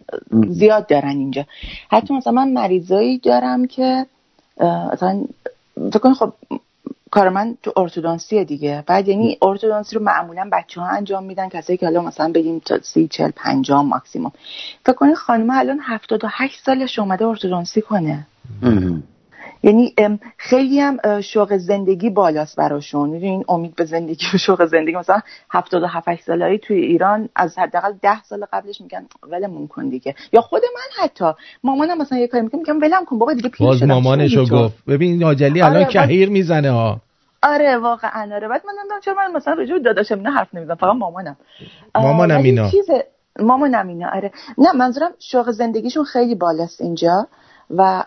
زیاد دارن اینجا. حتی مثلا من مریضایی دارم که مثلا فکر خب کار من تو ارتودانسیه دیگه. بعد یعنی ارتودانسی رو معمولا بچه ها انجام میدن کسایی که حالا مثلا بگیم تا سی چل پنجام ماکسیموم. فکر کنید خانم الان هفتاد و هشت سالش اومده ارتودانسی کنه. یعنی خیلی هم شوق زندگی بالاست براشون. این امید به زندگی و شوق زندگی. مثلا 77 سالایی توی ایران از حداقل 10 سال قبلش میگن ولمون کن دیگه. یا خود من حتی. مامانم مثلا یه کاری میگم میگم ولم کن بابا دیگه پیر باز مامانشو گفت. ببین آجلی الان آره کهیر می‌زنه ها. آره واقعا. آره. بعد من نمی‌دونم چرا من مثلا رجوع داداشم اینا حرف نمی‌زنم. فقط مامانم. مامانم اینا. چیز مامانم اینا. آره. نه منظورم شوق زندگیشون خیلی بالاست اینجا. و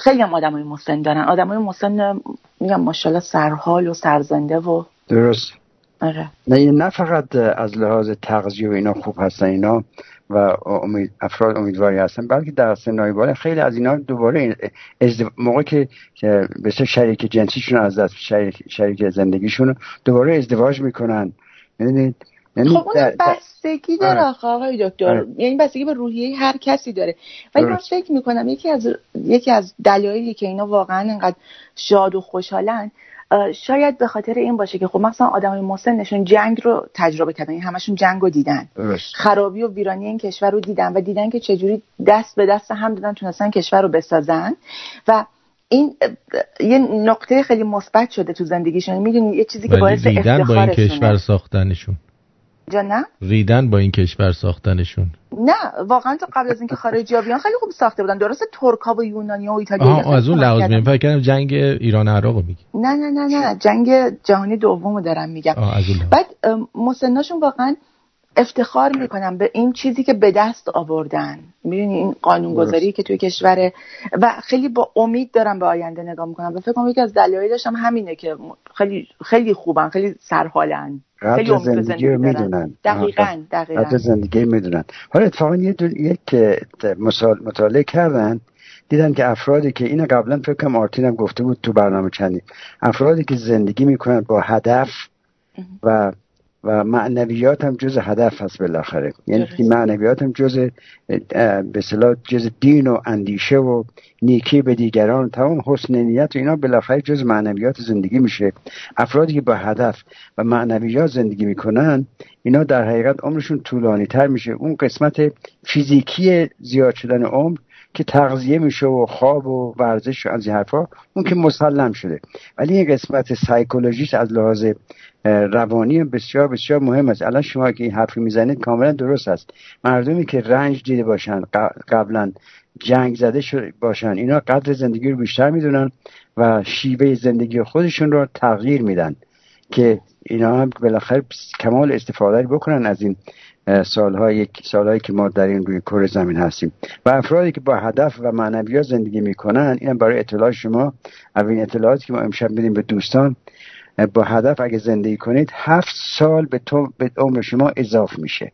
خیلی هم آدم های مسن دارن. آدم های مسن میگم ماشاءالله سرحال و سرزنده و درست. آره. نه نه فقط از لحاظ تغذیه و اینا خوب هستن اینا و امید افراد امیدواری هستن بلکه در سنهای بالا خیلی از اینا دوباره ازدو... موقع که به شریک جنسیشون از دست شریک, شریک زندگیشون دوباره ازدواج می‌کنن. می‌دونید؟ یعنی خب اون بستگی داره آره. آقای دکتر. آره. یعنی بستگی به روحیه هر کسی داره. ولی من فکر می‌کنم یکی از یکی از دلایلی که اینا واقعا اینقدر شاد و خوشحالن شاید به خاطر این باشه که خب مثلا آدمای مسنشون جنگ رو تجربه کردن. یعنی همشون جنگ رو دیدن. خرابی و ویرانی این کشور رو دیدن و دیدن که چجوری دست به دست هم دادن تونستن کشور رو بسازن. و این یه نقطه خیلی مثبت شده تو زندگیشون. می‌دونی یه چیزی که باعث افتخارشونه با این کشور ساختنشون. نه؟ ریدن با این کشور ساختنشون. نه واقعا تو قبل از اینکه خارجی بیان خیلی خوب ساخته بودن. درسته ترکا و یونانی و ایتالیا از اون لحاظ میگم. فکر کردم جنگ ایران عراق میگی. نه نه نه نه. جنگ جهانی دومو دارم میگم. بعد مسناشون واقعا افتخار می‌کنم به این چیزی که به دست آوردن. می‌دونی این قانونگذاری که توی کشور و خیلی با امید دارم به آینده نگاه می‌کنم. و فکر کنم یکی از دلایلش هم همینه که خیلی خیلی خوبن خیلی سرحالن. خیلی زندگی رو می‌دونن. دقیقا دقیقا. زندگی می‌دونن. حالا اتفاقا یه یک مطالعه کردن دیدن که افرادی که این قبلا فکر کنم آرتین هم گفته بود تو برنامه چندی افرادی که زندگی می‌کنن با هدف و و معنویات هم جز هدف هست بالاخره. یعنی معنویات هم جز به صلاح جز دین و اندیشه و نیکی به دیگران. تمام حسن نیت و اینا بالاخره جز معنویات زندگی میشه. افرادی که با هدف و معنویات زندگی می‌کنن اینا در حقیقت عمرشون طولانی تر میشه. اون قسمت فیزیکی زیاد شدن عمر که تغذیه میشه و خواب و ورزش و از این حرفا اون که مسلم شده. ولی این قسمت سایکولوژیش از لحاظ روانی بسیار بسیار مهم است. الان شما که این حرفی می‌زنید کاملا درست است. مردمی که رنج دیده باشن قبلا جنگ زده باشن اینا قدر زندگی رو بیشتر می‌دونن و شیوه زندگی خودشون رو تغییر میدن که اینا هم بالاخره کمال استفاده بکنن از این سالهای سالهایی که ما در این روی کره زمین هستیم. و افرادی که با هدف و معنویات زندگی می‌کنن این برای اطلاع شما اولین اطلاعاتی که ما امشب میدیم به دوستان با هدف اگه زندگی کنید هفت سال به, تو به عمر شما اضاف میشه.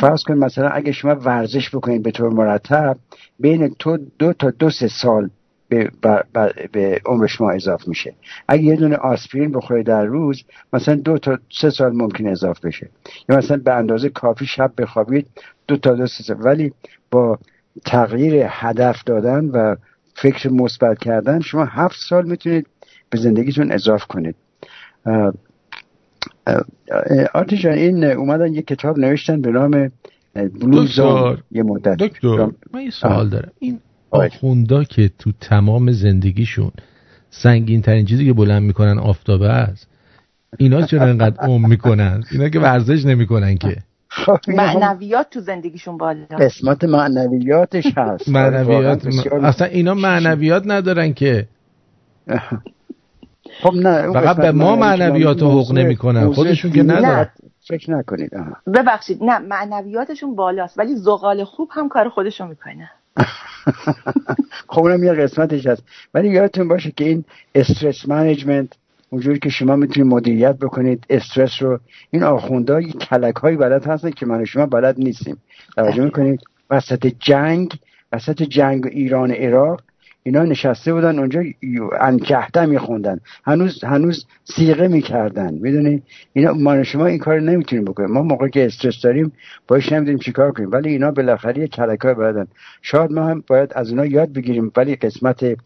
فرض کنید مثلا اگه شما ورزش بکنید به طور مرتب بین تو دو تا دو سه سال به, به عمر شما اضاف میشه. اگه یه دونه آسپرین بخورید در روز مثلا دو تا سه سال ممکن اضاف بشه. یا مثلا به اندازه کافی شب بخوابید دو تا دو سه سال. ولی با تغییر هدف دادن و فکر مثبت کردن شما هفت سال می‌تونید به زندگیتون اضاف کنید. آرتیجان این اومدن یک کتاب نوشتن به نام بلوز یه مدت. دکتر. من یه سوال دارم. این آخوندا که تو تمام زندگیشون سنگین ترین چیزی که بلند می‌کنن آفتابه است. اینا چرا انقدر عم می‌کنن؟ اینا که ورزش نمی‌کنن که. خب، معنویات تو زندگیشون بالا. قسمت معنویاتش هست. معنویات اصلا اینا معنویات ندارن که. خب نه فقط به ما معنویات حقوق نمی‌کنن. خودشون که ندارن. فکر نکنید ببخشید نه معنویاتشون بالاست ولی زغال خوب هم کار خودشون می‌کنه خب اونم یه قسمتش هست. ولی یادتون باشه که این استرس منیجمنت اونجوری که شما می‌تونید مدیریت بکنید استرس رو این آخونده کلک هایی بلد هستن که من شما بلد نیستیم. توجه می‌کنید؟ وسط جنگ وسط جنگ ایران عراق اینا نشسته بودن اونجا انکهته میخوندن. هنوز هنوز سیغه می‌کردن. می‌دونی؟ اینا ما شما این کار نمی‌تونیم بکنیم ما موقع که استرس داریم باش نمی‌دونیم چیکار کنیم. ولی اینا بالاخره یه کلکای بردن شاید ما هم باید از اونا یاد بگیریم ولی قسمت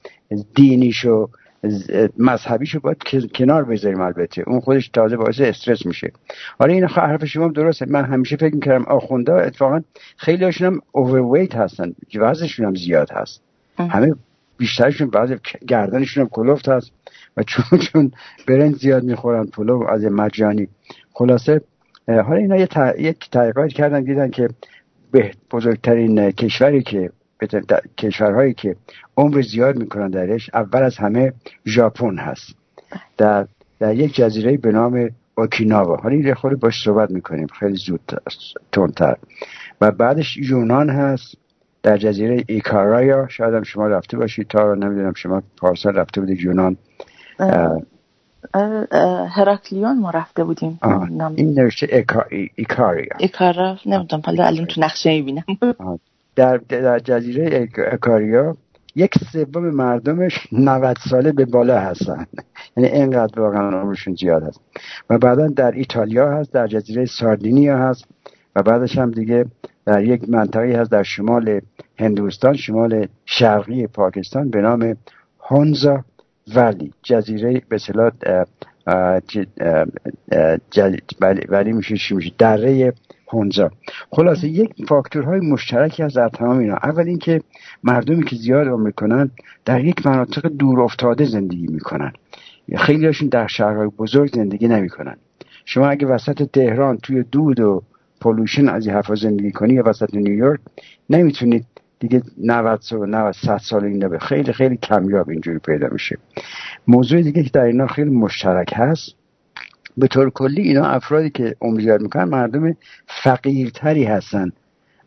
دینیشو مذهبیشو باید کنار بذاریم البته. اون خودش تازه باعث استرس میشه. حالا این حرف شما درسته. من همیشه فکر می‌کردم آخونده اتفاقا خیلی هاشون هم اوورویت هستن. وزنشون هم زیاد هست. همه بیشترشون بعضی گردنشون هم کلفت هست. و چون چون برنج زیاد می‌خورن پلو از مجانی. خلاصه حالا اینا یه یک تحقیقات کردن دیدن که به بزرگترین کشوری که کشورهایی که عمر زیاد می‌کنن درش اول از همه ژاپن هست. در در یک جزیره به نام اوکیناوا. حالا این خود باش صحبت می‌کنیم. خیلی زود تندتر. و بعدش یونان هست. در جزیره ایکارایا شاید هم شما رفته باشید تا نمی‌دونم شما پارسال رفته بودید یونان. هراکلیون ما رفته بودیم. این نوشته ایکاریا. ایکارا نمی‌دونم حالا الان تو نقشه می‌بینم. در, در جزیره اکاریا یک سوم مردمش 90 ساله به بالا هستن. یعنی اینقدر واقعا عمرشون زیاد هست. و بعدا در ایتالیا هست در جزیره ساردینیا هست. و بعدش هم دیگه در یک منطقه هست در شمال هندوستان شمال شرقی پاکستان به نام هونزا ولی. جزیره به صلاح ولی میشه چی میشه؟ دره هونزا. خلاصه یک فاکتورهای مشترکی از در تمام اینا. اول اینکه مردمی که زیاد عمر می‌کنن در یک مناطق دور افتاده زندگی می‌کنن. هاشون در شهرهای بزرگ زندگی نمی‌کنن. شما اگه وسط تهران توی دود و پولوشن از این حرفا زندگی کنی یا وسط نیویورک نمی‌تونید دیگه 90 سال 90 100 سال این نبه خیلی خیلی کمیاب اینجوری پیدا میشه. موضوع دیگه که در اینا خیلی مشترک هست به طور کلی اینا افرادی که عمر زیاد می‌کنن مردم فقیرتری هستن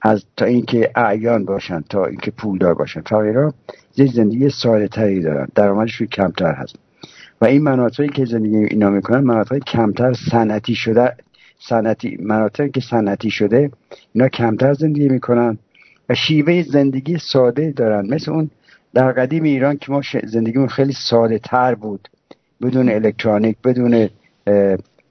از تا اینکه اعیان باشن تا اینکه پولدار باشن. فقیرها یه زندگی ساده تری دارن. درآمدشون کمتر هست. و این مناطقی که زندگی اینا می‌کنن مناطق کمتر صنعتی شده صنعتی مناطقی که صنعتی شده اینا کمتر زندگی می‌کنن و شیوه زندگی ساده دارن. مثل اون در قدیم ایران که ما زندگیمون خیلی ساده تر بود. بدون الکترونیک بدون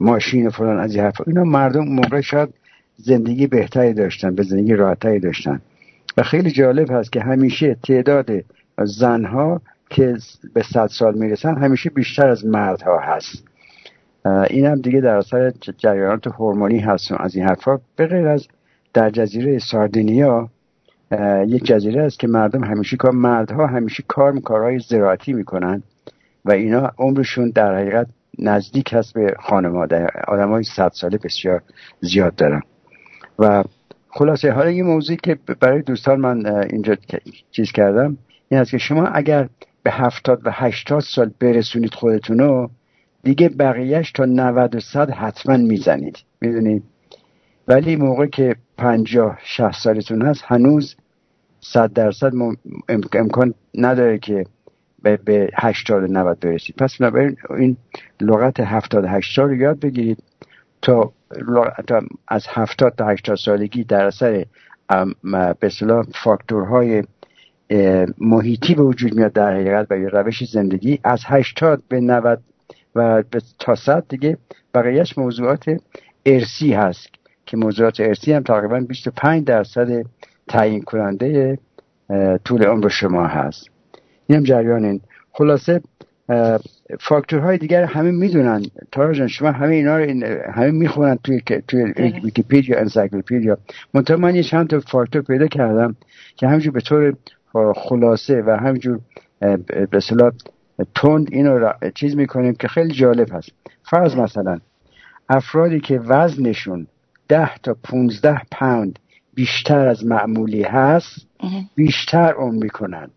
ماشین و فلان از این حرفا. اینا مردم موقع شاید زندگی بهتری داشتن به زندگی راحتری داشتن. و خیلی جالب هست که همیشه تعداد زنها که به صد سال می‌رسن همیشه بیشتر از مردها هست. این هم دیگه در اثر جریانات هورمونی هست از این حرفا. به غیر از در جزیره ساردینیا یک جزیره است که مردم همیشه کار مردها همیشه کار کارهای زراعتی می‌کنن و اینا عمرشون در حقیقت نزدیک هست به خانواده. آدم های صد ساله بسیار زیاد دارن. و خلاصه حالا یه موضوعی که برای دوستان من اینجا چیز کردم این است که شما اگر به هفتاد و هشتاد سال برسونید خودتونو دیگه بقیهش تا 90 و صد حتما می‌زنید. می‌دونید ولی موقع که پنجاه شهست سالتون هست هنوز صد درصد امکان نداره که به, به 80 و 90 برسید. پس بنابراین این لغت 70 80 رو یاد بگیرید تا, تا از 70 تا 80 سالگی در اثر به اصطلاح فاکتورهای محیطی به وجود میاد در حقیقت و روش زندگی از 80 به 90 و به تا 100 دیگه بقیهش موضوعات ارسی هست که موضوعات ارسی هم تقریبا 25 درصد تعیین کننده طول عمر شما هست. این هم جریان این خلاصه فاکتورهای دیگر همه می‌دونن. تارا جان شما همه اینا رو همه می‌خونن توی توی ویکیپدیا encyclopedia منتها من یه چند تا فاکتور پیدا کردم که همینجور به طور خلاصه و همینجور به اصطلاح تند اینو را چیز می‌کنیم که خیلی جالب هست. فرض مثلا افرادی که وزنشون ده تا 15 pound بیشتر از معمولی هست بیشتر اون می‌کنن.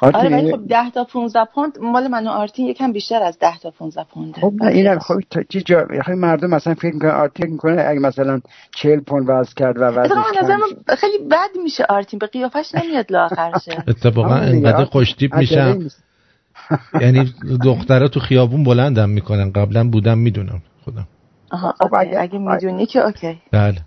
آره ولی خب 10 تا 15 پوند مال من و آرتین یکم بیشتر از 10 تا 15 پونده. خب نه اینم خب چی جا مردم مثلا فکر می‌کنن آرتین می‌کنه اگه مثلا 40 پوند وزن کرد و وزنش کم خیلی بد میشه آرتین به قیافش نمیاد لاخرشه اتفاقا انقدر خوشتیپ میشم. یعنی دخترها تو خیابون بلندم می‌کنن قبلا بودم می‌دونم خودم. آها خب اگه, اگه می‌دونی که اوکی. بله.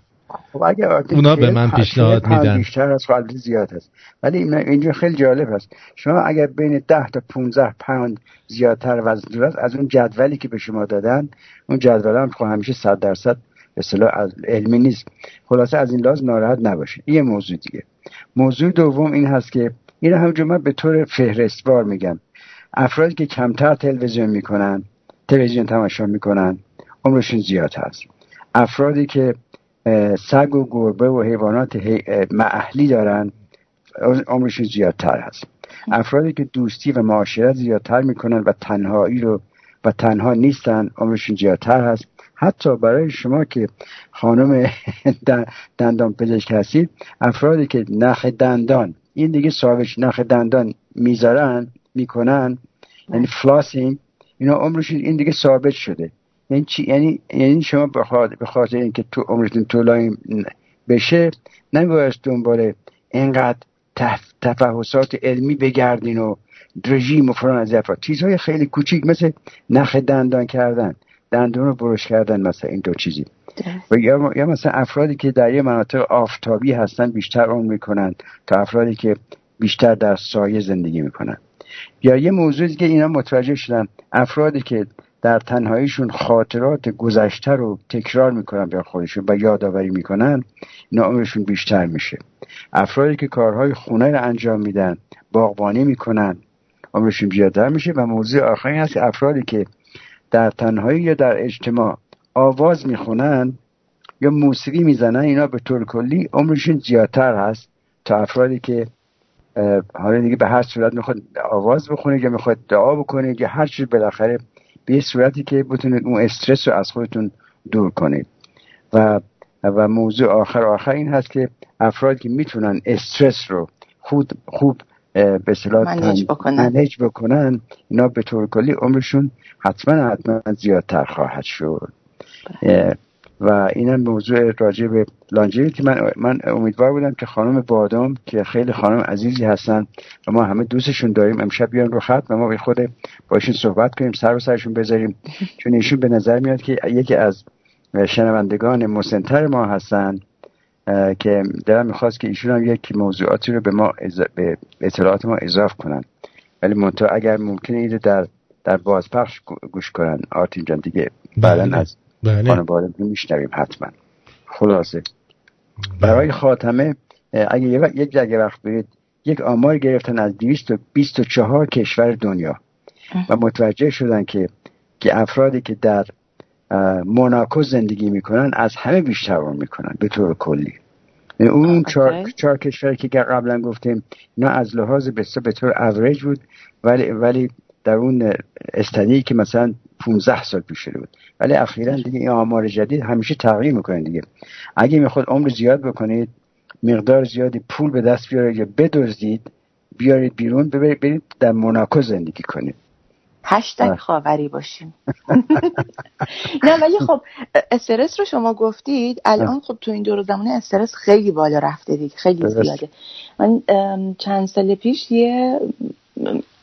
خب اگه اونا به من پیشنهاد میدن. بیشتر از خالدی زیاد هست. ولی اینجا خیلی جالب هست. شما اگر بین 10 تا 15 پوند زیادتر وزن دارد از اون جدولی که به شما دادن اون جدول هم خب همیشه 100 درصد اصطلاح از علمی نیست. خلاصه از این لحاظ ناراحت نباشه یه موضوع دیگه. موضوع دوم این هست که این همونجور من به طور فهرستوار میگم افرادی که کمتر تلویزیون می‌کنن تلویزیون تماشا می‌کنن عمرشون زیاد هست. افرادی که سگ و گربه و حیوانات معهلی دارن. عمرشون زیادتر هست. افرادی که دوستی و معاشرت زیادتر می‌کنن و تنهایی رو و تنها نیستن عمرشون زیادتر هست. حتی برای شما که خانم دندان پزشک هستید افرادی که نخ دندان این دیگه ساوش نخ دندان می‌ذارن می‌کنن یعنی فلاسینگ اینا عمرشون این دیگه ثابت شده. یعنی چی؟ یعنی یعنی شما به خاطر اینکه تو عمرتون طولانی بشه نمیباید دنبال اینقدر تفحصات علمی بگردین و رژیم و فلان از چیزهای خیلی کوچیک مثل نخ دندان کردن دندون رو برش کردن مثلا این دو چیزی. و یا, یا مثلا افرادی که در یه مناطق آفتابی هستن بیشتر اون می‌کنن تا افرادی که بیشتر در سایه زندگی می‌کنن. یا یه موضوعی که اینا متوجه شدن افرادی که در تنهاییشون خاطرات گذشته رو تکرار می‌کنن به خودشون و یادآوری می‌کنن نامشون بیشتر میشه. افرادی که کارهای خونه رو انجام میدن باغبانی می‌کنن عمرشون بیشتر میشه و موضوع آخری هست که افرادی که در تنهایی یا در اجتماع آواز می‌خونن یا موسیقی می‌زنن اینا به طور کلی عمرشون زیادتر هست تا افرادی که حالا دیگه به هر صورت می‌خواد آواز بخونه یا می‌خواد دعا بکنه یا هر چیز بالاخره به صورتی که بتونید اون استرس رو از خودتون دور کنید و و موضوع آخر آخر این هست که افرادی که می‌تونن استرس رو خود خوب به منیج بکنن. بکنن اینا به طور کلی عمرشون حتما حتما زیادتر خواهد شد بله. و اینم موضوع راجع به لانجریتی من من امیدوار بودم که خانم بادام که خیلی خانم عزیزی هستن و ما همه دوستشون داریم امشب بیان رو خط و ما به خود باشون صحبت کنیم سر و سرشون بذاریم. چون ایشون به نظر میاد که یکی از شنوندگان مسنتر ما هستن که دلم می‌خواست که ایشون هم یک موضوعاتی رو به ما به اطلاعات ما اضاف کنن. ولی منتها اگر ممکنه ایده در در بازپخش گوش کنن. آرتین جان دیگه بعدا بله. از بله. خانواده میشنویم حتما. خلاصه. برای خاتمه اگه یک جگه وقت برید یک آمار گرفتن از 224 کشور دنیا. و متوجه شدن که که افرادی که در موناکو زندگی می‌کنن از همه بیشتر اون می‌کنن به طور کلی. اون چهار, چهار کشوری که قبلا گفتیم اینا از لحاظ به طور اوریج بود ولی ولی در اون استنی که مثلا 15 سال پیش شده بود. ولی اخیرا دیگه این آمار جدید همیشه تغییر می‌کنه دیگه. اگه می‌خواد عمر زیاد بکنید مقدار زیادی پول به دست بیارید یا بدزدید بیارید بیرون ببرید برید در موناکو زندگی کنید. هشتگ خاوری باشیم نه ولی خب استرس رو شما گفتید الان خب تو این دور زمانه استرس خیلی بالا رفته دیگه خیلی زیاده. من چند سال پیش یه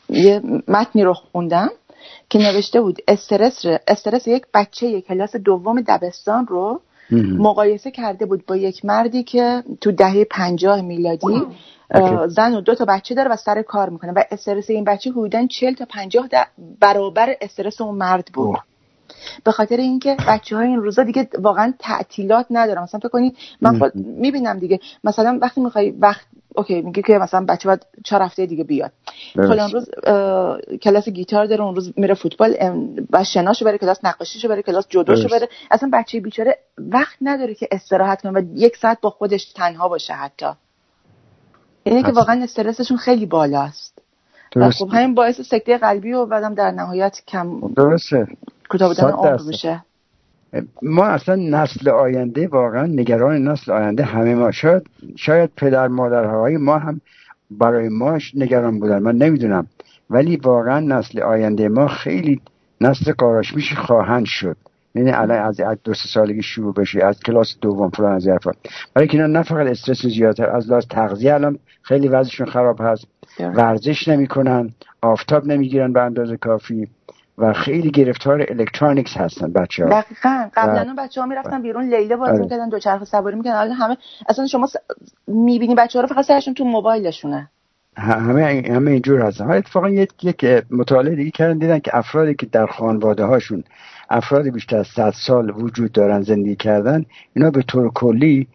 یه متنی رو خوندم. که نوشته بود استرس استرس یک بچه یک کلاس دوم دبستان رو مقایسه کرده بود با یک مردی که تو دهه پنجاه میلادی زن و دو تا بچه داره و سر کار می‌کنه و استرس این بچه حدودا چل تا پنجاه برابر استرس اون مرد بود. به خاطر اینکه بچه های این روزا دیگه واقعا تعطیلات ندارم مثلا فکر کنید من می‌بینم دیگه. مثلا وقتی می‌خوای وقت اوکی میگه که مثلا بچه باید چهار هفته دیگه بیاد. فلان روز کلاس گیتار داره اون روز میره فوتبال و شناشو بره کلاس نقاشیشو بره کلاس جودوشو بره. اصلا بچه بیچاره وقت نداره که استراحت کنه و یک ساعت با خودش تنها باشه حتی. اینه که واقعا استرسشون خیلی بالاست. درست. خب همین باعث سکته قلبی و بعدم در نهایت کم درسته. کوتاه بودن عمر میشه. ما اصلا نسل آینده واقعا نگران نسل آینده همه ما. شاید شاید پدر مادرهای ما هم برای ما نگران بودن من نمی‌دونم. ولی واقعا نسل آینده ما خیلی نسل قاراشمیش خواهند شد. یعنی الان از دو سه سالگی شروع بشه از کلاس دوم فلان از حرفا. برای که نه فقط استرس زیادتر از لحاظ تغذیه الان خیلی وضعشون خراب هست. ورزش نمی‌کنن آفتاب نمی‌گیرن به اندازه کافی. و خیلی گرفتار الکترونیکس هستن بچه ها دقیقا. قبلا بچه ها می‌رفتن بیرون لیله بازی آره. می‌کردن دوچرخه سواری می‌کردن. الان همه اصلا شما س... می‌بینی بچه ها رو فقط سرشون تو موبایلشونه. همه همه اینجور هستن. ها اتفاقا یک یک مطالعه دیگه کردن دیدن که افرادی که در خانواده هاشون افراد بیشتر از 100 سال وجود دارن زندگی کردن اینا به طور کلی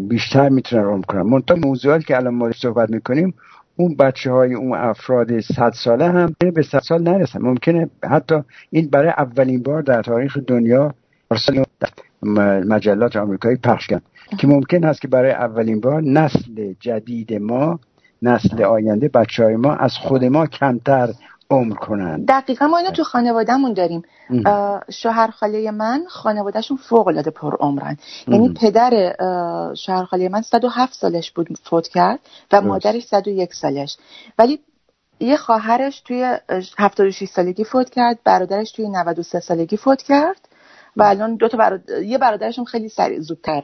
بیشتر می‌تونن عمر کنن. منتها موضوعاتی که الان ما صحبت می‌کنیم اون بچه های اون افراد 100 ساله هم به 100 سال نرسن. ممکنه حتی این برای اولین بار در تاریخ دنیا مجلات آمریکایی پخش کرد. که ممکن هست که برای اولین بار نسل جدید ما نسل آینده بچه های ما از خود ما کمتر عمر کنند. دقیقا ما اینو تو خانوادهمون داریم. شوهر خاله من خانوادهشون فوق العاده پر عمرن. یعنی پدر شوهر خاله من 107 سالش بود فوت کرد و مادرش 101 سالش. ولی یه خواهرش توی 76 سالگی فوت کرد برادرش توی 93 سالگی فوت کرد. و الان دو تا برادر... یه برادرشون خیلی سریع زودتر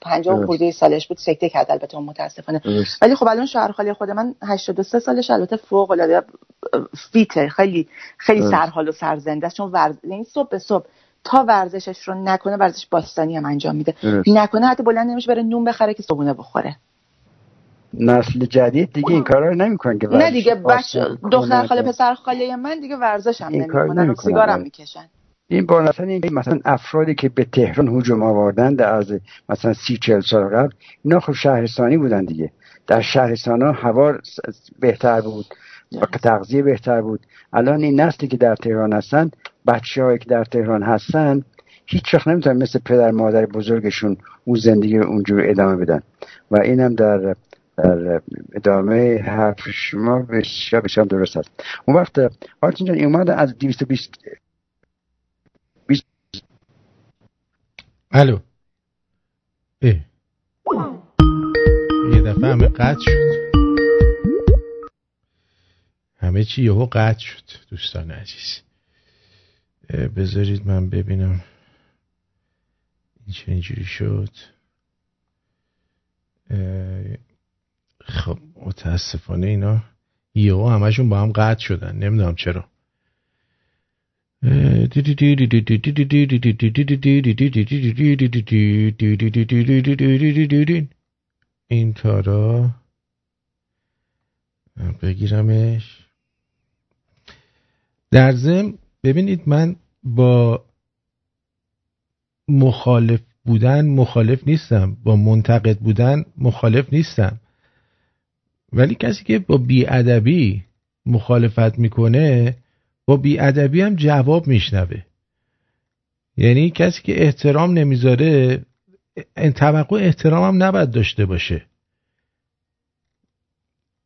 50 خورده سالش بود سکته کرد البته متاسفانه. ولی خب الان شوهر خاله خود من 83 سالش البته فوق العاده فیته خیلی خیلی سرحال و سرزنده است. چون ورز... یعنی صبح به صبح تا ورزشش رو نکنه ورزش باستانی هم انجام میده. نکنه حتی بلند نمیشه بره نون بخره که صبحونه بخوره. نسل جدید دیگه این کارا رو نمی‌کنن که نه دیگه بچه دختر خاله پسر خاله من دیگه ورزش هم نمی‌کنن سیگارم می‌کشن. این با این مثلا افرادی که به تهران هجوم آوردن از مثلا سی چل سال قبل اینا خب شهرستانی بودن دیگه. در شهرستان ها هوا بهتر بود و تغذیه بهتر بود. الان این نسلی که در تهران هستن بچه هایی که در تهران هستن هیچ وقت نمی‌تونن مثل پدر مادر بزرگشون اون زندگی رو اونجور ادامه بدن. و اینم در در ادامه حرف شما بسیار بسیار درست هست اون وقت آرتین جان اومد از 220 الو. اه. یه دفعه همه قطع شد. همه چی یهو قطع شد دوستان عزیز. بذارید من ببینم. این چه اینجوری شد. خب متاسفانه اینا یهو همشون با هم قطع شدن. نمی‌دونم چرا. این تارا بگیرمش. در ضمن ببینید من با مخالف بودن مخالف نیستم. با منتقد بودن مخالف نیستم. ولی کسی که با بیادبی مخالفت می‌کنه با بیادبی هم جواب میشنوه. یعنی کسی که احترام نمی‌ذاره توقع احترام هم نباید داشته باشه.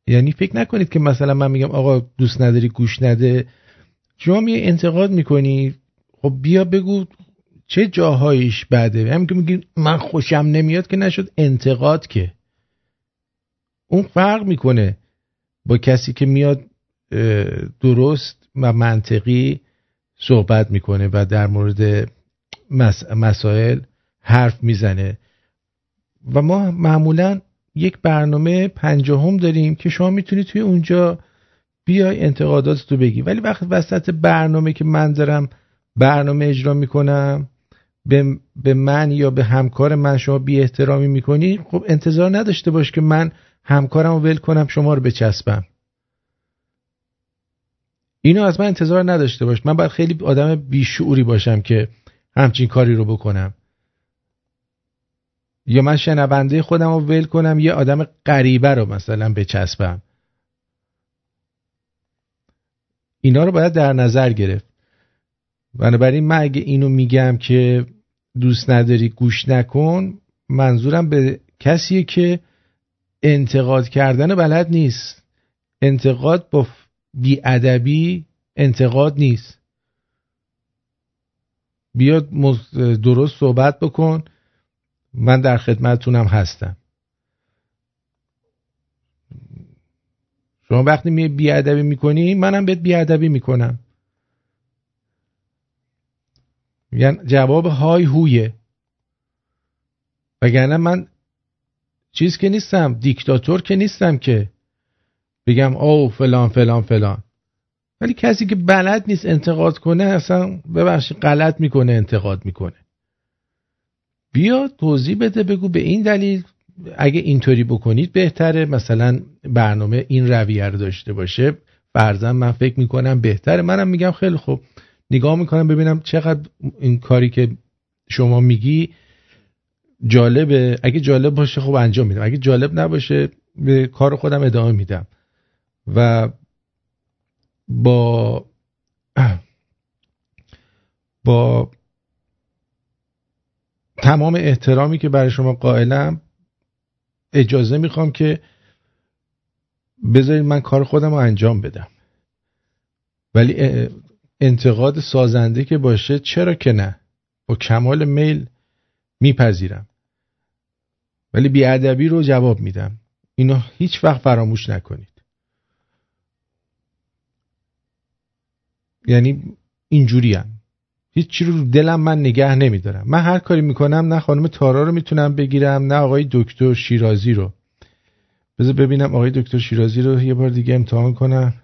یعنی فکر نکنید که مثلا من میگم آقا دوست نداری گوش نده. شما می انتقاد می‌کنی خب بیا بگو چه جاهایش بده هم که میگی من خوشم نمیاد که نشد انتقاد که. اون فرق می‌کنه با کسی که میاد درست و منطقی صحبت می‌کنه و در مورد مسائل حرف می‌زنه. و ما معمولا یک برنامه پنجاهم داریم که شما می‌تونید توی اونجا بیای انتقادات تو بگی. ولی وقت وسط برنامه که من دارم برنامه اجرا می‌کنم به, به من یا به همکار من شما بی احترامی می‌کنی خب انتظار نداشته باش که من همکارم رو ول کنم شما رو بچسبم. اینو از من انتظار نداشته باش. من باید خیلی آدم بیشعوری باشم که همچین کاری رو بکنم. یا من شنونده خودم رو ول کنم یه آدم غریبه رو مثلا بچسبم. اینا رو باید در نظر گرفت. بنابراین من اگه اینو میگم که دوست نداری گوش نکن منظورم به کسیه که انتقاد کردن بلد نیست. انتقاد با بیادبی انتقاد نیست. بیاد درست صحبت بکن. من در خدمتتونم هستم. شما وقتی می بیادبی می‌کنی منم بهت بیادبی می‌کنم. یعنی جواب های هویه. وگرنه من چیز که نیستم دیکتاتور که نیستم که. بگم او فلان فلان فلان. ولی کسی که بلد نیست انتقاد کنه اصلا ببخشید غلط می‌کنه انتقاد می‌کنه. بیا توضیح بده بگو به این دلیل. اگه اینطوری بکنید بهتره. مثلا برنامه این رویه رو داشته باشه. فرزن من فکر می‌کنم بهتره. منم میگم خیلی خوب. نگاه می‌کنم ببینم چقدر این کاری که شما میگی جالبه. اگه جالب باشه خب انجام میدم. اگه جالب نباشه به کار خودم ادامه میدم. و با با تمام احترامی که برای شما قائلم اجازه می‌خوام که بذارید من کار خودم رو انجام بدم. ولی انتقاد سازنده که باشه چرا که نه؟ با کمال میل میپذیرم. ولی بیادبی رو جواب میدم. اینو هیچ وقت فراموش نکنید. یعنی اینجوری هم. هیچ چی رو دلم من نگه نمیدارم. من هر کاری می‌کنم نه خانم تارا رو می‌تونم بگیرم نه آقای دکتر شیرازی رو. بذار ببینم آقای دکتر شیرازی رو یه بار دیگه امتحان کنم.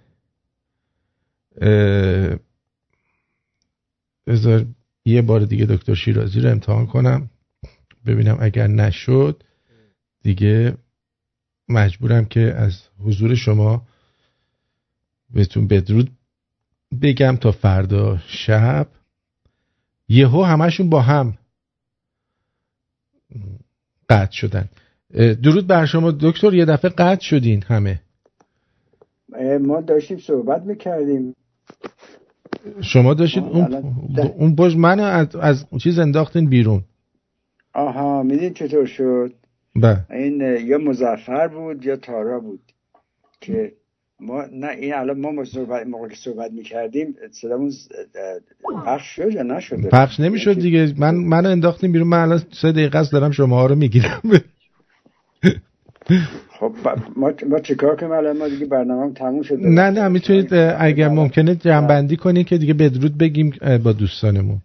بذار یه بار دیگه دکتر شیرازی رو امتحان کنم. ببینم اگر نشد دیگه مجبورم که از حضور شما بهتون بدرود بگم تا فردا شب یهو همشون با هم قطع شدن. درود بر شما دکتر یه دفعه قطع شدین همه. ما داشتیم صحبت می‌کردیم. شما داشتید اون, اون باش من از, از چیز انداختین بیرون. آها میدین چطور شد؟ با. بله. این یا مزفر بود یا تارا بود که ما نه این الان ما صحبت موقع که صحبت می‌کردیم صدامون پخش شد یا نشد؟ پخش نمی‌شد دیگه. من منو انداختیم بیرون. من الان سه دقیقه است دارم شما ها رو می‌گیرم. خب ما ما چیکار کنیم الان؟ ما دیگه برنامه تموم شد نه نه می‌تونید اگر ممکنه جنبندی کنید که دیگه بدرود بگیم با دوستانمون.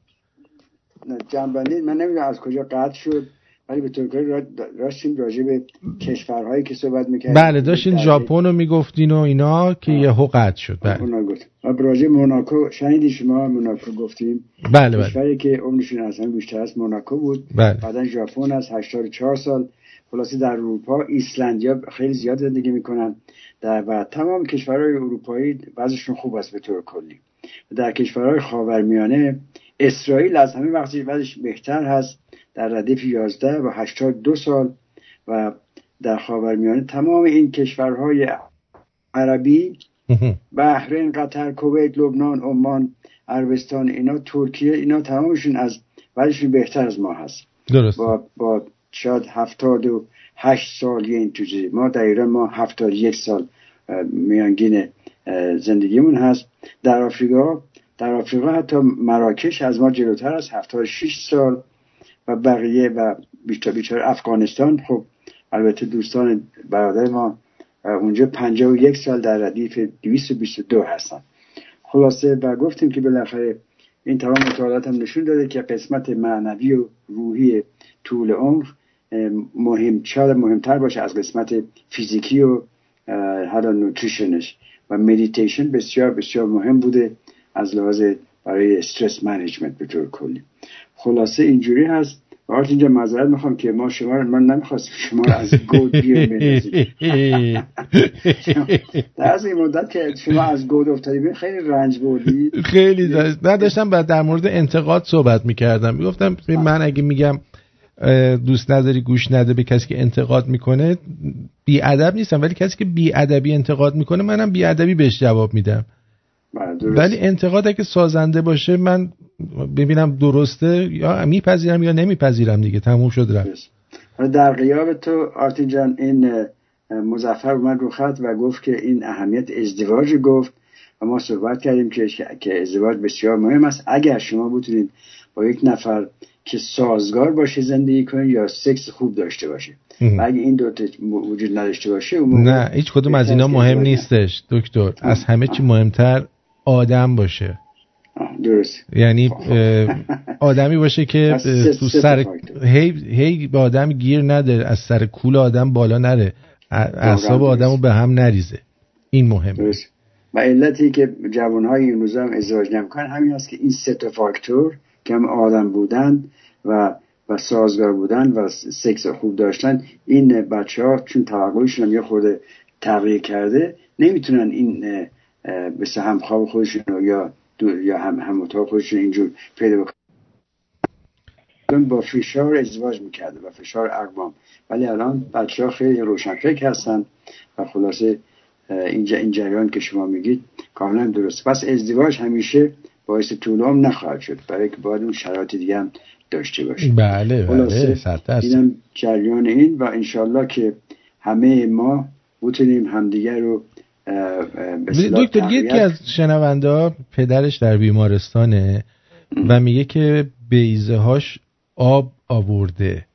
جنبندی من نمی‌دونم از کجا قطع شد. ولی به طور کلی داشتیم راجع به کشورهایی که صحبت می‌کردیم. بله داشتین ژاپن رو می‌گفتین و اینا که یه قطع شد. بله. ما راجع موناکو شنیدی شما موناکو گفتیم. بله بله. کشوری که عمرشون اصلا بیشتر از موناکو بود. بله. بعدا ژاپن از 84 سال. خلاصی در اروپا ایسلندیا خیلی زیاد زندگی می‌کنن. در و تمام کشورهای اروپایی وضعشون خوب است به طور کلی. در کشورهای خاورمیانه اسرائیل از همه وقتی بهتر هست در ردیف 11 و 82 سال و در خاورمیانه تمام این کشورهای عربی بحرین قطر کویت لبنان عمان عربستان اینا ترکیه اینا تمامشون از ولیشون بهتر از ما هست. درست. با, با شاید هفتاد و هشت سال یه این توجه ما در ایران ما هفتاد یک سال میانگین زندگیمون هست. در آفریقا در آفریقا حتی مراکش از ما جلوتر است هفتاد شیش سال و بقیه و بیشتر بیشتر افغانستان. خب البته دوستان برادر ما اونجا پنجاه و یک سال در ردیف دویست و بیست و دو هستن. خلاصه و گفتیم که بالاخره این تمام مطالعات هم نشون داده که قسمت معنوی و روحی طول عمر مهم شاید مهمتر باشه از قسمت فیزیکی و حالا nutrition ش. و مدیتیشن بسیار بسیار مهم بوده از لحاظ برای stress management به طور کلی. خلاصه اینجوری هست. وقت اینجا معذرت می‌خوام که ما شما رو من نمی‌خواستم شما رو از گود بیرون بندازیم. در از این مدت که شما از گود افتادی خیلی رنج بردی. خیلی نه داشتم بعد در مورد انتقاد صحبت می‌کردم. می‌گفتم من اگه میگم دوست نداری گوش نده به کسی که انتقاد می‌کنه بی ادب نیستم. ولی کسی که بی ادبی انتقاد می‌کنه منم بی ادبی بهش جواب میدم. ولی انتقاد اگه سازنده باشه من ببینم درسته یا میپذیرم یا نمیپذیرم دیگه. تموم شد رفت. در غیاب تو آرتین جان این مزفر اومد رو خط و گفت که این اهمیت ازدواج گفت و ما صحبت کردیم که که ازدواج بسیار مهم است. اگر شما بتونید با یک نفر که سازگار باشه زندگی کنید یا سکس خوب داشته باشه. و اگه این دو وجود نداشته باشه نه هیچ کدوم از اینا مهم نیستش دکتر. از همه چی مهمتر آدم باشه. درست. یعنی آدمی باشه که تو سر هی, هی به آدم گیر نده از سر کول آدم بالا نره. اعصاب آدم رو به هم نریزه. این مهمه. درست. و علتی که جوانهای این روزا هم ازدواج نمی‌کنن همین است که این سه تا فاکتور که هم آدم بودن و و سازگار بودن و سکس خوب داشتن این بچه ها چون توقعشون هم یه خورده تغییر کرده نمی‌تونن این مثل همخواب خودشون یا یا هم هم اتاق خودشون اینجور پیدا بکنن. با فشار ازدواج می‌کرده و فشار اقوام. ولی الان بچه ها خیلی روشنفکر هستن و خلاصه اینجا این جریان که شما میگید کاملا درست. پس ازدواج همیشه باعث طول هم نخواهد شد برای که باید اون شرایط دیگه هم داشته باشه بله بله اینم جریان این و انشالله که همه ما بتونیم همدیگر رو دکتر یکی از شنونده پدرش در بیمارستانه و میگه که بیزه هاش آب آورده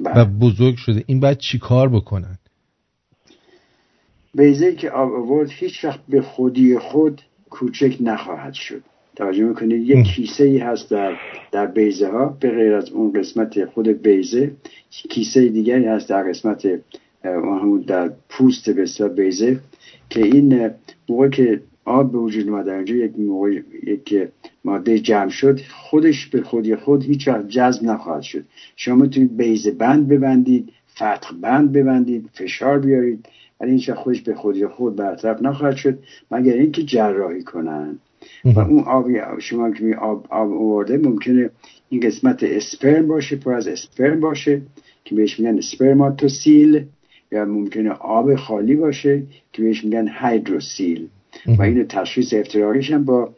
و بله. بزرگ شده. این باید چی کار بکنن؟ بیزه که آب آورد هیچ وقت به خودی خود کوچک نخواهد شد. توجه می‌کنید یک کیسه ای هست در, در بیزه ها به غیر از اون قسمت خود بیزه کیسه دیگری هست در قسمت همون در پوست به بیزه. که این موقع که آب به وجود اومد اینجا یک موقع یک ماده جمع شد خودش به خودی خود هیچ وقت جذب نخواهد شد. شما می‌تونید بیز بند ببندید فتح بند ببندید فشار بیارید ولی این خودش به خودی خود برطرف نخواهد شد مگر اینکه جراحی کنن و اون آبی شما که آب, آب آورده ممکنه این قسمت اسپرم باشه پر از اسپرم باشه که بهش میگن اسپرماتوسیل. یا ممکنه آب خالی باشه که بهش میگن هایدروسیل. و این تشخیص افتراریش هم با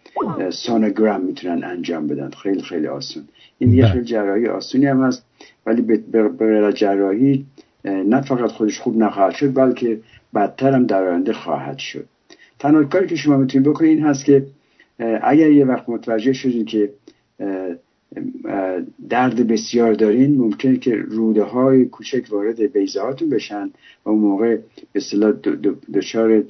سونوگرام می‌تونن انجام بدن. خیلی خیلی آسون. این یه بله. خیلی جراحی آسونی هم هست ولی به جراحی نه فقط خودش خوب نخواهد شد بلکه بدتر هم در آینده خواهد شد. تنها کاری که شما می‌تونید بکنید این هست که اگر یه وقت متوجه شدید که درد بسیار دارین ممکنه که روده های کوچک وارد بیزه هاتون بشن و اون موقع به اصطلاح دچار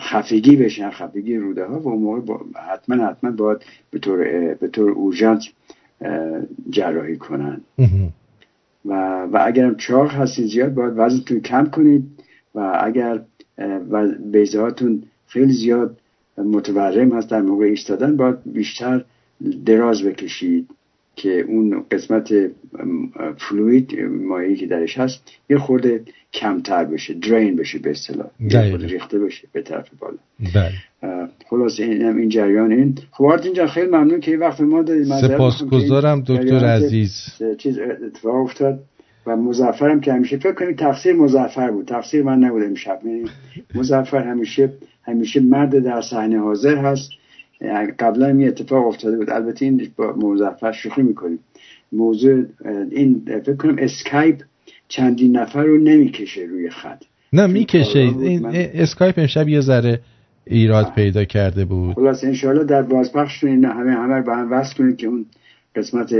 خفگی بشن خفگی روده ها و اون موقع حتما حتما باید به طور به طور اورژانس جراحی کنن. و و اگرم چاق هستین زیاد باید وزنتون کم کنید و اگر بیزه هاتون خیلی زیاد متورم هست در موقع ایستادن باید بیشتر دراز بکشید که اون قسمت فلوید مایعی که درش هست یه خورده کمتر بشه درین بشه به اصطلاح. ریخته بشه به طرف بالا. بله. خلاص این این جریان این. خب اینجا خیلی ممنون که وقت ما دادید سپاسگزارم دکتر عزیز. چیز اتفاق افتاد و مزفرم که همیشه فکر کنید تقصیر مزفر بود. تقصیر من نبود امشب. یعنی مظفر همیشه همیشه مرد در صحنه حاضر هست. قبلا این اتفاق افتاده بود. البته این با مظفر شوخی می‌کنیم. موضوع این فکر کنم اسکایپ چندین نفر رو نمی‌کشه روی خط. نه می‌کشه. این اسکایپ امشب یه ذره ایراد پیدا کرده بود. خلاص انشاءالله در بازپخش این همه همه با هم وصل کنید که اون قسمت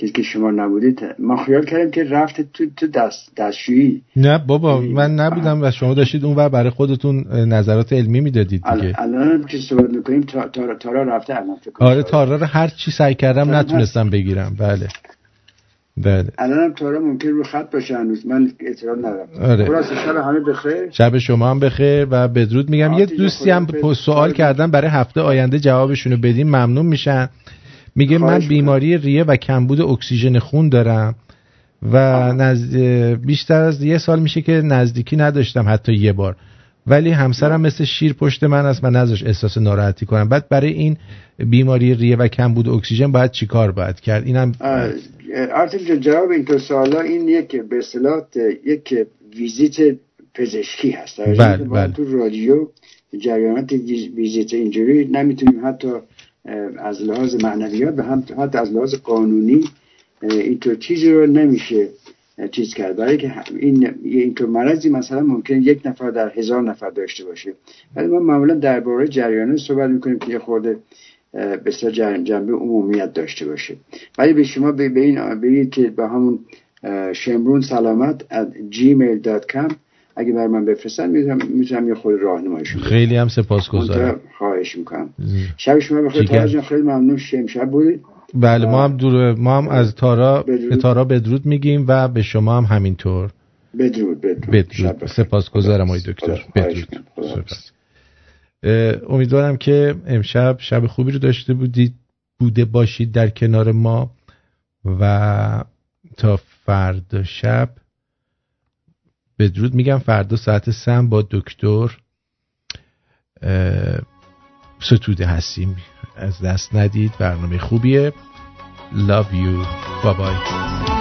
چیزی که شما نبودید ما خیال کردیم که رفت تو, تو دست دستشویی. نه بابا من نبودم و شما داشتید اون و برای خودتون نظرات علمی می‌دادید دیگه. الان که صحبت می‌کنیم تارا, تارا رفته الان آره تارا رو هر چی سعی کردم نتونستم بگیرم. بله. بله. الان هم تارا ممکن رو خط باشه هنوز. من اعتراض ندارم. آره. شب همه بخیر. شب شما هم بخیر و بدرود میگم. یه دوستی هم سوال کردن برای هفته آینده جوابشونو بدیم. ممنون میشن. میگه من بیماری ریه و کمبود اکسیژن خون دارم و نزد... بیشتر از یه سال میشه که نزدیکی نداشتم حتی یه بار. ولی همسرم مثل شیر پشت من است و نذاشت احساس ناراحتی کنم. بعد برای این بیماری ریه و کمبود اکسیژن باید چیکار باید کرد؟ اینم آرتین جواب این تو سوالا این یک به اصطلاح یک ویزیت پزشکی هست. بله بله. تو رادیو جریانات ویزیت اینجوری نمی‌تونیم حتی از لحاظ معنویات و هم حتی از لحاظ قانونی اینطور چیزی رو نمیشه چیز کرد. برای که این اینطور مرضی مثلا ممکن یک نفر در هزار نفر داشته باشه. ولی ما معمولا درباره جریان صحبت می‌کنیم که یه خورده بسیار جنبه عمومیت داشته باشه. ولی به شما به این بگید که با همون شمرون سلامت at gmail.com اگه بر من بفرستن می‌تونم یه خود راهنماییشون خیلی هم سپاسگزارم. خواهش می‌کنم. شب شما بخیر. خیلی ممنون. شب بودید. بله ما هم دور ما هم از تارا بدرود. به تارا بدرود میگیم و به شما هم همینطور. بدرود بدرود, بدرود. سپاسگزارم آقای دکتر. بدرود. امیدوارم که امشب شب خوبی رو داشته بودید بوده باشید در کنار ما و تا فردا شب بدرود میگم فردا ساعت سم با دکتر ستوده هستیم. از دست ندید برنامه خوبیه. Love you. Bye bye